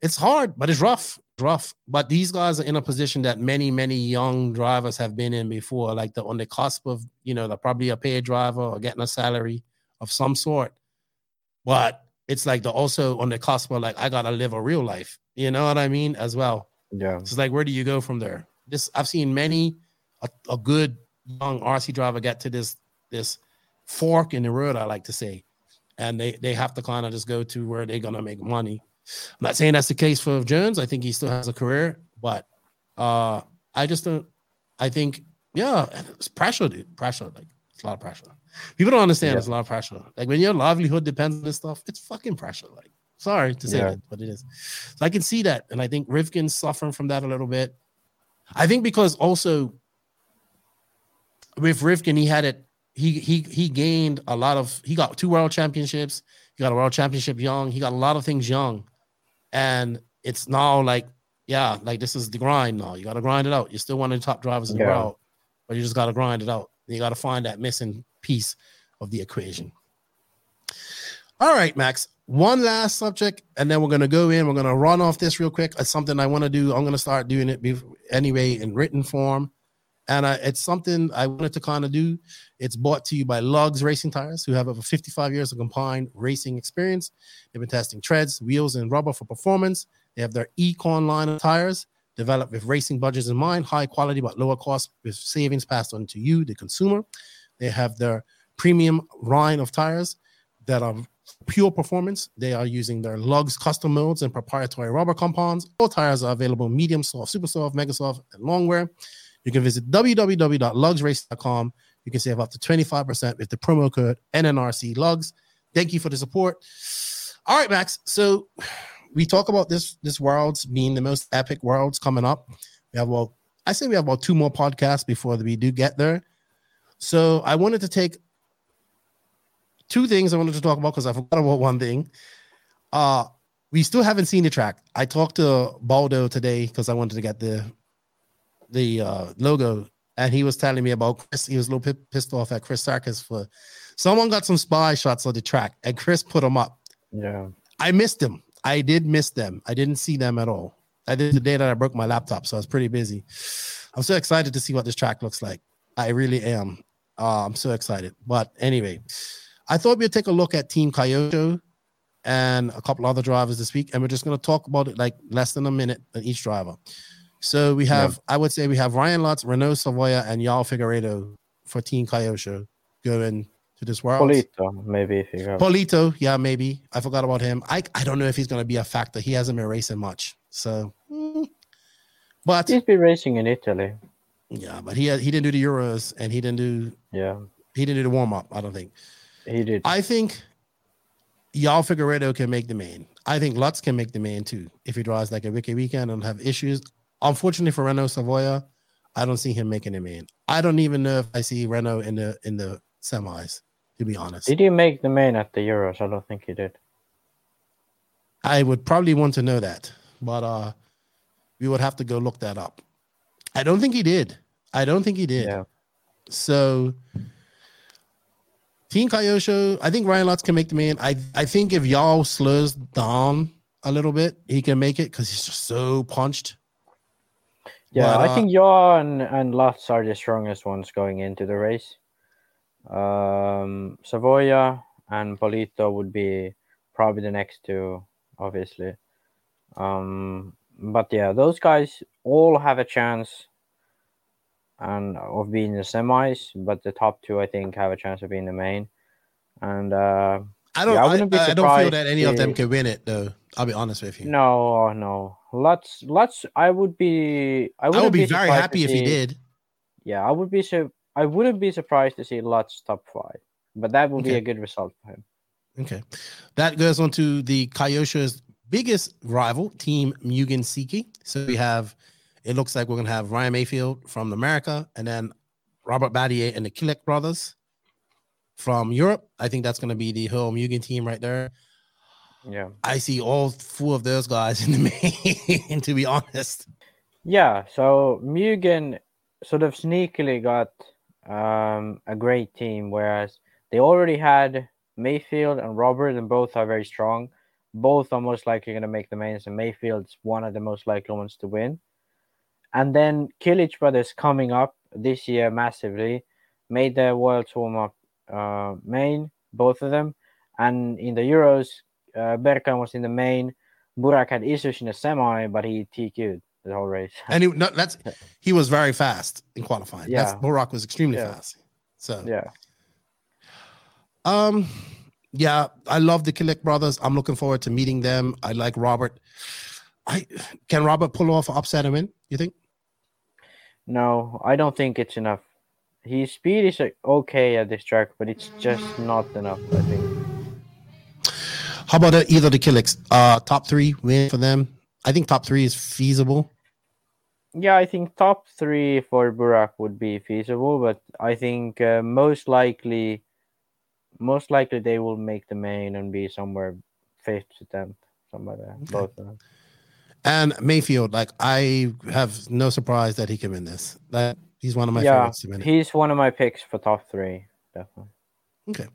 it's hard, but it's rough. Rough. But these guys are in a position that many, many young drivers have been in before, like the on the cusp of, you know, they're probably a paid driver or getting a salary of some sort. But it's like they're also on the cusp of like, I gotta live a real life. You know what I mean? As well. Yeah. It's like, where do you go from there? This I've seen many a, a good young RC driver get to this this fork in the road, I like to say, and they they have to kind of just go to where they're gonna make money. I'm not saying that's the case for Jones. I think he still has a career, but uh I just don't. I think yeah, it's pressure, dude. Pressure, like it's a lot of pressure. People don't understand. Yeah. It's a lot of pressure. Like when your livelihood depends on this stuff, it's fucking pressure. Like sorry to say Yeah. that, but it is. So I can see that, and I think Rivkin's suffering from that a little bit. I think because also with Rivkin, he had it. He he he gained a lot of. He got two world championships. He got a world championship young. He got a lot of things young, and it's now like yeah, like this is the grind now. You got to grind it out. You're still one of the top drivers in the world, but you just got to grind it out. You got to find that missing piece of the equation. All right, Max. One last subject, and then we're gonna go in. We're gonna run off this real quick. It's something I want to do. I'm gonna start doing it anyway in written form, and uh, it's something I wanted to kind of do. It's brought to you by Lugs Racing Tires, who have over 55 years of combined racing experience. They've been testing treads, wheels, and rubber for performance. They have their Econ line of tires developed with racing budgets in mind, high quality but lower cost with savings passed on to you, the consumer. They have their premium line of tires that are pure performance. They are using their lugs custom molds and proprietary rubber compounds. All tires are available medium soft, super soft, mega soft, and long wear. You can visit www.lugsrace.com. You can save up to 25% with the promo code NNRC Lugs. Thank you for the support. All right, Max. So we talk about this this worlds being the most epic worlds coming up. We have well, I say we have about two more podcasts before we do get there. So I wanted to take two things I wanted to talk about because I forgot about one thing. Uh we still haven't seen the track. I talked to Baldo today because I wanted to get the the uh, logo, and he was telling me about Chris. He was a little pi- pissed off at Chris Sarkis for someone got some spy shots of the track, and Chris put them up. Yeah. I missed them. I did miss them. I didn't see them at all. I did the day that I broke my laptop, so I was pretty busy. I'm so excited to see what this track looks like. I really am. Uh, I'm so excited. But anyway, I thought we'd take a look at Team Kyosho and a couple other drivers this week, and we're just going to talk about it like less than a minute on each driver. So we have, I would say, we have Ryan Lutz, Renaud Savoya, and Yao Figueredo for Team Kyosho going to this world. Polito, maybe if you. Polito, yeah, maybe. I forgot about him. I, I don't know if he's going to be a factor. He hasn't been racing much. So, mm. but He's been racing in Italy. Yeah, but he he didn't do the Euros and he didn't do Yeah, he didn't do the warm up. I don't think. he did. I think Y'all Figueredo can make the main. I think Lutz can make the main too if he draws like a Wiki weekend and have issues. Unfortunately for Renaud Savoya, I don't see him making the main. I don't even know if I see Renaud in the in the semis. To be honest, Did he make the main at the Euros? I don't think he did. I would probably want to know that, but uh, we would have to go look that up. I don't think he did. I don't think he did. Yeah. So, Team Kyosho, I think Ryan Lutz can make the main. I I think if y'all slows down a little bit, he can make it because he's just so punched. Yeah, But, I uh, think Yaw and, and Lutz are the strongest ones going into the race. Um, Savoya and Polito would be probably the next two, obviously. Um, but yeah, those guys all have a chance and of being the semis, but the top two I think have a chance of being the main. And uh, I don't. yeah, I, wouldn't be I don't feel that any of them if- can win it though. I'll be honest with you. No, no. Lutz, Lutz. I would be. I, I would wouldn't be very happy if he did. Yeah, I would be. So, I wouldn't be surprised to see Lutz top five, but that would be a good result for him. Okay. That goes on to the Kyosho's biggest rival, Team Mugen Seiki. So we have, it looks like we're going to have Ryan Maifield from America and then Robert Batlle and the Killick brothers from Europe. I think that's going to be the whole Mugen team right there. Yeah. I see all four of those guys in the (laughs) main, to be honest. Yeah. So Mugen sort of sneakily got um, a great team, whereas they already had Maifield and Robert, and both are very strong. Both are most likely going to make the mains, and Maifield's one of the most likely ones to win. And then Killich brothers coming up this year massively, made their World warm up uh, main, both of them. And in the Euros, uh, Berkan was in the main. Burak had issues in the semi, but he TQ'd. the whole race. And he, no, that's he was very fast in qualifying. Yeah, that's, Burak was extremely Yeah. fast. So yeah, Um, yeah, I love the Killick brothers. I'm looking forward to meeting them. I like Robert. I can Robert pull off an upset and win. You think? No, I don't think it's enough. His speed is okay at this track, but it's just not enough. I think. How about uh, either the Killicks? Uh, top three win for them. I think top three is feasible. Yeah, I think top three for Burak would be feasible, but I think uh, most likely, most likely they will make the main and be somewhere fifth to tenth, somewhere there. Both of them. And Maifield, like I have no surprise that he can win this. That he's one of my yeah, favorites to he's one of my picks for top three, definitely. Okay.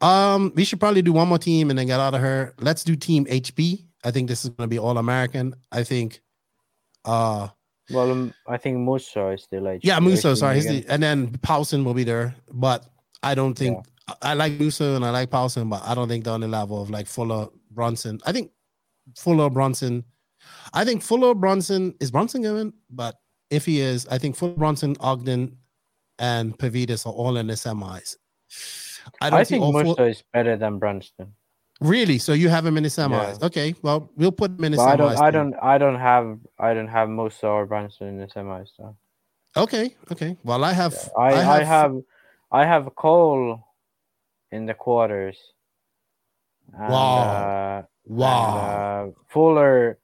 Um, we should probably do one more team and then get out of here. Let's do Team HB. I think this is going to be all American. I think. Uh, Well, um, I think Musso is still like yeah, Musso. Sorry, he's the, and then Paulson will be there, but I don't think I I like Musso and I like Paulson, but I don't think they're on the level of like Fuller, Bronson. I think Fuller, Bronson. I think Fuller, Bronson is Bronson going, but if he is, I think Fuller, Bronson, Ogden, and Pavitas are all in the semis. I I, think four- Musso is better than Brunston. Really? So you have him in the semis? Yeah. Okay. Well, we'll put him in the But I semis. don't, I don't, I don't have, I don't have Musso or Brunston in the semis. So Okay. Okay. Well, I have. I, I have, I have Cole in the quarters. And, Wow. Uh, Wow. and, uh, Fuller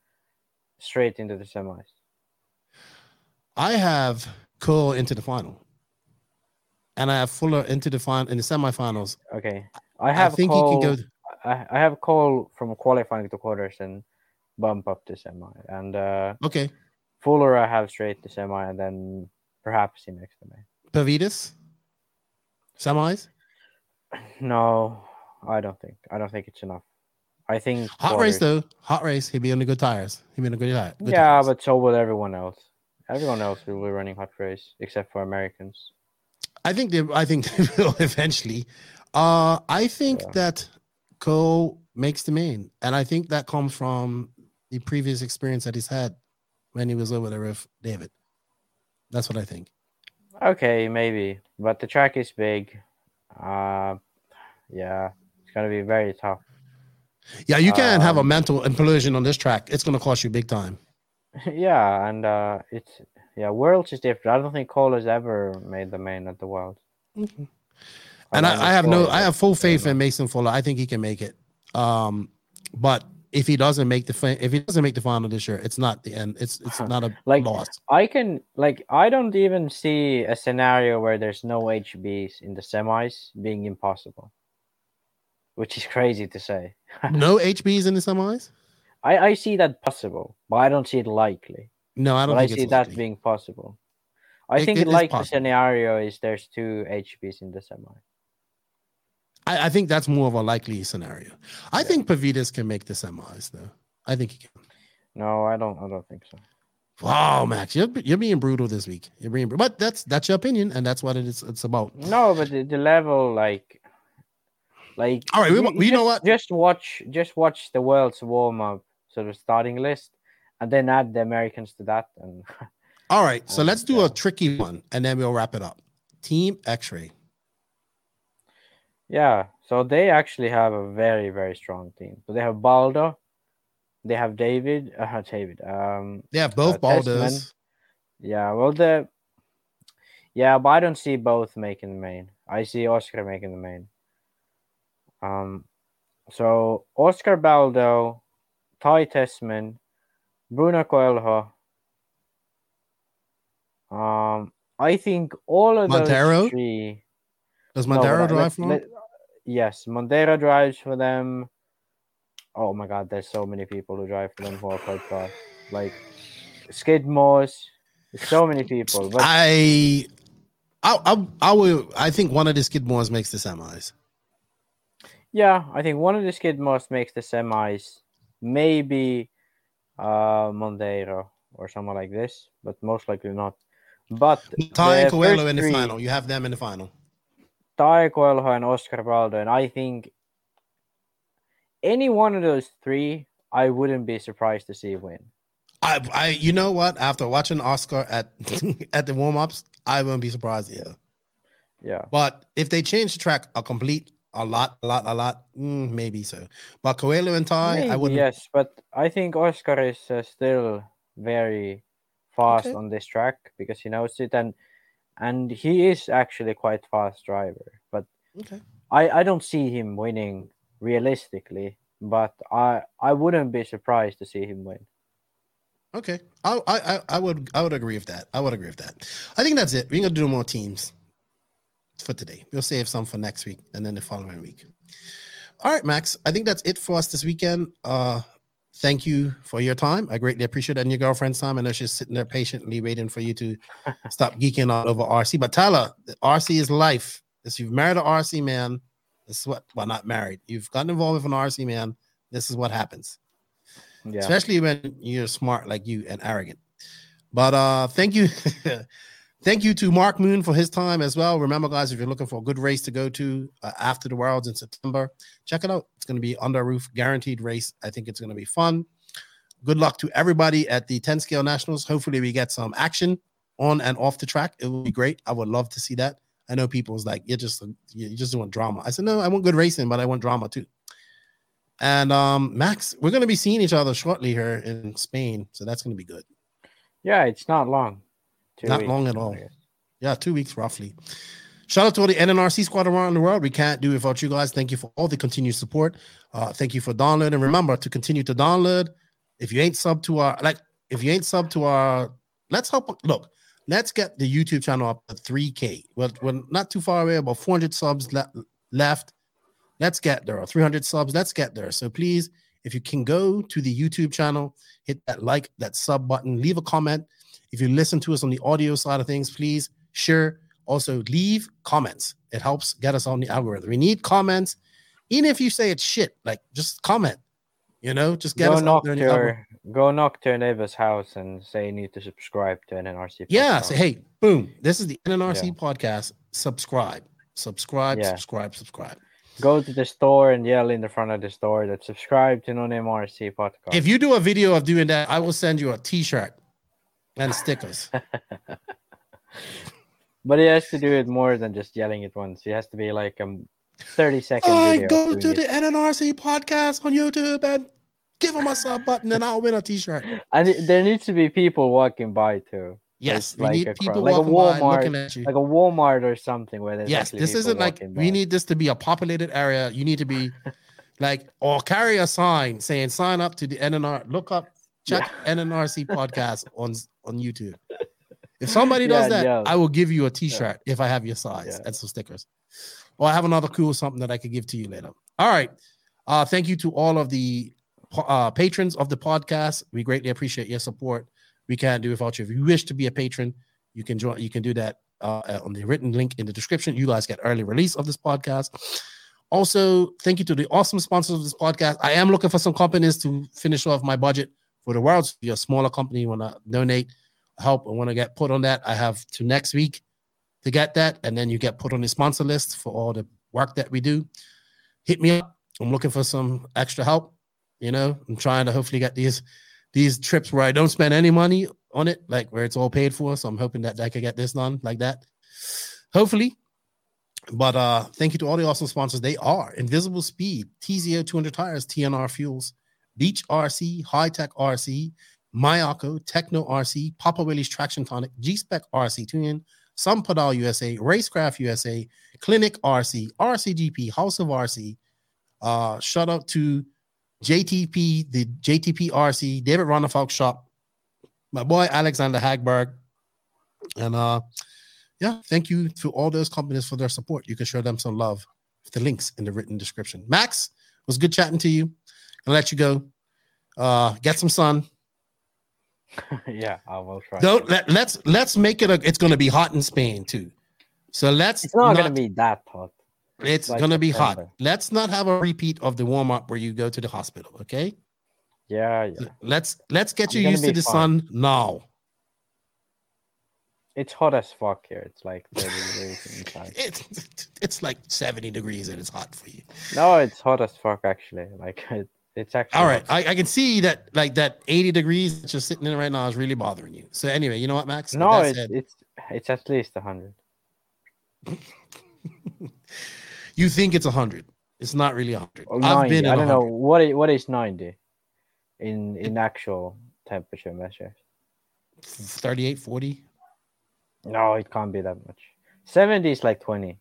straight into the semis. I have Cole into the final, and I have Fuller into the final in the semifinals. Okay. I have think Cole, he can go. I, I have Cole from qualifying to quarters and bump up to semi. And uh, Okay. Fuller, I have straight to semi, and then perhaps he makes the main. Pavitas. Semis. No, I don't think. I don't think it's enough. I think Hot race though. Hot race. He'd be on the good tires. He'd be on the good tire. good Yeah, tires. but so will everyone else. Everyone else will be running hot race except for Americans. I think they. I think (laughs) they will eventually. Uh, I think that Cole makes the main, and I think that comes from the previous experience that he's had when he was over there with David. That's what I think. Okay, maybe, but the track is big. Uh, yeah, it's gonna be very tough. Yeah, you can't have a Um, mental implosion on this track. It's going to cost you big time. (laughs) yeah, and uh, it's yeah, Worlds is different. I don't think Cole has ever made the main at the World. And I, I have no, I have full faith in Mason Fuller. I think he can make it. Um, but if he doesn't make the if he doesn't make the final this year, it's not the end. It's it's (laughs) not a like loss. I can like I don't even see a scenario where there's no HBs in the semis being impossible, which is crazy to say. (laughs) No HBs in the semis. I I see that possible, but I don't see it likely. No, I don't I see that likely. being possible. I It- think it it is like the possible. scenario is there's two HBs in the semi. I, I think that's more of a likely scenario. I think Pavitas can make the semis though. I think he can. No, I don't. I don't think so. Wow, Max, you're you're being brutal this week. You're being, but that's that's your opinion, and that's what it is. It's about. No, but the, the level, like, like. All right, we- you- you know just- Just watch, just watch the world's warm up sort of starting list, and then add the Americans to that, and (laughs) All right, so let's do a tricky one, and then we'll wrap it up. Team X-ray. yeah. So they actually have a very, very strong team. So they have Baldo, they have David, uh, David. Um, They have both uh. Baldos. Yeah, well, the yeah, but I don't see both making the main. I see Oscar making the main. Um, so Oscar Baldo, Ty Tessmann, Bruno Coelho. Um, I think all of Montero? those three. Does Montero but drive let- for them? let- Yes, Montero drives for them. Oh my God, there's so many people who drive for them who are quite fast. Like Skidmores, so many people. But I, I, I, I will. I think one of the Skidmores makes the semis. Yeah, I think one of the Skidmores makes the semis. Maybe uh Montero or someone like this, but most likely not. But Ty and Coelho in the three- final. You have them in the final. Ty Coelho and Oscar Baldo, and I think any one of those three, I wouldn't be surprised to see win. I, I, you know what? After watching Oscar at (laughs) at the warm ups, I wouldn't be surprised. Yeah, Yeah. but if they change the track a complete, a lot, a lot, a lot, mm, maybe so. But Coelho and Ty, I wouldn't. Yes, but I think Oscar is uh, still very fast Okay. on this track because he knows it, and and he is actually quite fast driver. But Okay. I I don't see him winning realistically, but I I wouldn't be surprised to see him win. Okay, I, I, I- I would, I would agree with that. I would agree with that. I think that's it. We're gonna do more teams for today. We'll save some for next week and then the following week. All right, Max. I think that's it for us this weekend. Uh, thank you for your time. I greatly appreciate it and your girlfriend's time. I know she's sitting there patiently waiting for you to (laughs) stop geeking out over RC. But Tyler, RC is life. If you've married an RC man, this is what. Well, not married. You've gotten involved with an RC man. This is what happens Yeah. especially when you're smart like you and arrogant. But uh thank you. (laughs) thank you to Mark Moon for his time as well. Remember, guys, if you're looking for a good race to go to uh, after the Worlds in September, check it out. It's going to be under roof, guaranteed race. I think it's going to be fun. Good luck to everybody at the 10 scale nationals. Hopefully, we get some action on and off the track. It will be great. I would love to see that. I know people's like, you're just you just want drama. I said, no, I want good racing, but I want drama too. And um, Max, we're going to be seeing each other shortly here in Spain, so that's going to be good. Yeah, it's not long. Two Not weeks, long at all. Yeah, two weeks roughly. Shout out to all the NNRC squad around the world. We can't do it without you guys. Thank you for all the continued support. Uh, thank you for downloading. Remember to continue to download. If you ain't sub to our like, if you ain't sub to our, let's help. Look, let's get the YouTube channel up to 3K. Well, we're not too far away. About 400 subs le- left. Let's get there. Or 300 subs. Let's get there. So please, if you can go to the YouTube channel, hit that like, that sub button, leave a comment. If you listen to us on the audio side of things, please share. Also, leave comments. It helps get us on the algorithm. We need comments. Even if you say it's shit, like just comment. You know, just get Go us knock there in the algorithm. your go knock to your neighbor's house and say you need to subscribe to an NRC. Yeah, podcast. say, hey, boom. This is the NNRC Yeah. podcast. Subscribe, subscribe, Yeah. subscribe, subscribe. Go to the store and yell in the front of the store that subscribe to non MRC podcast. If you do a video of doing that, I will send you a T-shirt and stickers. (laughs) But he has to do it more than just yelling it once. He has to be like a 30 second I video. go to the it. NNRC podcast on YouTube and give him a sub button, and I'll win a T-shirt. And there needs to be people walking by too. Yes, Like we need people like a walking by Walmart, looking at you. like a Walmart or something where there's yes, this isn't like walking we need this to be a populated area. You need to be (laughs) like or carry a sign saying sign up to the NNR. Look up, check NNRC (laughs) podcast on on YouTube. If somebody does Yeah, that, yeah. I will give you a T-shirt if I have your size and some stickers. Or I have another cool something that I could give to you later. All right. Uh, thank you to all of the uh, patrons of the podcast. We greatly appreciate your support. We can't do it without you. If you wish to be a patron, you can join. You can do that uh, on the written link in the description. You guys get early release of this podcast. Also, thank you to the awesome sponsors of this podcast. I am looking for some companies to finish off my budget for the world. If you're a smaller company, you want to donate, help, and want to get put on that, I have to next week to get that, and then you get put on the sponsor list for all the work that we do. Hit me up. I'm looking for some extra help. You know, I'm trying to hopefully get these these trips where I don't spend any money on it, like where it's all paid for. So I'm hoping that I could get this done like that. Hopefully. But uh thank you to all the awesome sponsors. They are Invisible Speed, TZO 200 Tires, TNR Fuels, Beach RC, Hitec RC, Mayako, Tekno RC, Papa Willie's Traction Tonic, G Spec RC Tuning, SunPadow USA, Racecraft USA, Clinic RC, RCGP, House of RC. Uh, shout out to JTP, the JTP RC, David Ronnefalk Shop, my boy Alexander Hagberg. And uh, yeah, thank you to all those companies for their support. You can show them some love. The links in the written description. Max, was good chatting to you. I'll let you go. Uh, get some sun. (laughs) yeah, I will try. Don't let let's let's make it a it's gonna be hot in Spain too. So let's It's not, gonna be that hot. it's like gonna be hot. Let's not have a repeat of the warm up where you go to the hospital, okay? Yeah, yeah. Let's let's get you used to the sun now. It's hot as fuck here. It's like 30 (laughs) degrees inside. It's it's like 70 degrees and it's hot for you. No, it's hot as fuck actually. Like (laughs) it, It's actually All right, I, I can see that like that 80 degrees just sitting in right now is really bothering you. So anyway, you know what, Max? No, it's said, it's it's at least hundred. (laughs) you think it's 100. It's not really 100. Or I've 90. been I don't know 100. what is, what is ninety in in actual temperature measures. 38, 40. No, it can't be that much. Seventy is like twenty,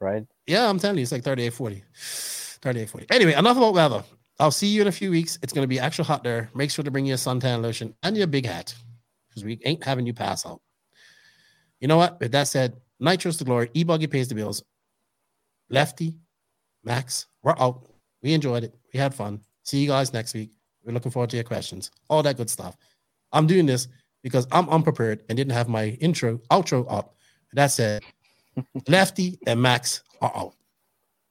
right? Yeah, I'm telling you, it's like 38, 40. 38, 40. Anyway, enough about weather. I'll see you in a few weeks. It's going to be extra hot there. Make sure to bring your suntan lotion and your big hat because we ain't having you pass out. You know what? With that said, Nitros to glory. E Buggy pays the bills. Lefty, Max, we're out. We enjoyed it. We had fun. See you guys next week. We're looking forward to your questions. All that good stuff. I'm doing this because I'm unprepared and didn't have my intro, outro up. That said, (laughs) Lefty and Max are out.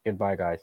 Goodbye, guys.